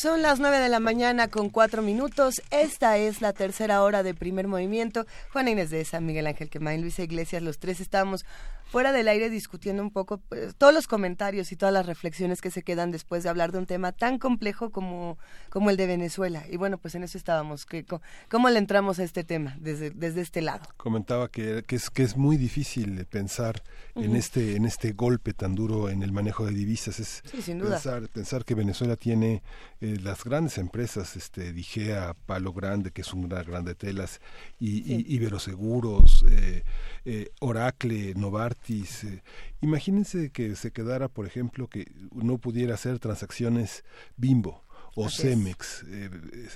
Son las 9 de la mañana con cuatro minutos. Esta es la tercera hora de primer movimiento. Juana Inés de esa, Miguel Ángel Quemain, Luisa Iglesias, los tres estábamos fuera del aire discutiendo un poco pues, todos los comentarios y todas las reflexiones que se quedan después de hablar de un tema tan complejo como, como el de Venezuela. Y bueno, pues en eso estábamos. Que, ¿Cómo le entramos a este tema desde, desde este lado? Comentaba que, que, es, que es muy difícil pensar uh -huh. en, este, en este golpe tan duro en el manejo de divisas. Es sí, sin duda. Pensar, pensar que Venezuela tiene eh, las grandes empresas, este, Digea, Palo Grande, que es una grande telas, y, sí. y Iberoseguros, eh, eh, Oracle, Novartis. Eh, imagínense que se quedara, por ejemplo, que no pudiera hacer transacciones Bimbo o Así. Cemex, eh,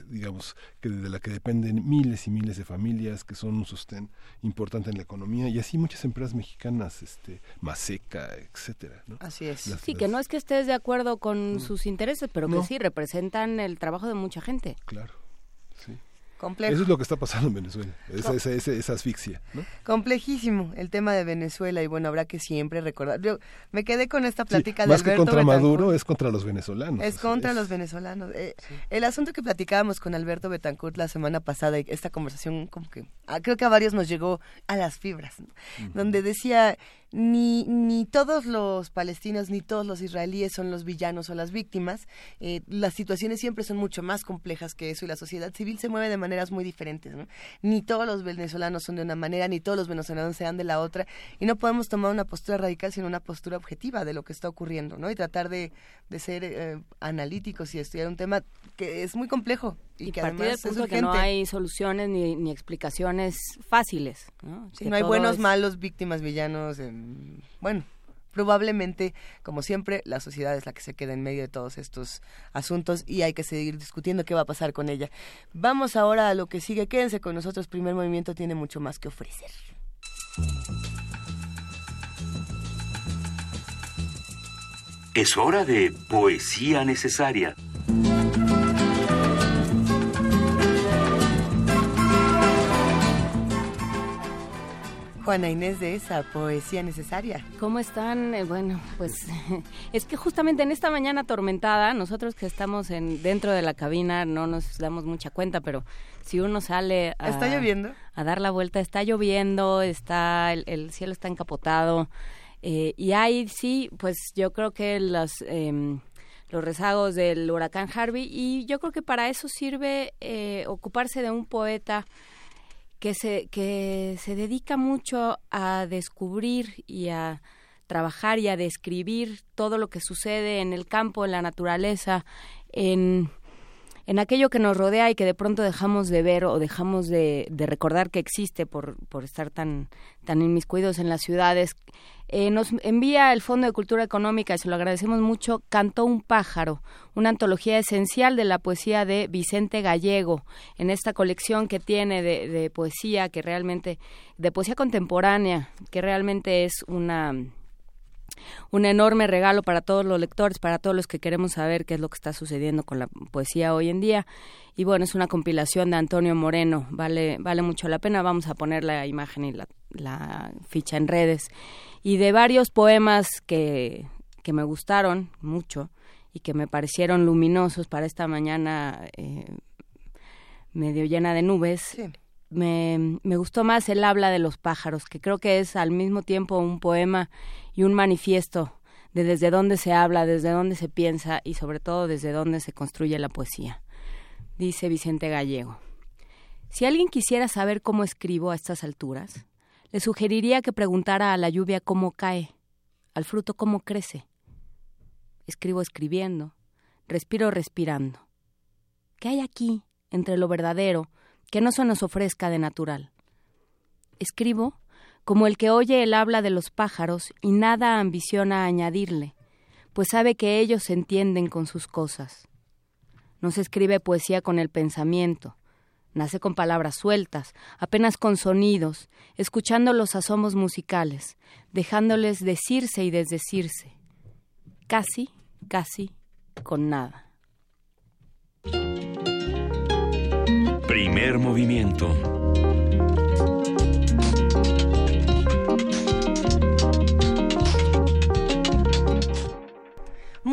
digamos, que de la que dependen miles y miles de familias, que son un sostén importante en la economía, y así muchas empresas mexicanas, este, Maseca, etcétera. ¿no? Así es. Las- Sí, que no es que estés de acuerdo con sus intereses, pero No. que sí representan el trabajo de mucha gente. Claro. Complejo. Eso es lo que está pasando en Venezuela, esa, esa, esa, esa asfixia, ¿no? Complejísimo el tema de Venezuela y bueno, habrá que siempre recordar. Yo me quedé con esta Sí, plática de más que contra. Maduro, es contra los venezolanos. Es contra es- los venezolanos. Eh, El asunto que platicábamos con Alberto Betancourt la semana pasada, y esta conversación como que ah, creo que a varios nos llegó a las fibras, ¿no? donde decía ni, ni todos los palestinos ni todos los israelíes son los villanos o las víctimas. Eh, las situaciones siempre son mucho más complejas que eso y la sociedad civil se mueve de maneras muy diferentes. ¿no? Ni todos los venezolanos son de una manera, ni todos los venezolanos sean de la otra. Y no podemos tomar una postura radical, sino una postura objetiva de lo que está ocurriendo, ¿no? Y tratar de, de ser eh, analíticos y estudiar un tema que es muy complejo y, Y que partir del además es punto que no hay soluciones ni, ni explicaciones fáciles. ¿no? Sí, no hay buenos, es- malos, víctimas, villanos. em, bueno, probablemente, como siempre, la sociedad es la que se queda en medio de todos estos asuntos y hay que seguir discutiendo qué va a pasar con ella. Vamos ahora a lo que sigue. Quédense con nosotros. Primer movimiento tiene mucho más que ofrecer. Es hora de poesía necesaria. Juana Inés de esa poesía necesaria. ¿Cómo están? Eh, bueno, pues *laughs* es que justamente en esta mañana atormentada, nosotros que estamos en dentro de la cabina no nos damos mucha cuenta, pero si uno sale a, ¿Está lloviendo? a dar la vuelta, está lloviendo, está el, el cielo está encapotado eh, y hay sí, pues yo creo que los em, los rezagos del huracán Harvey y yo creo que para eso sirve eh, ocuparse de un poeta que se, que se dedica mucho a descubrir y a trabajar y a describir todo lo que sucede en el campo, en la naturaleza, en, en aquello que nos rodea y que de pronto dejamos de ver o dejamos de, recordar que existe por, por estar tan, tan inmiscuidos en las ciudades. Eh, nos envía el Fondo de Cultura Económica, y se lo agradecemos mucho, Cantó un pájaro, una antología esencial de la poesía de Vicente Gallego, en esta colección que tiene de, de poesía, que realmente, de poesía contemporánea, que realmente es una un enorme regalo para todos los lectores, para todos los que queremos saber qué es lo que está sucediendo con la poesía hoy en día. Y bueno, es una compilación de Antonio Moreno, vale, vale mucho la pena. Vamos a poner la imagen y la, la ficha en redes. Y de varios poemas que, que me gustaron mucho y que me parecieron luminosos para esta mañana eh, medio llena de nubes. Me, me gustó más el habla de los pájaros, que creo que es al mismo tiempo un poema y un manifiesto de desde dónde se habla, desde dónde se piensa y sobre todo desde dónde se construye la poesía. Dice Vicente Gallego. Si alguien quisiera saber cómo escribo a estas alturas, le sugeriría que preguntara a la lluvia cómo cae, al fruto cómo crece. Escribo escribiendo, respiro respirando. ¿Qué hay aquí, entre lo verdadero, que no se nos ofrezca de natural? Escribo como el que oye el habla de los pájaros y nada ambiciona añadirle, pues sabe que ellos se entienden con sus cosas. No se escribe poesía con el pensamiento, nace con palabras sueltas, apenas con sonidos, escuchando los asomos musicales, dejándoles decirse y desdecirse, casi, casi con nada. Primer movimiento.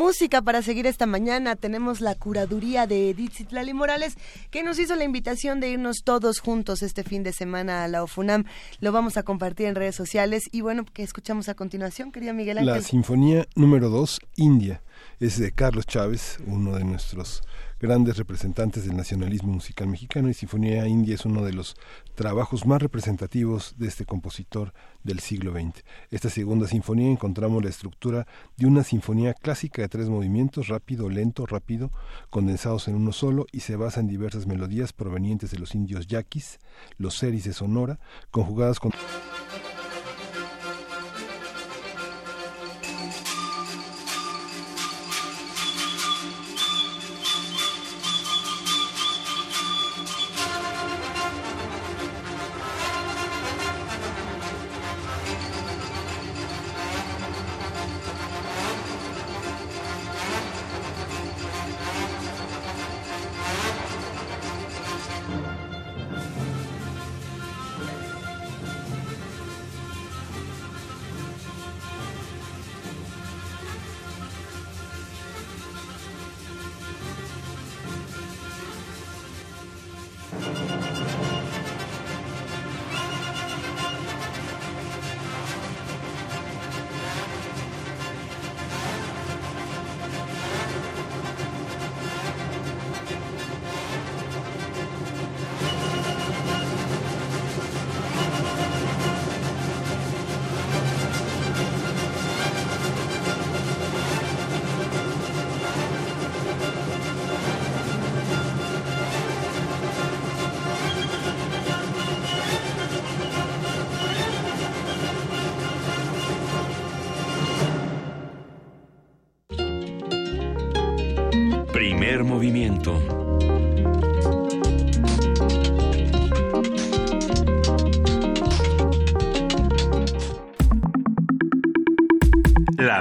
Música para seguir esta mañana. Tenemos la curaduría de Edith Zitlali Morales, que nos hizo la invitación de irnos todos juntos este fin de semana a la OFUNAM. Lo vamos a compartir en redes sociales. Y bueno, ¿qué escuchamos a continuación, querida Miguel Ángel? La Sinfonía número 2, India, es de Carlos Chávez, uno de nuestros grandes representantes del nacionalismo musical mexicano y Sinfonía India es uno de los trabajos más representativos de este compositor del siglo XX. Esta segunda sinfonía encontramos la estructura de una sinfonía clásica de tres movimientos, rápido, lento, rápido, condensados en uno solo y se basa en diversas melodías provenientes de los indios yaquis, los seris de Sonora, conjugadas con...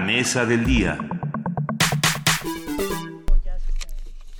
Mesa del día.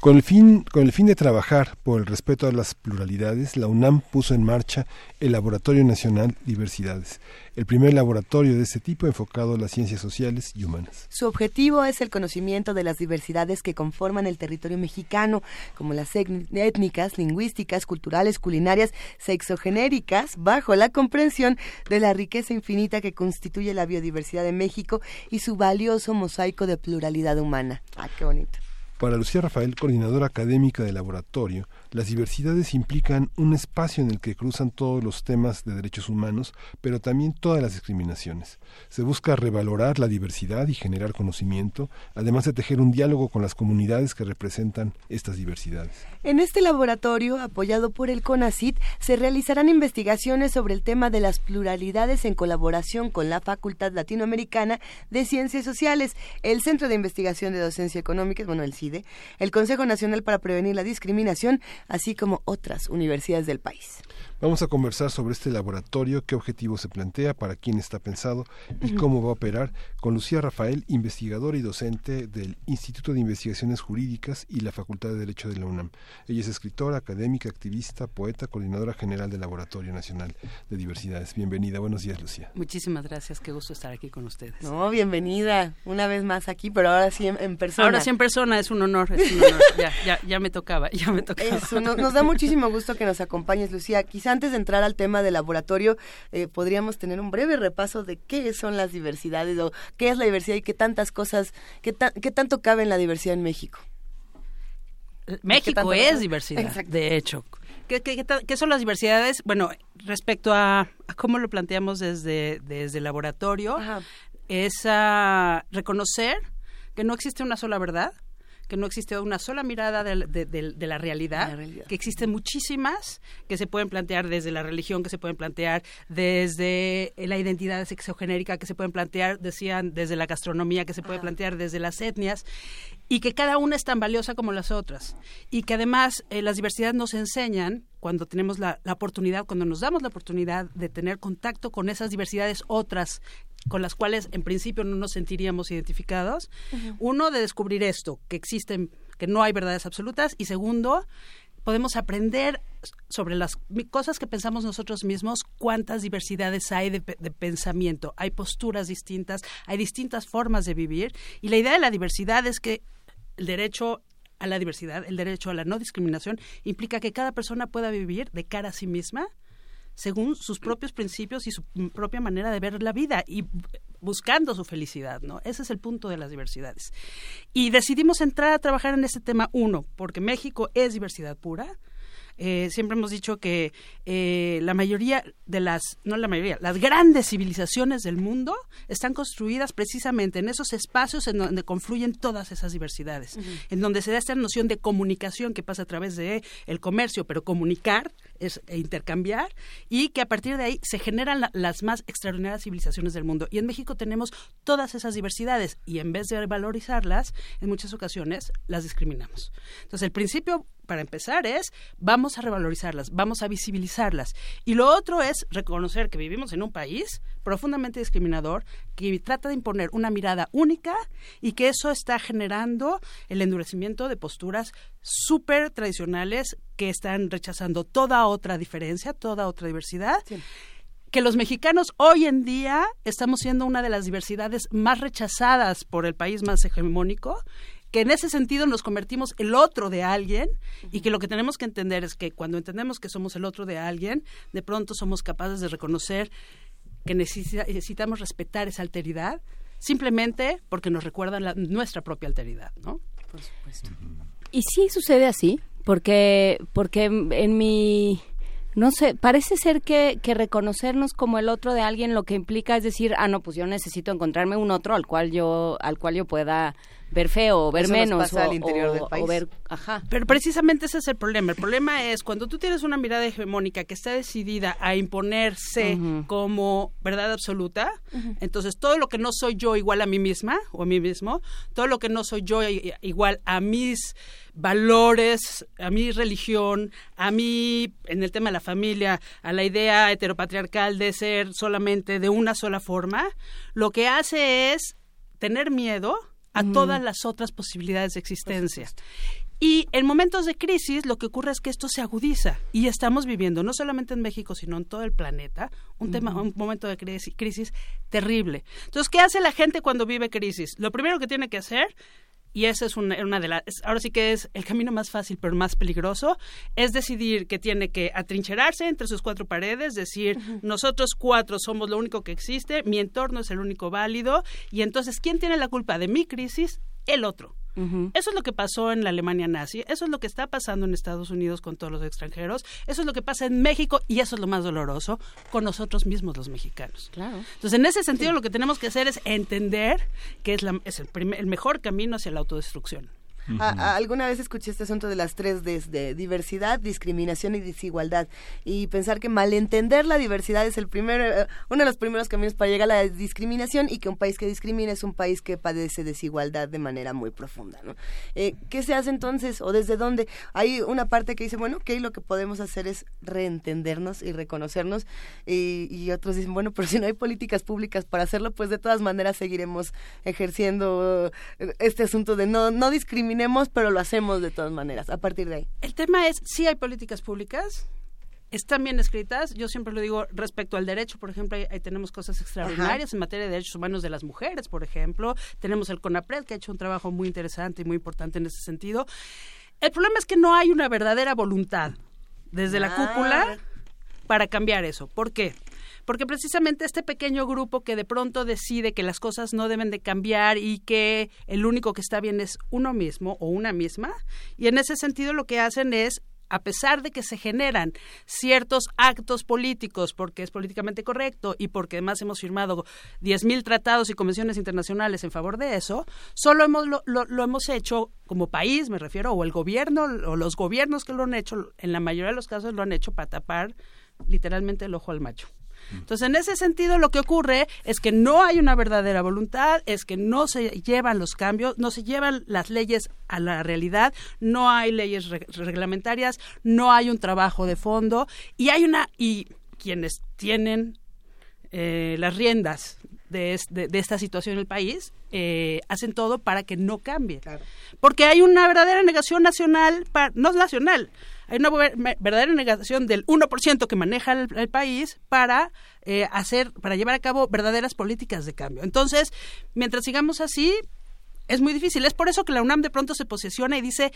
Con el, fin, con el fin de trabajar por el respeto a las pluralidades, la UNAM puso en marcha el Laboratorio Nacional Diversidades, el primer laboratorio de este tipo enfocado a las ciencias sociales y humanas. Su objetivo es el conocimiento de las diversidades que conforman el territorio mexicano, como las étnicas, lingüísticas, culturales, culinarias, sexogenéricas, bajo la comprensión de la riqueza infinita que constituye la biodiversidad de México y su valioso mosaico de pluralidad humana. Ah, qué bonito. Para Lucía Rafael, coordinadora académica del laboratorio, las diversidades implican un espacio en el que cruzan todos los temas de derechos humanos, pero también todas las discriminaciones. Se busca revalorar la diversidad y generar conocimiento, además de tejer un diálogo con las comunidades que representan estas diversidades. En este laboratorio, apoyado por el CONACIT, se realizarán investigaciones sobre el tema de las pluralidades en colaboración con la Facultad Latinoamericana de Ciencias Sociales, el Centro de Investigación de Docencia Económica, bueno, el CIDE, el Consejo Nacional para Prevenir la Discriminación, así como otras universidades del país. Vamos a conversar sobre este laboratorio, qué objetivo se plantea, para quién está pensado y cómo va a operar con Lucía Rafael, investigadora y docente del Instituto de Investigaciones Jurídicas y la Facultad de Derecho de la UNAM. Ella es escritora, académica, activista, poeta, coordinadora general del Laboratorio Nacional de Diversidades. Bienvenida, buenos días Lucía. Muchísimas gracias, qué gusto estar aquí con ustedes. No, bienvenida, una vez más aquí, pero ahora sí en, en persona. Ahora sí en persona, es un honor, es un honor. ya, ya, ya me tocaba, ya me tocaba. Eso, nos, nos da *laughs* muchísimo gusto que nos acompañes, Lucía. Quizá antes de entrar al tema del laboratorio, eh, podríamos tener un breve repaso de qué son las diversidades o qué es la diversidad y qué tantas cosas, qué, ta- qué tanto cabe en la diversidad en México. México tanto- es diversidad, Exacto. de hecho. ¿Qué, son las diversidades? Bueno, respecto a, a cómo lo planteamos desde, desde el laboratorio, es a reconocer que no existe una sola verdad, que no existe una sola mirada de, de- de la, realidad, La realidad. que existen muchísimas que se pueden plantear desde la religión, que se pueden plantear desde la identidad sexogenérica, que se pueden plantear, decían, desde la gastronomía, que se puede plantear desde las etnias, y que cada una es tan valiosa como las otras. Y que además eh, las diversidades nos enseñan, cuando tenemos la, la oportunidad, cuando nos damos la oportunidad de tener contacto con esas diversidades otras con las cuales en principio no nos sentiríamos identificados. Uno, de descubrir esto, que existen, que no hay verdades absolutas. Y segundo, podemos aprender sobre las cosas que pensamos nosotros mismos, cuántas diversidades hay de, de pensamiento, hay posturas distintas, hay distintas formas de vivir. Y la idea de la diversidad es que el derecho a la diversidad, el derecho a la no discriminación, implica que cada persona pueda vivir de cara a sí misma según sus propios principios y su propia manera de ver la vida y bu- buscando su felicidad, ¿no? Ese es el punto de las diversidades. Y decidimos entrar a trabajar en este tema, uno, porque México es diversidad pura. Eh, siempre hemos dicho que eh, la mayoría de las, no la mayoría, las grandes civilizaciones del mundo están construidas precisamente en esos espacios en donde confluyen todas esas diversidades, en donde se da esta noción de comunicación que pasa a través de el comercio, pero comunicar es e intercambiar y que a partir de ahí se generan la- las más extraordinarias civilizaciones del mundo. Y en México tenemos todas esas diversidades y en vez de valorizarlas, en muchas ocasiones las discriminamos. Entonces, el principio para empezar es vamos a revalorizarlas, vamos a visibilizarlas. Y lo otro es reconocer que vivimos en un país profundamente discriminador, que trata de imponer una mirada única y que eso está generando el endurecimiento de posturas súper tradicionales que están rechazando toda otra diferencia, toda otra diversidad. Que los mexicanos hoy en día estamos siendo una de las diversidades más rechazadas por el país más hegemónico, que en ese sentido nos convertimos el otro de alguien y que lo que tenemos que entender es que cuando entendemos que somos el otro de alguien, de pronto somos capaces de reconocer que necesita- necesitamos respetar esa alteridad simplemente porque nos recuerda la- nuestra propia alteridad, ¿no? Por supuesto. ¿Y sí sucede así? Porque, porque en mi no sé, parece ser que, que reconocernos como el otro de alguien lo que implica es decir, ah, no, pues yo necesito encontrarme un otro al cual yo, al cual yo pueda ver feo o ver Eso nos menos pasa o, al interior o- del o país. ver, ajá. Pero precisamente ese es el problema. El problema es cuando tú tienes una mirada hegemónica que está decidida a imponerse como verdad absoluta, entonces todo lo que no soy yo igual a mí misma o a mí mismo, todo lo que no soy yo igual a mis valores, a mi religión, a mí, en el tema de la familia, a la idea heteropatriarcal de ser solamente de una sola forma, lo que hace es tener miedo a todas las otras posibilidades de existencia. Y en momentos de crisis lo que ocurre es que esto se agudiza y estamos viviendo, no solamente en México, sino en todo el planeta, un, tema, un momento de crisis, crisis terrible. Entonces, ¿qué hace la gente cuando vive crisis? Lo primero que tiene que hacer, y esa es una, una de las, ahora sí que es el camino más fácil pero más peligroso, es decidir que tiene que atrincherarse entre sus cuatro paredes, decir, nosotros cuatro somos lo único que existe, mi entorno es el único válido, y entonces, ¿quién tiene la culpa de mi crisis? El otro. Eso es lo que pasó en la Alemania nazi, eso es lo que está pasando en Estados Unidos con todos los extranjeros, eso es lo que pasa en México y eso es lo más doloroso con nosotros mismos los mexicanos. Claro. Entonces, en ese sentido, lo que tenemos que hacer es entender que es, la- es el, primer- el mejor camino hacia la autodestrucción. A- a- alguna vez escuché este asunto de las tres Ds, de diversidad, discriminación y desigualdad. Y pensar que malentender la diversidad es el primer, eh, uno de los primeros caminos para llegar a la discriminación y que un país que discrimina es un país que padece desigualdad de manera muy profunda. ¿no? Eh, ¿Qué se hace entonces o desde dónde? Hay una parte que dice, bueno, ok, lo que podemos hacer es reentendernos y reconocernos. Y, y otros dicen, bueno, pero si no hay políticas públicas para hacerlo, pues de todas maneras seguiremos ejerciendo eh, este asunto de no, no pero lo hacemos de todas maneras, a partir de ahí. El tema es, si hay políticas públicas, están bien escritas. Yo siempre lo digo respecto al derecho, por ejemplo, ahí, ahí tenemos cosas extraordinarias en materia de derechos humanos de las mujeres, por ejemplo. Tenemos el CONAPRED, que ha hecho un trabajo muy interesante y muy importante en ese sentido. El problema es que no hay una verdadera voluntad desde la Ah. cúpula para cambiar eso. ¿Por qué? Porque precisamente este pequeño grupo que de pronto decide que las cosas no deben de cambiar y que el único que está bien es uno mismo o una misma, y en ese sentido lo que hacen es a pesar de que se generan ciertos actos políticos, porque es políticamente correcto y porque además hemos firmado 10.000 tratados y convenciones internacionales en favor de eso, solo hemos, lo, lo- lo hemos hecho como país, me refiero, o el gobierno, o los gobiernos que lo han hecho, en la mayoría de los casos lo han hecho para tapar literalmente el ojo al macho. Entonces, en ese sentido, lo que ocurre es que no hay una verdadera voluntad, es que no se llevan los cambios, no se llevan las leyes a la realidad, no hay leyes re- reglamentarias, no hay un trabajo de fondo y hay una y quienes tienen eh, las riendas de, es- de- de esta situación en el país eh, hacen todo para que no cambie. Porque hay una verdadera negación nacional, pa- no es nacional, hay una verdadera negación del 1% que maneja el, país para eh, hacer, para llevar a cabo verdaderas políticas de cambio. Entonces, mientras sigamos así, es muy difícil. Es por eso que la UNAM de pronto se posiciona y dice,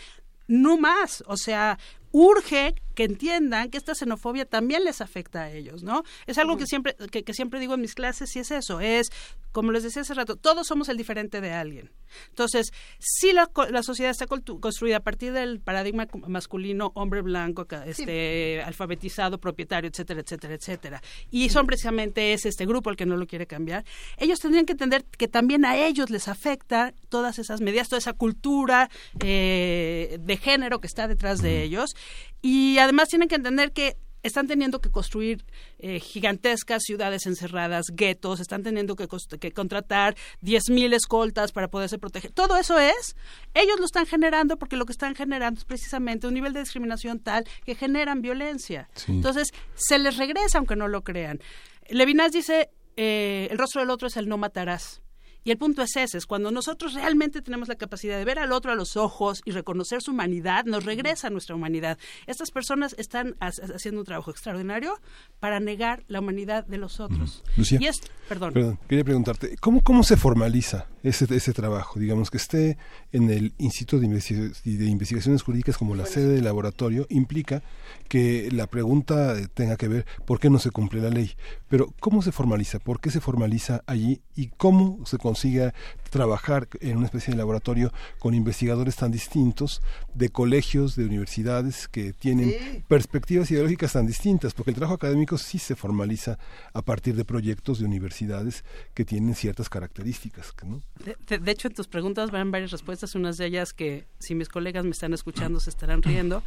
no más. O sea, urge que entiendan que esta xenofobia también les afecta a ellos, ¿no? Es algo que siempre, que, que siempre digo en mis clases y es eso, es, como les decía hace rato, todos somos el diferente de alguien. Entonces, si la, la sociedad está construida a partir del paradigma cu- masculino, hombre blanco, este, alfabetizado, propietario, etcétera, etcétera, etcétera, y son precisamente es este grupo el que no lo quiere cambiar, ellos tendrían que entender que también a ellos les afecta todas esas medidas, toda esa cultura eh, de género que está detrás de ellos, y además tienen que entender que están teniendo que construir eh, gigantescas ciudades encerradas, guetos, están teniendo que, que contratar 10.000 escoltas para poderse proteger. Todo eso es, ellos lo están generando porque lo que están generando es precisamente un nivel de discriminación tal que generan violencia. Sí. Entonces, se les regresa aunque no lo crean. Levinas dice, eh, el rostro del otro es el no matarás. Y el punto es ese, es cuando nosotros realmente tenemos la capacidad de ver al otro a los ojos y reconocer su humanidad, nos regresa nuestra humanidad. Estas personas están ha- haciendo un trabajo extraordinario para negar la humanidad de los otros. Lucía. Y es, perdón. quería preguntarte, ¿cómo, cómo se formaliza ese, ese trabajo? Digamos que esté en el Instituto de, Investi- de Investigaciones Jurídicas como la sede del laboratorio, implica que la pregunta tenga que ver por qué no se cumple la ley. Pero, ¿cómo se formaliza? ¿Por qué se formaliza allí? ¿Y cómo se consiga trabajar en una especie de laboratorio con investigadores tan distintos de colegios, de universidades que tienen Sí. perspectivas ideológicas tan distintas, porque el trabajo académico sí se formaliza a partir de proyectos de universidades que tienen ciertas características. ¿no? De, de- de hecho, en tus preguntas van varias respuestas, unas de ellas que si mis colegas me están escuchando se estarán riendo,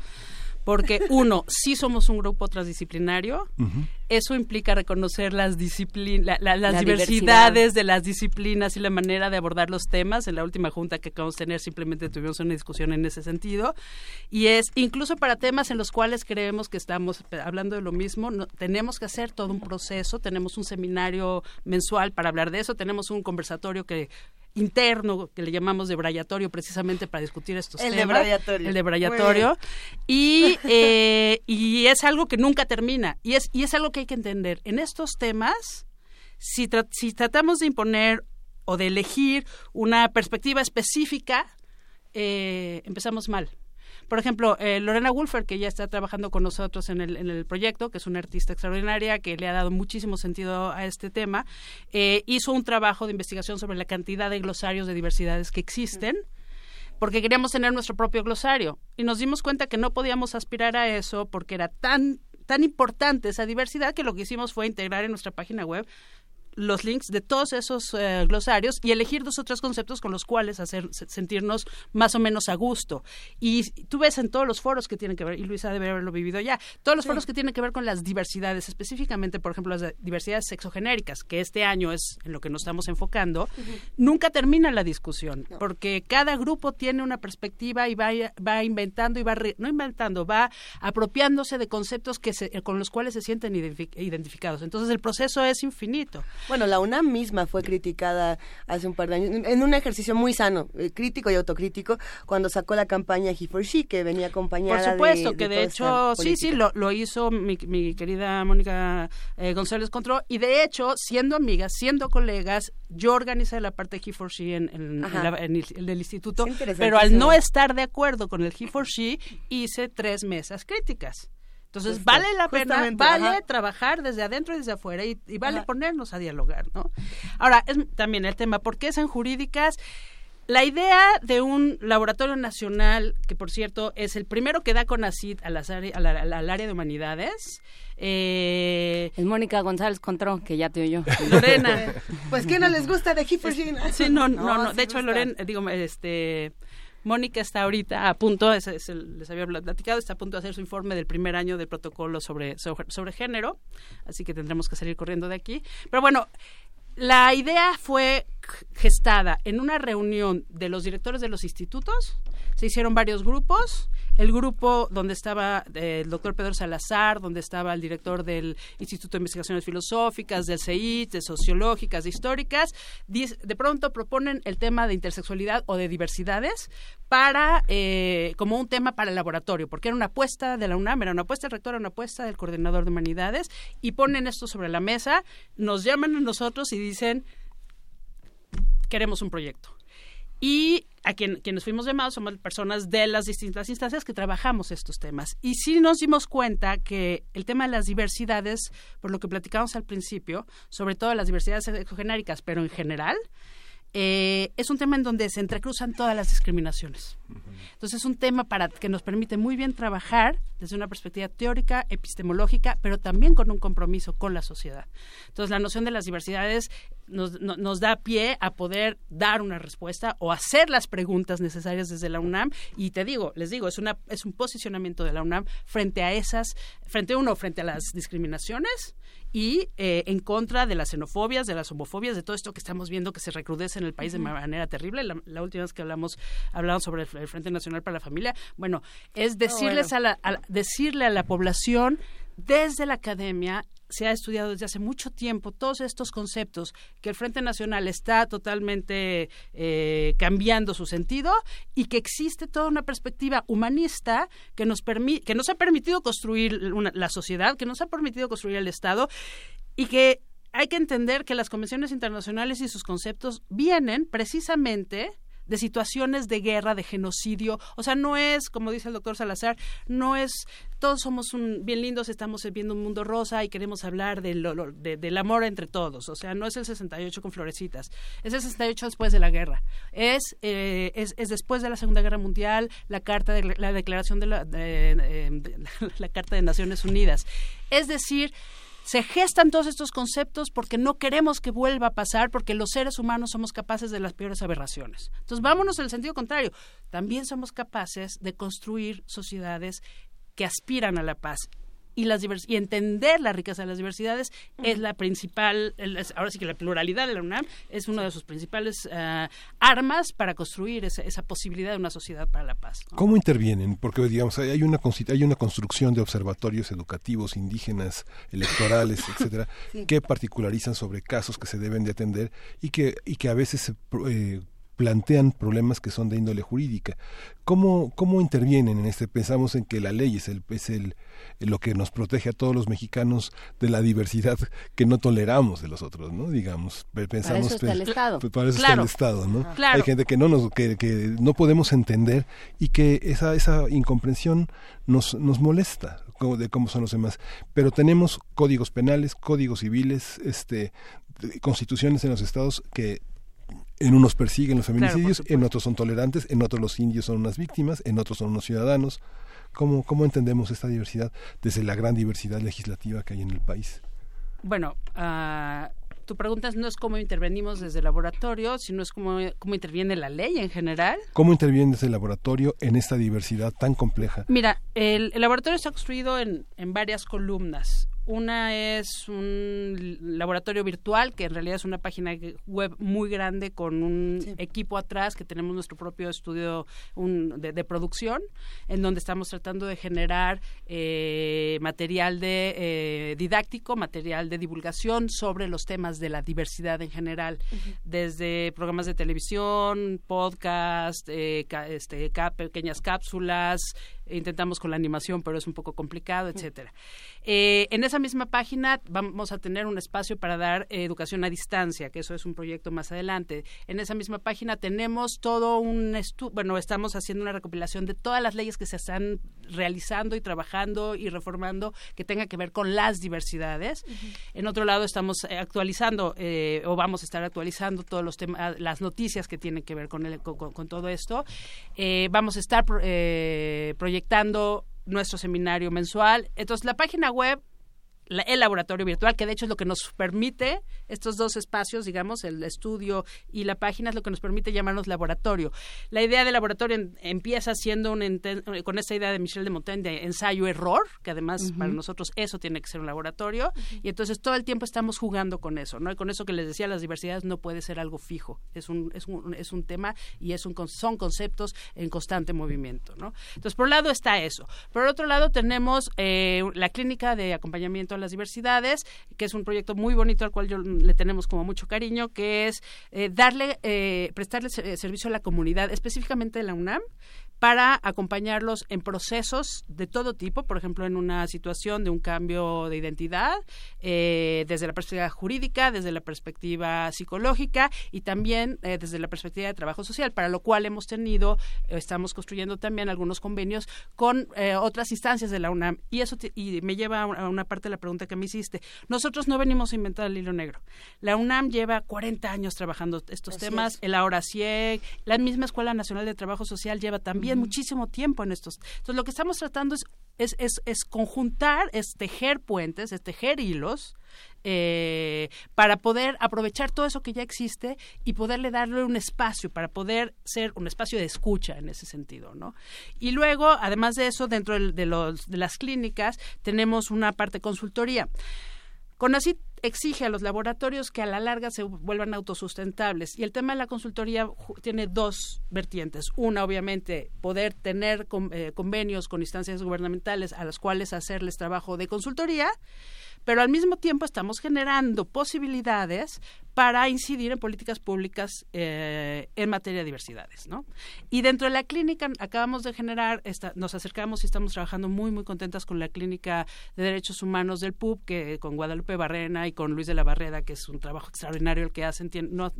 porque uno, sí somos un grupo transdisciplinario, eso implica reconocer las disciplin- la- la- las La diversidades diversidad. de las disciplinas y la manera de abordar los temas. En la última junta que acabamos de tener simplemente tuvimos una discusión en ese sentido. Y es incluso para temas en los cuales creemos que estamos eh, hablando de lo mismo, no- tenemos que hacer todo un proceso, tenemos un seminario mensual para hablar de eso, tenemos un conversatorio que interno que le llamamos de brayatorio precisamente para discutir estos El de temas. brayatorio. El de brayatorio. Y, *laughs* eh, y es algo que nunca termina. Y es, y es algo que hay que entender. En estos temas, si, tra- si tratamos de imponer o de elegir una perspectiva específica, eh, empezamos mal. Por ejemplo, eh, Lorena Wolfer, que ya está trabajando con nosotros en el, en el proyecto, que es una artista extraordinaria, que le ha dado muchísimo sentido a este tema, eh, hizo un trabajo de investigación sobre la cantidad de glosarios de diversidades que existen porque queríamos tener nuestro propio glosario. Y nos dimos cuenta que no podíamos aspirar a eso porque era tan tan importante esa diversidad que lo que hicimos fue integrar en nuestra página web los links de todos esos eh, glosarios y elegir dos o tres conceptos con los cuales hacer se- sentirnos más o menos a gusto. Y tú ves en todos los foros que tienen que ver, y Luisa debe haberlo vivido ya, todos los foros que tienen que ver con las diversidades, específicamente, por ejemplo, las de- diversidades sexogenéricas, que este año es en lo que nos estamos enfocando, nunca termina la discusión, porque cada grupo tiene una perspectiva y va, va inventando y va, re- no inventando, va apropiándose de conceptos que se- con los cuales se sienten identifi- identificados. Entonces el proceso es infinito. Bueno, la UNAM misma fue criticada hace un par de años, en un ejercicio muy sano, eh, crítico y autocrítico, cuando sacó la campaña He for She, que venía acompañada Por supuesto, de, que de hecho, sí, sí, lo, lo hizo mi, mi querida Mónica eh, González Contró, y de hecho, siendo amigas, siendo colegas, yo organizé la parte He for She en, en- en Ajá. la- en el, el instituto, pero al no estar de acuerdo con el He for She, hice tres mesas críticas. Entonces, Justo, vale la pena, vale ajá. trabajar desde adentro y desde afuera y, y vale Ajá. ponernos a dialogar, ¿no? Ahora, es también el tema, ¿por qué es en jurídicas? La idea de un laboratorio nacional, que por cierto es el primero que da con ACID a las área- a la- a la- al área de humanidades, eh, Es Mónica González Contró, que ya te oyó. *laughs* Lorena. Pues, ¿qué no les gusta de She? Sí, no, no, no. sí De hecho. Lorena, digo, este, Mónica está ahorita a punto, es- les había platicado, está a punto de hacer su informe del primer año del protocolo sobre, sobre género, así que tendremos que salir corriendo de aquí. Pero bueno, la idea fue gestada en una reunión de los directores de los institutos, se hicieron varios grupos, el grupo donde estaba eh, el doctor Pedro Salazar, donde estaba el director del Instituto de Investigaciones Filosóficas, del CEIT, de Sociológicas, de Históricas, de pronto proponen el tema de intersexualidad o de diversidades para eh, como un tema para el laboratorio, porque era una apuesta de la UNAM, era una apuesta del rector, era una apuesta del coordinador de humanidades, y ponen esto sobre la mesa, nos llaman a nosotros y dicen, queremos un proyecto. Y a quien, quienes fuimos llamados somos personas de las distintas instancias que trabajamos estos temas. Y sí nos dimos cuenta que el tema de las diversidades, por lo que platicamos al principio, sobre todo las diversidades sexogenéricas, pero en general, eh, es un tema en donde se entrecruzan todas las discriminaciones. Entonces es un tema para que nos permite muy bien trabajar desde una perspectiva teórica, epistemológica, pero también con un compromiso con la sociedad. Entonces la noción de las diversidades nos, no- nos da pie a poder dar una respuesta o hacer las preguntas necesarias desde la UNAM. Y te digo, les digo, es una es un posicionamiento de la UNAM frente a esas, frente a uno, frente a las discriminaciones y eh, en contra de las xenofobias, de las homofobias, de todo esto que estamos viendo que se recrudece en el país de manera terrible. La, la última vez que hablamos, hablamos sobre el, el Frente Nacional para la Familia. Bueno, es decirles a, la, a decirle a la población desde la academia se ha estudiado desde hace mucho tiempo todos estos conceptos que el Frente Nacional está totalmente eh, cambiando su sentido y que existe toda una perspectiva humanista que nos que nos ha permitido construir la sociedad, que nos ha permitido construir el Estado y que hay que entender que las convenciones internacionales y sus conceptos vienen precisamente de situaciones de guerra, de genocidio. O sea, no es, como dice el doctor Salazar, no es todos somos un, bien lindos, estamos viendo un mundo rosa y queremos hablar de lo- lo- de- del amor entre todos. O sea, no es el 68 con florecitas, es el 68 después de la guerra. Es, eh, es, es después de la Segunda Guerra Mundial, la carta de la declaración de la, de, eh, de- *laughs* la Carta de Naciones Unidas. Es decir, se gestan todos estos conceptos porque no queremos que vuelva a pasar, porque los seres humanos somos capaces de las peores aberraciones. Entonces, vámonos en el sentido contrario. También somos capaces de construir sociedades que aspiran a la paz. Y, las y entender la riqueza de las diversidades es la principal, el- es- ahora sí que la pluralidad de la UNAM es una de sus principales ah, armas para construir esa, esa posibilidad de una sociedad para la paz. ¿no? ¿Cómo intervienen? Porque digamos hay una hay una construcción de observatorios educativos indígenas, electorales, *laughs* etcétera, Sí. que particularizan sobre casos que se deben de atender y que y que a veces se eh, plantean problemas que son de índole jurídica. ¿Cómo, ¿Cómo intervienen en este? Pensamos en que la ley es, el, es el, lo que nos protege a todos los mexicanos de la diversidad que no toleramos de los otros, ¿no? Digamos, pe- pensamos... eso está el Estado. Para eso Claro. está el Estado, ¿no? Claro. Hay gente que no nos que, que no podemos entender y que esa esa incomprensión nos nos molesta como de cómo son los demás pero tenemos códigos penales códigos civiles este constituciones en los estados que en unos persiguen los Claro, feminicidios en otros son tolerantes en otros los indios son unas víctimas en otros son unos ciudadanos cómo cómo entendemos esta diversidad desde la gran diversidad legislativa que hay en el país Bueno, ah, tu pregunta no es cómo intervenimos desde el laboratorio, sino es cómo, cómo interviene la ley en general. cómo interviene desde el laboratorio en esta diversidad tan compleja Mira, el, el laboratorio está construido en, en varias columnas. Una es un laboratorio virtual, que en realidad es una página web muy grande con un equipo atrás, que tenemos nuestro propio estudio un- de, de producción, en donde estamos tratando de generar eh, material de, eh, didáctico, material de divulgación sobre los temas de la diversidad en general, desde programas de televisión, podcast, eh, ca- este, ca- pequeñas cápsulas, intentamos con la animación, pero es un poco complicado, etcétera. Eh, en esa misma página vamos a tener un espacio para dar eh, educación a distancia, que eso es un proyecto más adelante. En esa misma página tenemos todo un estudio, bueno, estamos haciendo una recopilación de todas las leyes que se están realizando y trabajando y reformando que tenga que ver con las diversidades. En otro lado estamos eh, actualizando eh, o vamos a estar actualizando todos los temas, las noticias que tienen que ver con, el- con, todo esto. Vamos a estar pro- proyectando nuestro seminario mensual. Entonces, la página web la- el laboratorio virtual, que de hecho es lo que nos permite, estos dos espacios, digamos, el estudio y la página, es lo que nos permite llamarnos laboratorio. La idea del laboratorio en- empieza siendo un enten- con esa idea de Michel de Montaigne de ensayo-error, que además para nosotros eso tiene que ser un laboratorio, y entonces todo el tiempo estamos jugando con eso, ¿no? Y con eso que les decía, las diversidades no puede ser algo fijo, es un, es un, es un tema y es un, son conceptos en constante movimiento, ¿no? Entonces, por un lado está eso. Por otro lado, tenemos eh, la clínica de acompañamiento las diversidades, que es un proyecto muy bonito al cual yo le tenemos como mucho cariño, que es eh, darle, eh, prestarle se- servicio a la comunidad, específicamente de la UNAM, para acompañarlos en procesos de todo tipo, por ejemplo, en una situación de un cambio de identidad, eh, desde la perspectiva jurídica, desde la perspectiva psicológica y también eh, desde la perspectiva de trabajo social, para lo cual hemos tenido, eh, estamos construyendo también algunos convenios con eh, otras instancias de la UNAM. Y eso te- y me lleva a una, a una parte de la pregunta que me hiciste. Nosotros no venimos a inventar el hilo negro. La UNAM lleva 40 años trabajando estos Así temas, es. el Ahora CIEG, la misma Escuela Nacional de Trabajo Social lleva también muchísimo tiempo en estos. Entonces, lo que estamos tratando es, es, es, es conjuntar, es tejer puentes, es tejer hilos. eh, para poder aprovechar todo eso que ya existe y poderle darle un espacio para poder ser un espacio de escucha en ese sentido, ¿no? Y luego, además de eso, dentro de, los, de las clínicas tenemos una parte consultoría. CONACYT exige a los laboratorios que a la larga se vuelvan autosustentables y el tema de la consultoría tiene dos vertientes. Una, obviamente, poder tener eh, convenios con instancias gubernamentales a las cuales hacerles trabajo de consultoría, pero al mismo tiempo estamos generando posibilidades para incidir en políticas públicas eh, en materia de diversidades, ¿no? Y dentro de la clínica acabamos de generar, esta, nos acercamos y estamos trabajando muy, muy contentas con la clínica de derechos humanos del PUB, que con Guadalupe Barrena y con Luis de la Barreda, que es un trabajo extraordinario el que hacen, tien- no,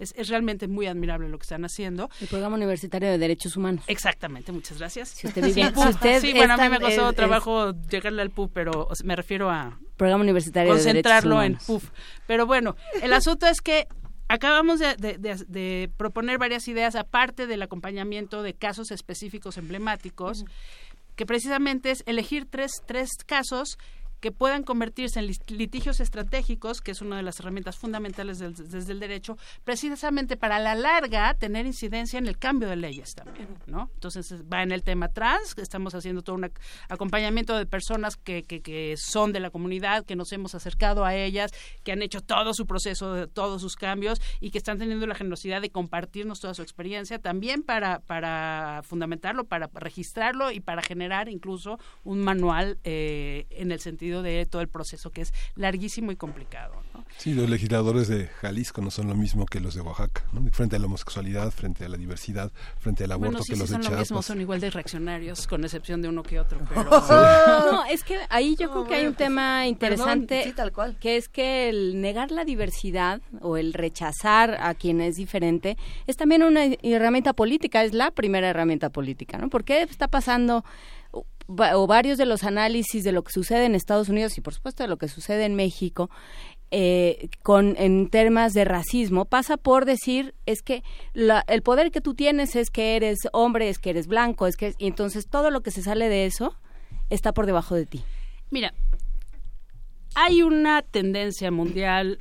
es, es realmente muy admirable lo que están haciendo. El Programa Universitario de Derechos Humanos. Exactamente, muchas gracias. Si usted vive- si usted sí, bueno, a mí me costó es- trabajo llegarle al PUB, pero me refiero a Programa Universitario de Derechos concentrarlo en. PUF. Pero bueno, el asunto es que acabamos de, de- de- de proponer varias ideas aparte del acompañamiento de casos específicos emblemáticos, que precisamente es elegir tres, tres casos que puedan convertirse en lit- litigios estratégicos, que es una de las herramientas fundamentales del- desde el derecho, precisamente para a la larga tener incidencia en el cambio de leyes también, ¿no? Entonces es- va en el tema trans, estamos haciendo todo un ac- acompañamiento de personas que, que, son de la comunidad, que nos hemos acercado a ellas, que han hecho todo su proceso, todos sus cambios y que están teniendo la generosidad de compartirnos toda su experiencia, también para, para fundamentarlo, para registrarlo y para generar incluso un manual eh, en el sentido de todo el proceso que es larguísimo y complicado. ¿no? Sí, los legisladores de Jalisco no son lo mismo que los de Oaxaca, ¿no? frente a la homosexualidad, frente a la diversidad, frente al aborto Bueno, sí, que sí, los de son lo mismo, Chiapas. son igual de reaccionarios, con excepción de uno que otro, pero... *laughs* No, es que ahí yo creo que hay un tema pues, interesante, perdón, sí, tal cual. que es que el negar la diversidad o el rechazar a quien es diferente es también una herramienta política, es la primera herramienta política, ¿no? ¿Por qué está pasando o varios de los análisis de lo que sucede en Estados Unidos y por supuesto de lo que sucede en México eh, con en temas de racismo pasa por decir es que la- el poder que tú tienes es que eres hombre, es que eres blanco, es que y entonces todo lo que se sale de eso está por debajo de ti. Mira, hay una tendencia mundial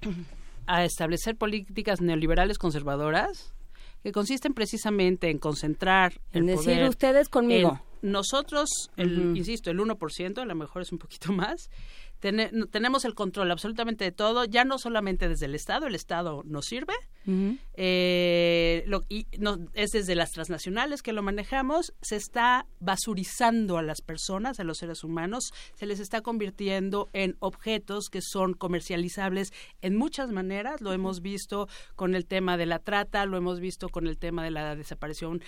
a establecer políticas neoliberales conservadoras que consisten precisamente en concentrar En el decir, poder "Ustedes conmigo". en nosotros, el, insisto, el 1%, a lo mejor es un poquito más, tene- tenemos el control absolutamente de todo, ya no solamente desde el Estado, el Estado nos sirve, eh, lo- y no, es desde las transnacionales que lo manejamos, se está basurizando a las personas, a los seres humanos, se les está convirtiendo en objetos que son comercializables en muchas maneras, lo hemos visto con el tema de la trata, lo hemos visto con el tema de la desaparición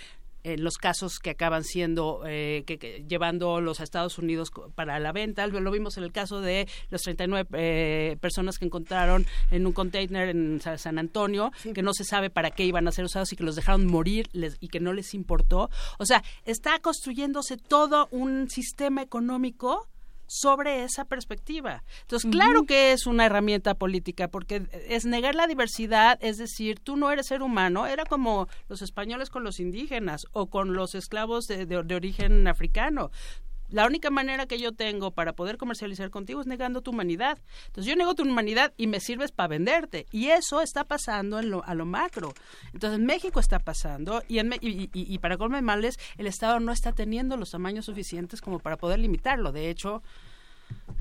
en los casos que acaban siendo eh, que, que- llevándolos a Estados Unidos para la venta. Lo, vimos en el caso de los 39 eh, personas que encontraron en un container en Sa- San Antonio, que no se sabe para qué iban a ser usados y que los dejaron morir les- y que no les importó. O sea, está construyéndose todo un sistema económico sobre esa perspectiva. Entonces, claro que es una herramienta política, porque es negar la diversidad, es decir, tú no eres ser humano, era como los españoles con los indígenas o con los esclavos de, de- de origen africano. La única manera que yo tengo para poder comercializar contigo es negando tu humanidad. Entonces yo nego tu humanidad y me sirves para venderte. Y eso está pasando en lo, a lo macro. Entonces en México está pasando y, en, y, y- para colmo de males el Estado no está teniendo los tamaños suficientes como para poder limitarlo. De hecho,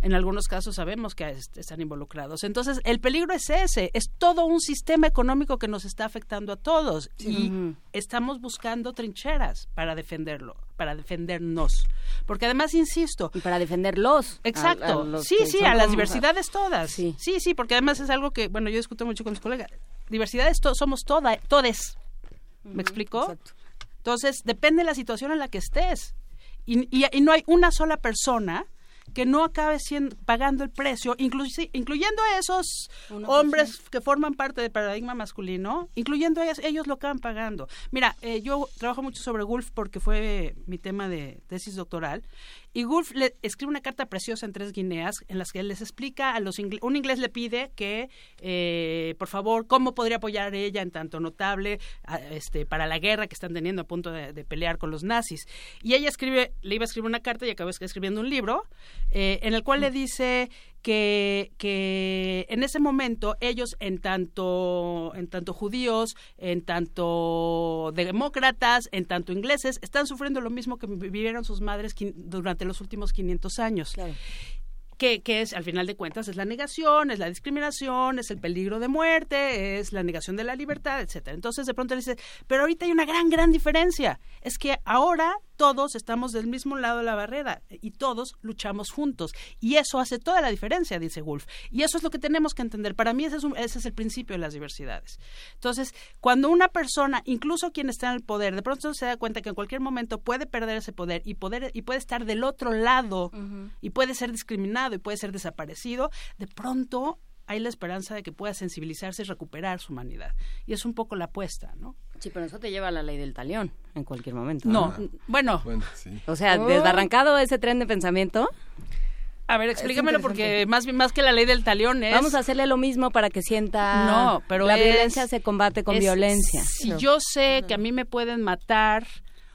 en algunos casos sabemos que est- están involucrados. Entonces, el peligro es ese, es todo un sistema económico que nos está afectando a todos y estamos buscando trincheras para defenderlo, para defendernos. Porque además, insisto... Y para defenderlos. Exacto. a- a los sí, sí, a las diversidades todas. Sí. sí, porque además es algo que, bueno, yo discuto mucho con mis colegas. Diversidades to- somos toda, todes. ¿Me explico? Entonces, depende de la situación en la que estés. Y, y- y no hay una sola persona que no acabe siendo, pagando el precio, inclusi- incluyendo a esos hombres que forman parte del paradigma masculino, incluyendo ellos, ellos lo acaban pagando. Mira, eh, yo trabajo mucho sobre Gulf porque fue mi tema de tesis doctoral. Y Gulf le escribe una carta preciosa en tres guineas en las que les explica a los ingle- un inglés le pide que eh, por favor cómo podría apoyar ella en tanto notable este para la guerra que están teniendo a punto de, de pelear con los nazis y ella escribe le iba a escribir una carta y acabó escribiendo un libro eh, en el cual le dice que, que en ese momento ellos en tanto en tanto judíos en tanto demócratas en tanto ingleses están sufriendo lo mismo que vivieron sus madres durante los últimos 500 años que, que es, al final de cuentas, es la negación, es la discriminación, es el peligro de muerte, es la negación de la libertad, etcétera. Entonces, de pronto le dice, pero ahorita hay una gran, gran diferencia. Es que ahora todos estamos del mismo lado de la barrera y todos luchamos juntos. Y eso hace toda la diferencia, dice Wolf. Y eso es lo que tenemos que entender. Para mí ese es, un- ese es el principio de las diversidades. Entonces, cuando una persona, incluso quien está en el poder, de pronto se da cuenta que en cualquier momento puede perder ese poder y, poder, y puede estar del otro lado y puede ser discriminado y puede ser desaparecido, de pronto hay la esperanza de que pueda sensibilizarse y recuperar su humanidad. Y es un poco la apuesta, ¿no? Sí, pero eso te lleva a la ley del talión en cualquier momento. No, bueno. O sea, Oh. desbarrancado ese tren de pensamiento. A ver, explícamelo porque más, más que la ley del talión es... Vamos a hacerle lo mismo para que sienta. No, pero la es- violencia se combate con es- violencia. Si yo sé que a mí me pueden matar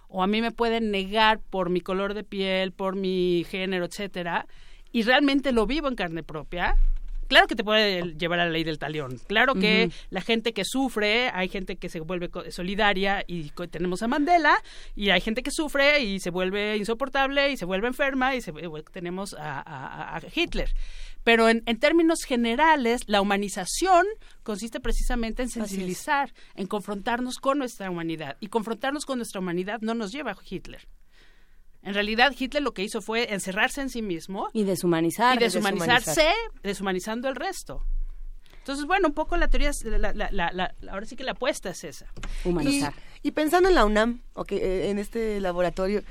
o a mí me pueden negar por mi color de piel, por mi género, etcétera, y realmente lo vivo en carne propia, claro que te puede llevar a la ley del talión. Claro que la gente que sufre, hay gente que se vuelve solidaria y tenemos a Mandela, y hay gente que sufre y se vuelve insoportable y se vuelve enferma y se, eh, tenemos a, a- a Hitler. Pero en, en términos generales, la humanización consiste precisamente en sensibilizar, en confrontarnos con nuestra humanidad. Y confrontarnos con nuestra humanidad no nos lleva a Hitler. En realidad, Hitler lo que hizo fue encerrarse en sí mismo Y deshumanizar. y deshumanizarse, deshumanizando el resto. Entonces, bueno, un poco la teoría, es- la- la- la- la- ahora sí que la apuesta es esa. Y, y pensando en la UNAM, o que, eh, en este laboratorio,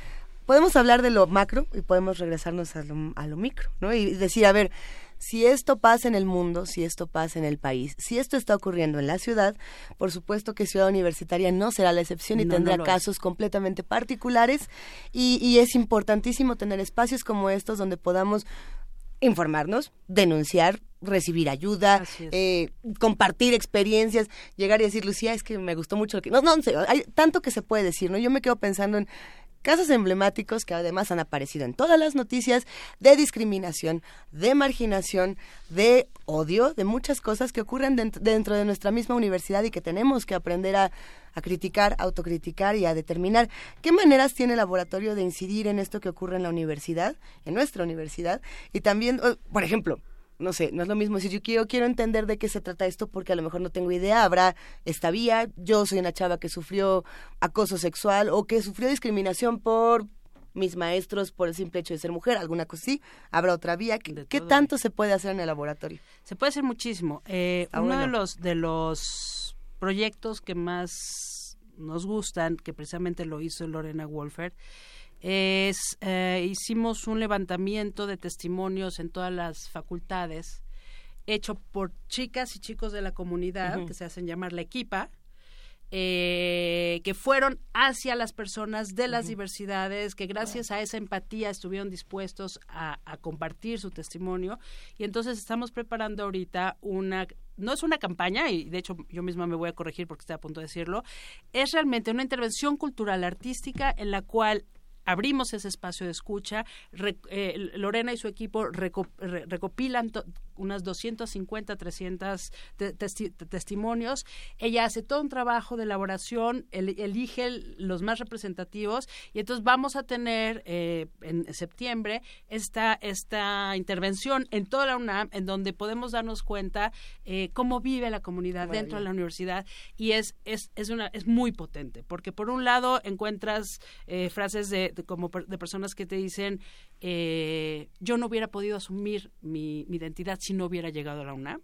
podemos hablar de lo macro y podemos regresarnos a lo, a lo micro, ¿no? Y decir, a ver, si esto pasa en el mundo, si esto pasa en el país, si esto está ocurriendo en la ciudad, por supuesto que Ciudad Universitaria no será la excepción y No, tendrá no lo es. casos completamente particulares y, y es importantísimo tener espacios como estos donde podamos informarnos, denunciar, recibir ayuda, eh, compartir experiencias, llegar y decir, Lucía, es que me gustó mucho lo que... No, no, hay tanto que se puede decir, ¿no? Yo me quedo pensando en casos emblemáticos que además han aparecido en todas las noticias de discriminación, de marginación, de odio, de muchas cosas que ocurren dent- dentro de nuestra misma universidad y que tenemos que aprender a, a criticar, autocriticar y a determinar qué maneras tiene el laboratorio de incidir en esto que ocurre en la universidad, en nuestra universidad, y también, por ejemplo, no sé, no es lo mismo si yo quiero, quiero entender de qué se trata esto porque a lo mejor no tengo idea, habrá esta vía, yo soy una chava que sufrió acoso sexual o que sufrió discriminación por mis maestros por el simple hecho de ser mujer, alguna cosa así, habrá otra vía, ¿qué, qué tanto se puede hacer en el laboratorio? Se puede hacer muchísimo. Eh, uno de los de los proyectos que más nos gustan, que precisamente lo hizo Lorena Wolfer, es eh, hicimos un levantamiento de testimonios en todas las facultades, hecho por chicas y chicos de la comunidad que se hacen llamar la equipa. eh, que fueron hacia las personas de las diversidades, que gracias a esa empatía estuvieron dispuestos a, a compartir su testimonio. Y entonces estamos preparando ahorita una, no es una campaña, y de hecho yo misma me voy a corregir porque estoy a punto de decirlo, es realmente una intervención cultural artística en la cual abrimos ese espacio de escucha. Re- eh, Lorena y su equipo reco- re- recopilan to- unas 250, 300 te- testi- te- testimonios. Ella hace todo un trabajo de elaboración, el- elige el- los más representativos y entonces vamos a tener eh, en septiembre esta, esta intervención en toda la UNAM en donde podemos darnos cuenta eh, cómo vive la comunidad dentro de la universidad y es, es, es, una, es muy potente porque por un lado encuentras eh, frases de, de como per- de personas que te dicen eh, yo no hubiera podido asumir mi, mi identidad si no hubiera llegado a la UNAM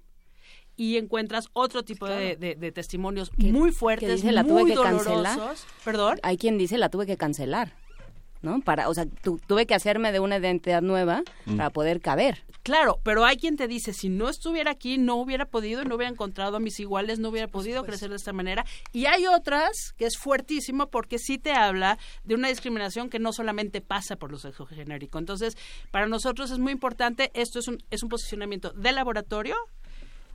y encuentras otro tipo de, de- de testimonios muy fuertes, que dice la muy tuve que dolorosos. cancelar. Perdón. Hay quien dice la tuve que cancelar, ¿no? Para, o sea, tu- tuve que hacerme de una identidad nueva Mm. para poder caber. Claro, pero hay quien te dice, si no estuviera aquí, no hubiera podido, no hubiera encontrado a mis iguales, no hubiera podido crecer de esta manera. Y hay otras que es fuertísimo porque sí te habla de una discriminación que no solamente pasa por lo sexo genérico. Entonces, para nosotros es muy importante, esto es un, es un posicionamiento de laboratorio,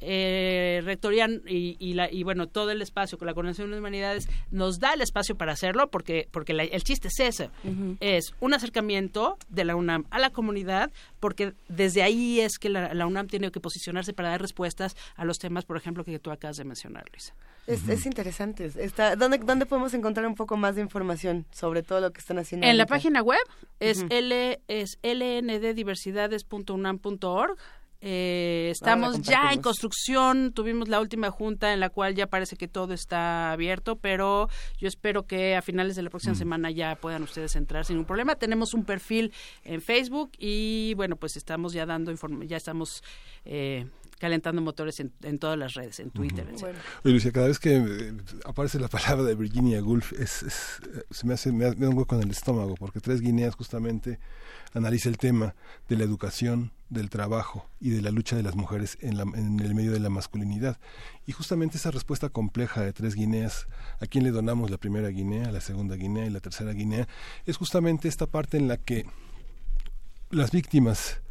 eh, Rectoría y, y, la, y bueno, todo el espacio con la Coordinación de Humanidades nos da el espacio para hacerlo porque, porque la- el chiste es ese, es un acercamiento de la UNAM a la comunidad porque desde ahí es que la, la UNAM tiene que posicionarse para dar respuestas a los temas, por ejemplo, que tú acabas de mencionar, Luisa. Es, es interesante. Está, ¿dónde, ¿Dónde podemos encontrar un poco más de información sobre todo lo que están haciendo? En la página web es, Ujú. L, es lnddiversidades.unam.org Eh, estamos ya en construcción, tuvimos la última junta en la cual ya parece que todo está abierto, pero yo espero que a finales de la próxima Mm. semana ya puedan ustedes entrar sin ningún problema. Tenemos un perfil en Facebook y bueno, pues estamos ya dando inform ya estamos eh, calentando motores en, en todas las redes, en Twitter, etcétera. Oye, Lucia, cada vez que eh, aparece la palabra de Virginia Woolf, es, es, eh, se me hace me da un hueco en el estómago, porque Tres Guineas justamente analiza el tema de la educación, del trabajo y de la lucha de las mujeres en, la- en el medio de la masculinidad. Y justamente esa respuesta compleja de Tres Guineas, a quién le donamos la primera Guinea, la segunda Guinea y la tercera Guinea, es justamente esta parte en la que las víctimas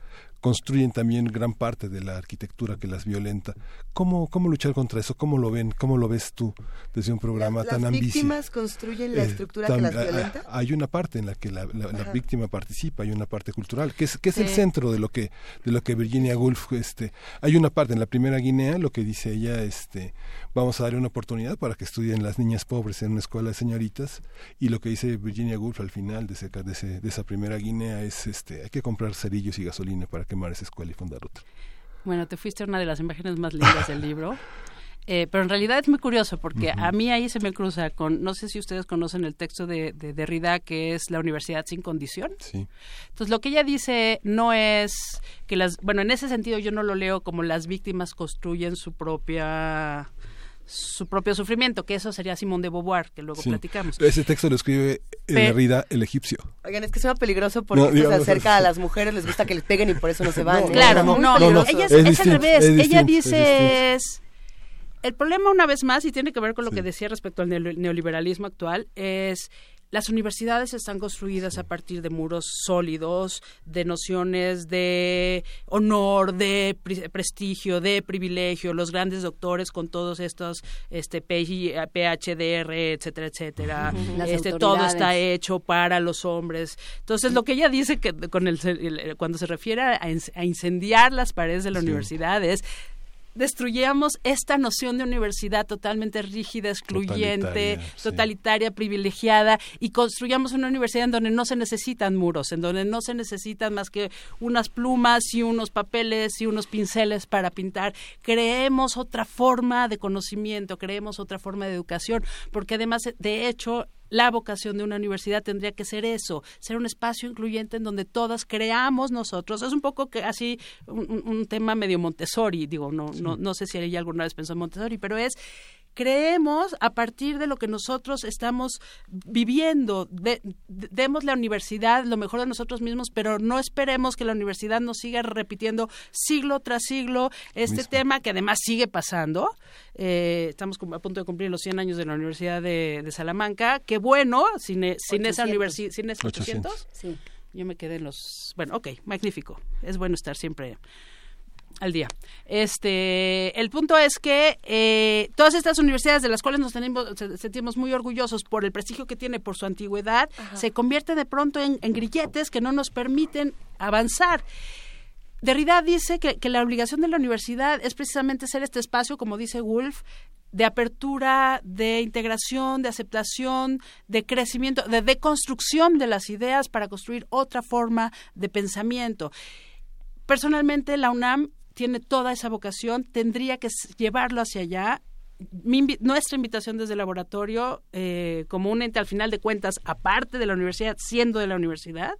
construyen también gran parte de la arquitectura que las violenta. ¿Cómo, cómo luchar contra eso? ¿Cómo lo ven? ¿Cómo lo ves tú desde un programa ¿Las tan ambicioso? víctimas construyen la estructura que las violenta? Hay una parte en la que la, la- víctima participa, hay una parte cultural, que es, que es el centro de lo que de lo que Virginia Woolf, este, hay una parte en la primera Guinea, lo que dice ella, este, vamos a darle una oportunidad para que estudien las niñas pobres en una escuela de señoritas, y lo que dice Virginia Woolf al final de, ese, de, ese- de esa primera Guinea es, este, hay que comprar cerillos y gasolina para quemar esa escuela y fundar otra. Bueno, te fuiste a una de las imágenes más lindas del libro. *laughs* Eh, pero en realidad es muy curioso porque a mí ahí se me cruza con, no sé si ustedes conocen el texto de, de Derrida que es La Universidad sin condición. Sí. Entonces lo que ella dice no es que las, bueno, en ese sentido yo no lo leo como las víctimas construyen su propia su propio sufrimiento, que eso sería Simón de Beauvoir, que luego Sí. platicamos. Ese texto lo escribe Pe- Derrida, el egipcio. Oigan, es que suena peligroso porque No, se acerca a las mujeres, les gusta que les peguen y por eso no se van. ¿eh? Claro, no, peligroso. ella es, Es es distinto, al revés. es ella distinto, dice es, el problema una vez más y tiene que ver con lo que decía respecto al neo- neoliberalismo actual es las universidades están construidas a partir de muros sólidos, de nociones de honor, de prestigio, de privilegio, los grandes doctores con todos estos este PhDR, etcétera, etcétera. Las Este todo está hecho para los hombres. Entonces, lo que ella dice que con el, el- cuando se refiere a, inc- a incendiar las paredes de la universidad es destruyamos esta noción de universidad totalmente rígida, excluyente, Totalitaria, totalitaria, sí. privilegiada y construyamos una universidad en donde no se necesitan muros, en donde no se necesitan más que unas plumas y unos papeles y unos pinceles para pintar. Creemos otra forma de conocimiento, creemos otra forma de educación, porque además, de hecho, la vocación de una universidad tendría que ser eso, ser un espacio incluyente en donde todas creamos nosotros. Es un poco que así un, tema medio Montessori, digo, no, no, no sé si ella alguna vez pensó en Montessori, pero es creemos a partir de lo que nosotros estamos viviendo, de- de- demos la universidad lo mejor de nosotros mismos, pero no esperemos que la universidad nos siga repitiendo siglo tras siglo este Mismo. tema que además sigue pasando. Eh, estamos como a punto de cumplir los 100 años de la Universidad de, de Salamanca. Qué bueno, sin, e- sin esa 800. universidad, sin esos 800. 800. Sí. Yo me quedé en los... Bueno, ok, magnífico. Es bueno estar siempre al día. Este, el punto es que eh, todas estas universidades de las cuales nos tenemos, se- sentimos muy orgullosos por el prestigio que tiene, por su antigüedad, se convierte de pronto en, en grilletes que no nos permiten avanzar. Derrida dice que, que la obligación de la universidad es precisamente ser este espacio, como dice Wolf, de apertura, de integración, de aceptación, de crecimiento, de deconstrucción de las ideas para construir otra forma de pensamiento. Personalmente, la UNAM tiene toda esa vocación, tendría que llevarlo hacia allá. Nuestra invitación desde el laboratorio, eh, como un ente al final de cuentas, aparte de la universidad, siendo de la universidad,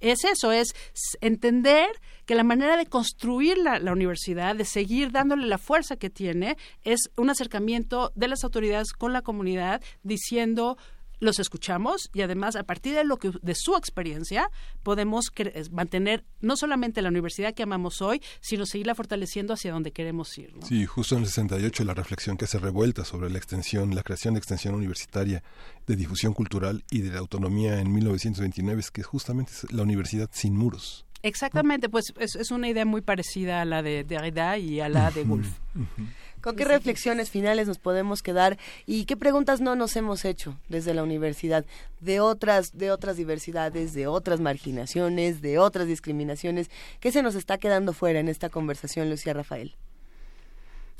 es eso, es entender que la manera de construir la, la universidad, de seguir dándole la fuerza que tiene, es un acercamiento de las autoridades con la comunidad diciendo los escuchamos y además a partir de lo que de su experiencia podemos mantener no solamente la universidad que amamos hoy, sino seguirla fortaleciendo hacia donde queremos ir. Sí, justo en el 68 la reflexión que se revuelta sobre la extensión, la creación de extensión universitaria de difusión cultural y de la autonomía en 1929 es que justamente es la universidad sin muros. Exactamente, pues es, es una idea muy parecida a la de Derrida y a la de Wolf. ¿Con qué reflexiones finales nos podemos quedar y qué preguntas no nos hemos hecho desde la universidad de otras de otras diversidades, de otras marginaciones, de otras discriminaciones? ¿Qué se nos está quedando fuera en esta conversación, Lucía Rafael?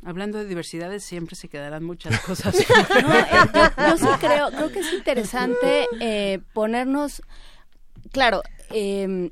Hablando de diversidades, siempre se quedarán muchas *laughs* cosas. No, eh, yo, yo sí creo, creo que es interesante eh, ponernos, claro, eh,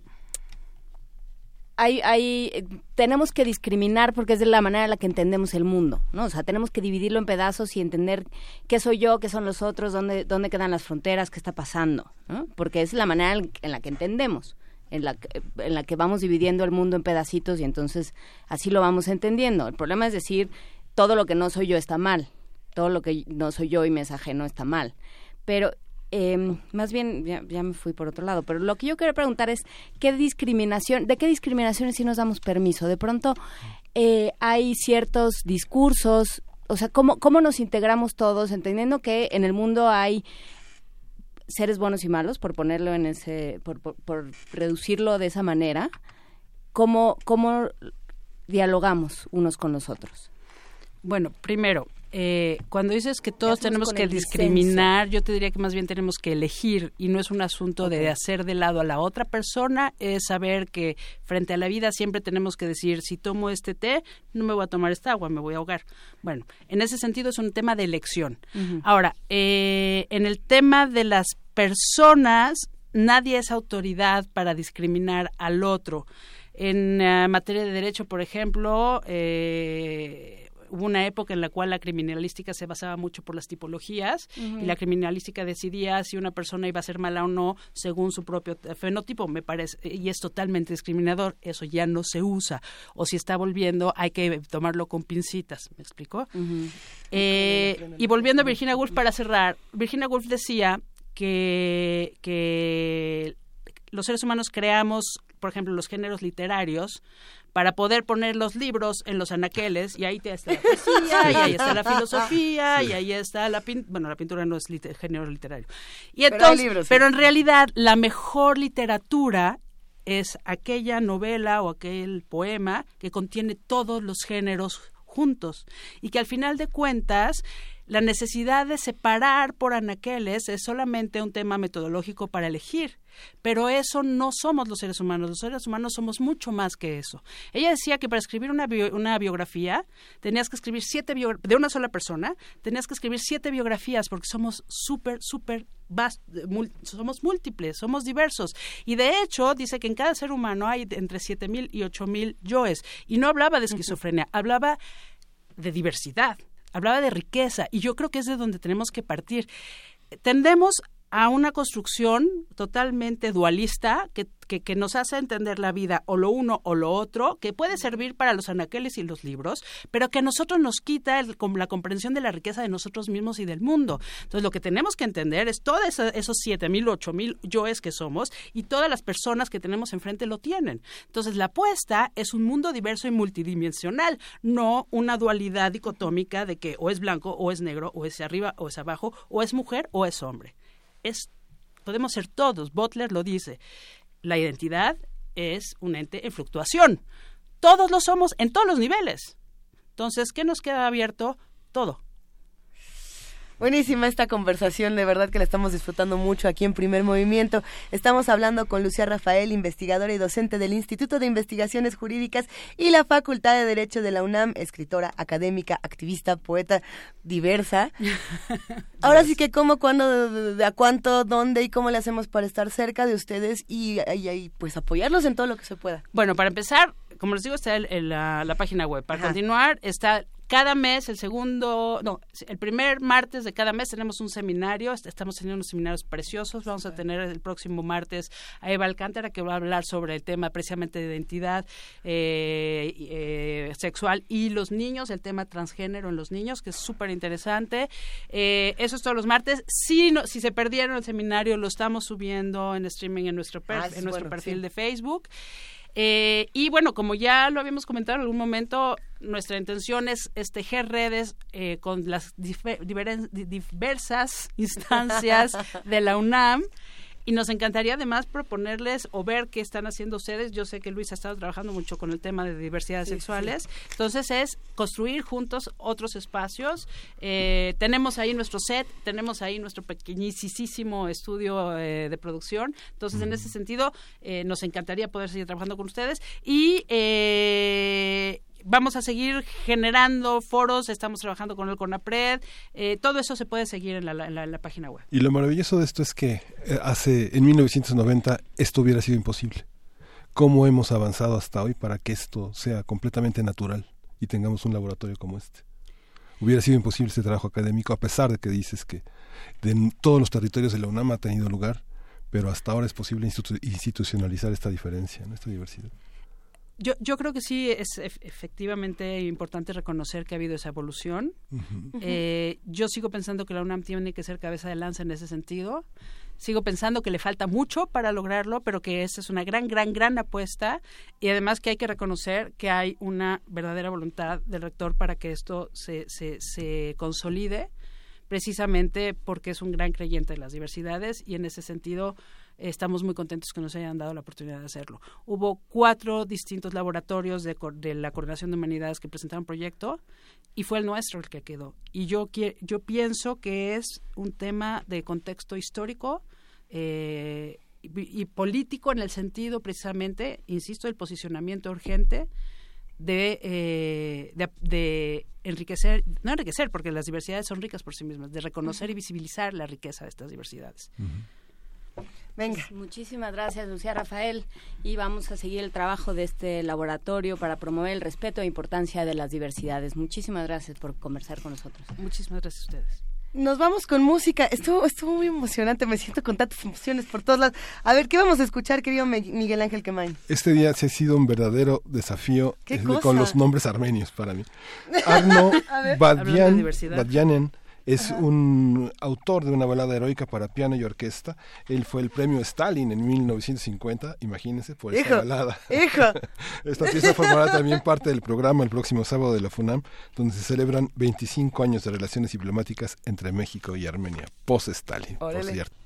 hay, hay, tenemos que discriminar porque es de la manera en la que entendemos el mundo, ¿no? O sea, tenemos que dividirlo en pedazos y entender qué soy yo, qué son los otros, dónde, dónde quedan las fronteras, qué está pasando, ¿no? Porque es la manera en la que entendemos. En la, en la que vamos dividiendo el mundo en pedacitos y entonces así lo vamos entendiendo. El problema es decir, todo lo que no soy yo está mal, todo lo que no soy yo y me es ajeno está mal. Pero eh, más bien, ya, me fui por otro lado, pero lo que yo quiero preguntar es, ¿qué discriminación, de qué discriminaciones sí nos damos permiso? De pronto eh, hay ciertos discursos, o sea, ¿cómo, ¿cómo nos integramos todos, entendiendo que en el mundo hay seres buenos y malos, por ponerlo en ese, por, por, por reducirlo de esa manera, ¿cómo, cómo dialogamos unos con los otros? Bueno, primero, eh, cuando dices que todos tenemos que discriminar, yo te diría que más bien tenemos que elegir y no es un asunto de hacer de lado a la otra persona, es saber que frente a la vida siempre tenemos que decir, si tomo este té, no me voy a tomar esta agua, me voy a ahogar. Bueno, en ese sentido es un tema de elección. Ahora, eh, en el tema de las personas, nadie es autoridad para discriminar al otro. En eh, materia de derecho, por ejemplo, eh, hubo una época en la cual la criminalística se basaba mucho por las tipologías y la criminalística decidía si una persona iba a ser mala o no según su propio fenotipo, me parece, y es totalmente discriminador, eso ya no se usa, o si está volviendo hay que tomarlo con pincitas, ¿me explico? Eh, y volviendo a Virginia Woolf para cerrar, Virginia Woolf decía que, que los seres humanos creamos, por ejemplo, los géneros literarios para poder poner los libros en los anaqueles y ahí te está la *laughs* poesía y ahí está la filosofía y ahí está la pintura, bueno, la pintura no es género literario. Y Pero entonces, libros, sí. pero en realidad la mejor literatura es aquella novela o aquel poema que contiene todos los géneros juntos y que al final de cuentas la necesidad de separar por anaqueles es solamente un tema metodológico para elegir, pero eso no somos los seres humanos, los seres humanos somos mucho más que eso. Ella decía que para escribir una, bio- una biografía tenías que escribir siete bio- de una sola persona, tenías que escribir siete biografías porque somos súper, súper somos múltiples, somos diversos. Y de hecho, dice que en cada ser humano hay entre 7.000 y 8.000 yoes. Y no hablaba de esquizofrenia, hablaba de diversidad, hablaba de riqueza. Y yo creo que es de donde tenemos que partir. Tendemos a una construcción totalmente dualista que, que, nos hace entender la vida o lo uno o lo otro, que puede servir para los anaqueles y los libros, pero que a nosotros nos quita el- la comprensión de la riqueza de nosotros mismos y del mundo. Entonces, lo que tenemos que entender es todos esos siete mil, ocho mil yoes que somos y todas las personas que tenemos enfrente lo tienen. Entonces, la apuesta es un mundo diverso y multidimensional, no una dualidad dicotómica de que o es blanco o es negro, o es arriba o es abajo, o es mujer o es hombre es podemos ser todos. Butler lo dice. La identidad es un ente en fluctuación. Todos lo somos en todos los niveles. Entonces, ¿qué nos queda abierto? Todo. Buenísima esta conversación, de verdad que la estamos disfrutando mucho aquí en Primer Movimiento. Estamos hablando con Lucía Rafael, investigadora y docente del Instituto de Investigaciones Jurídicas y la Facultad de Derecho de la UNAM, escritora, académica, activista, poeta, diversa. *laughs* Ahora sí que cómo, cuándo, de, a cuánto, dónde y cómo le hacemos para estar cerca de ustedes y, y- y, pues apoyarlos en todo lo que se pueda. Bueno, para empezar, como les digo, está el- el- la, la página web. Para continuar, está cada mes, el segundo, no, el primer martes de cada mes tenemos un seminario. Est- Estamos teniendo unos seminarios preciosos. Vamos a tener el próximo martes a Eva Alcántara, que va a hablar sobre el tema precisamente de identidad eh, eh, sexual y los niños, el tema transgénero en los niños, que es súper interesante. Eh, eso es todos los martes. Si, no, si se perdieron el seminario, lo estamos subiendo en streaming en nuestro, per- Ah, en nuestro bueno, perfil sí. de Facebook. Eh, y bueno, como ya lo habíamos comentado en algún momento, nuestra intención es, es tejer redes eh, con las diversas *laughs* instancias de la UNAM. Y nos encantaría además proponerles o ver qué están haciendo ustedes. Yo sé que Luis ha estado trabajando mucho con el tema de diversidades Sí, sexuales. Entonces es construir juntos otros espacios. Eh, tenemos ahí nuestro set, tenemos ahí nuestro pequeñísimo estudio eh, de producción. Entonces en ese sentido eh, nos encantaría poder seguir trabajando con ustedes. Y eh, vamos a seguir generando foros, estamos trabajando con el CONAPRED. Eh, todo eso se puede seguir en la, la- la página web. Y lo maravilloso de esto es que eh, hace en 1990 esto hubiera sido imposible. cómo hemos avanzado hasta hoy para que esto sea completamente natural y tengamos un laboratorio como este. Hubiera sido imposible este trabajo académico, a pesar de que dices que en todos los territorios de la UNAM ha tenido lugar, pero hasta ahora es posible institu- institucionalizar esta diferencia, ¿no? esta diversidad. Yo, yo creo que sí es ef- efectivamente importante reconocer que ha habido esa evolución. Eh, yo sigo pensando que la UNAM tiene que ser cabeza de lanza en ese sentido. Sigo pensando que le falta mucho para lograrlo, pero que esa es una gran, gran, gran apuesta y además que hay que reconocer que hay una verdadera voluntad del rector para que esto se, se, se consolide, precisamente porque es un gran creyente de las diversidades y en ese sentido estamos muy contentos que nos hayan dado la oportunidad de hacerlo. Hubo cuatro distintos laboratorios de, de la Coordinación de Humanidades que presentaron proyecto y fue el nuestro el que quedó. Y yo, yo pienso que es un tema de contexto histórico eh, y, y político en el sentido precisamente, insisto, del posicionamiento urgente de, eh, de, de enriquecer, no enriquecer, porque las diversidades son ricas por sí mismas, de reconocer y visibilizar la riqueza de estas diversidades. Venga. Pues muchísimas gracias, Lucía Rafael. Y vamos a seguir el trabajo de este laboratorio para promover el respeto e importancia de las diversidades. Muchísimas gracias por conversar con nosotros. Muchísimas gracias a ustedes. Nos vamos con música. Estuvo, estuvo muy emocionante. Me siento con tantas emociones por todos lados. A ver, ¿qué vamos a escuchar, querido Mi- Miguel Ángel Quemain? Este día sí ha sido un verdadero desafío ¿Qué eh, cosa? con los nombres armenios para mí. *laughs* Arno Badian. Badianen es un autor de una balada heroica para piano y orquesta. Él fue el premio Stalin en 1950, imagínense, por Hijo, balada. hijo. *laughs* Esta pieza formará también parte del programa el próximo sábado de la FUNAM, donde se celebran 25 años de relaciones diplomáticas entre México y Armenia, post-Stalin, por cierto.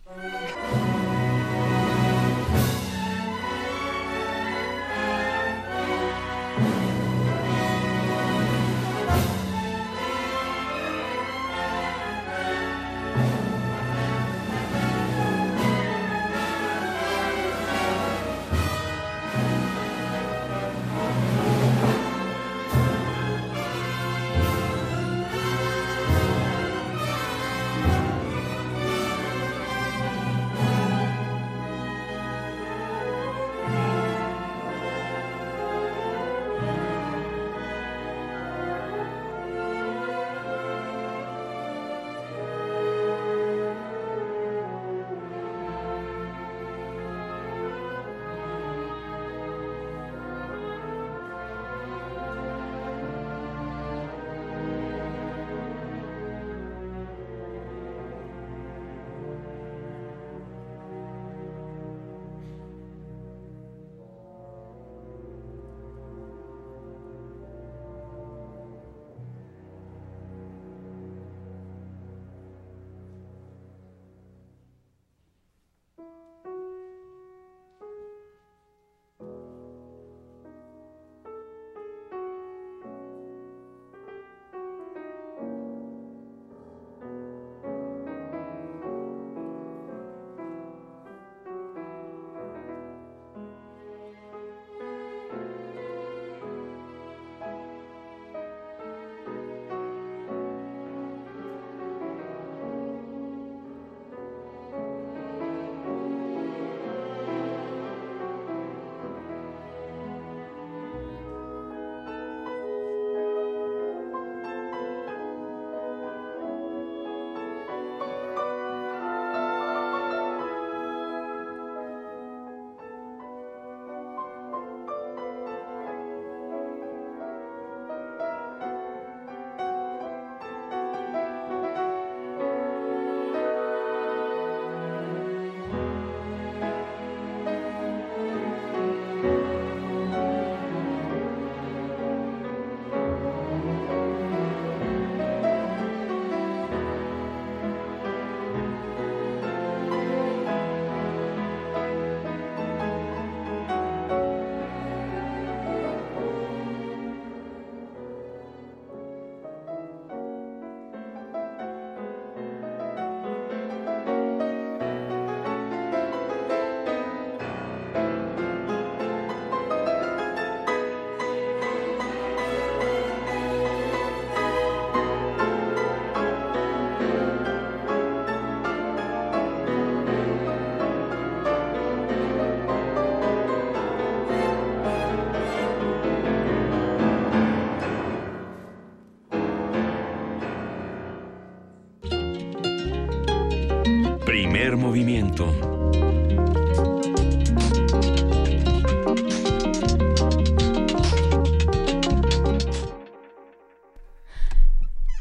Primer movimiento.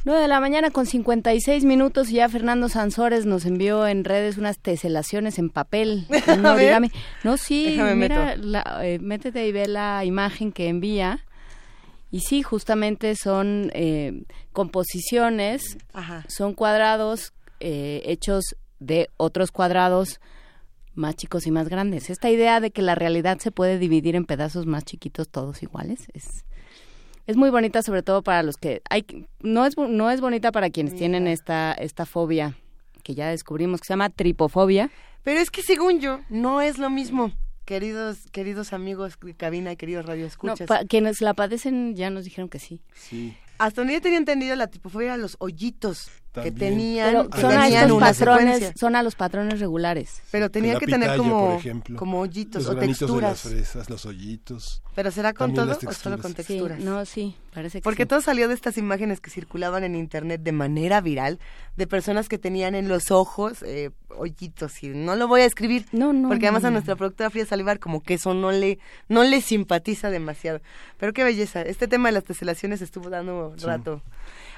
9 de la mañana con 56 minutos y ya Fernando Sansores nos envió en redes unas teselaciones en papel. *laughs* origami. No, sí, Déjame mira, meto. la- eh, métete y ve la imagen que envía. Y sí, justamente son eh, composiciones, Ajá. son cuadrados eh, hechos de otros cuadrados más chicos y más grandes. Esta idea de que la realidad se puede dividir en pedazos más chiquitos, todos iguales, es, es muy bonita, sobre todo para los que hay. No es, no es bonita para quienes tienen esta, esta fobia que ya descubrimos que se llama tripofobia. Pero es que según yo, no es lo mismo, queridos queridos amigos de cabina y queridos radioescuchas. quienes la padecen ya nos dijeron que sí. Sí. Hasta donde yo tenía entendido, la tripofobia eran los hoyitos que tenían, Pero que son a tenían estos una patrones, secuencia. son a los patrones regulares. Pero tenía La que tener como, por ejemplo. como hoyitos los o granitos de las texturas. fresas, los hoyitos. ¿Pero será con todo o solo texturas. con Sí, texturas? no, sí, parece que Porque sí. todo salió de estas imágenes que circulaban en internet de manera viral de personas que tenían en los ojos eh, hoyitos y no lo voy a escribir no, no, porque además no, a nuestra productora Frida Salivar como que eso no le no le simpatiza demasiado. Pero qué belleza, este tema de las teselaciones estuvo dando Sí. rato.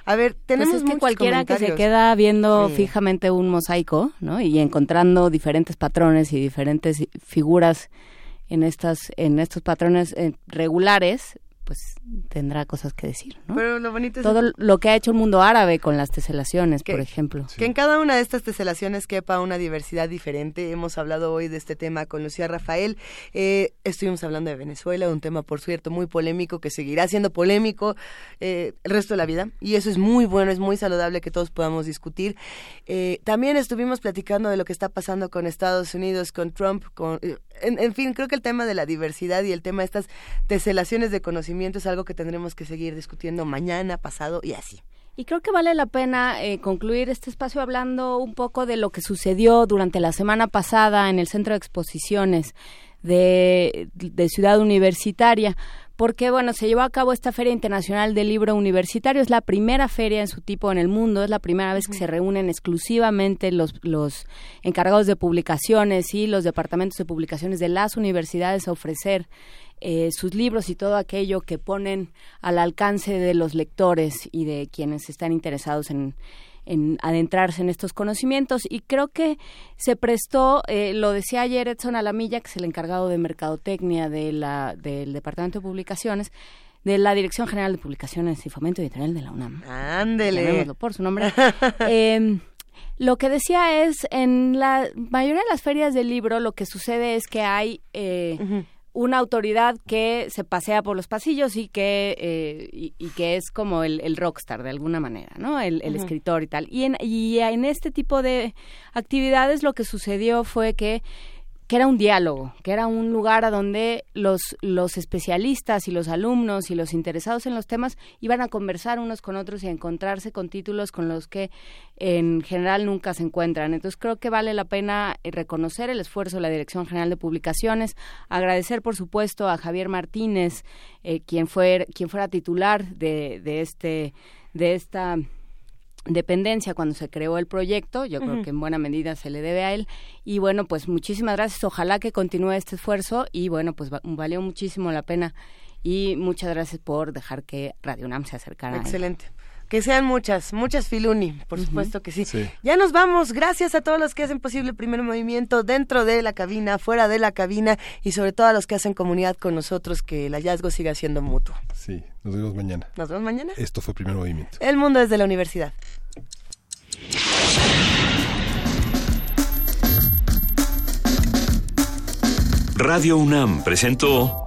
A ver, tenemos pues es que cualquiera que se queda viendo Sí. fijamente un mosaico, ¿no? Y encontrando diferentes patrones y diferentes figuras en estas en estos patrones eh, regulares, pues tendrá cosas que decir, ¿no? Pero lo bonito es Todo lo que ha hecho el mundo árabe con las teselaciones, Que- por ejemplo. Que en cada una de estas teselaciones quepa una diversidad diferente. Hemos hablado hoy de este tema con Lucía Rafael. Eh, estuvimos hablando de Venezuela, un tema, por cierto, muy polémico, que seguirá siendo polémico eh, el resto de la vida. Y eso es muy bueno, es muy saludable que todos podamos discutir. Eh, también estuvimos platicando de lo que está pasando con Estados Unidos, con Trump, con... en, fin, creo que el tema de la diversidad y el tema de estas teselaciones de conocimiento es algo que tendremos que seguir discutiendo mañana, pasado y así. Y creo que vale la pena eh, concluir este espacio hablando un poco de lo que sucedió durante la semana pasada en el Centro de Exposiciones de Ciudad Universitaria, porque bueno, se llevó a cabo esta Feria Internacional del Libro Universitario, es la primera feria en su tipo en el mundo, es la primera vez que se reúnen exclusivamente los, los encargados de publicaciones y los departamentos de publicaciones de las universidades a ofrecer eh, sus libros y todo aquello que ponen al alcance de los lectores y de quienes están interesados en, en adentrarse en estos conocimientos y creo que se prestó, eh, lo decía ayer Edson Alamilla, que es el encargado de mercadotecnia de la, del Departamento de Publicaciones, de la Dirección General de Publicaciones y Fomento Editorial de la UNAM. Ándele. Llamémoslo por su nombre. *laughs* Eh, lo que decía es, en la mayoría de las ferias del libro lo que sucede es que hay eh, una autoridad que se pasea por los pasillos y que, eh, y, y que es como el, el rockstar de alguna manera, ¿no? El, escritor y tal. Y en, y en este tipo de actividades lo que sucedió fue que que era un diálogo, que era un lugar a donde los, los especialistas y los alumnos y los interesados en los temas iban a conversar unos con otros y a encontrarse con títulos con los que en general nunca se encuentran. Entonces creo que vale la pena eh, reconocer el esfuerzo de la Dirección General de Publicaciones, agradecer por supuesto a Javier Martínez, eh, quien, fue, quien fuera titular de, de, este, de esta dependencia cuando se creó el proyecto, yo creo que en buena medida se le debe a él y bueno, pues muchísimas gracias, ojalá que continúe este esfuerzo y bueno, pues va- valió muchísimo la pena y muchas gracias por dejar que Radio UNAM se acercara. a él. Que sean muchas, muchas Filuni, por supuesto que sí. Sí. Ya nos vamos. Gracias a todos los que hacen posible el primer movimiento dentro de la cabina, fuera de la cabina y sobre todo a los que hacen comunidad con nosotros, que el hallazgo siga siendo mutuo. Sí, nos vemos mañana. Nos vemos mañana. Esto fue Primer Movimiento. El mundo desde la universidad. Radio UNAM presentó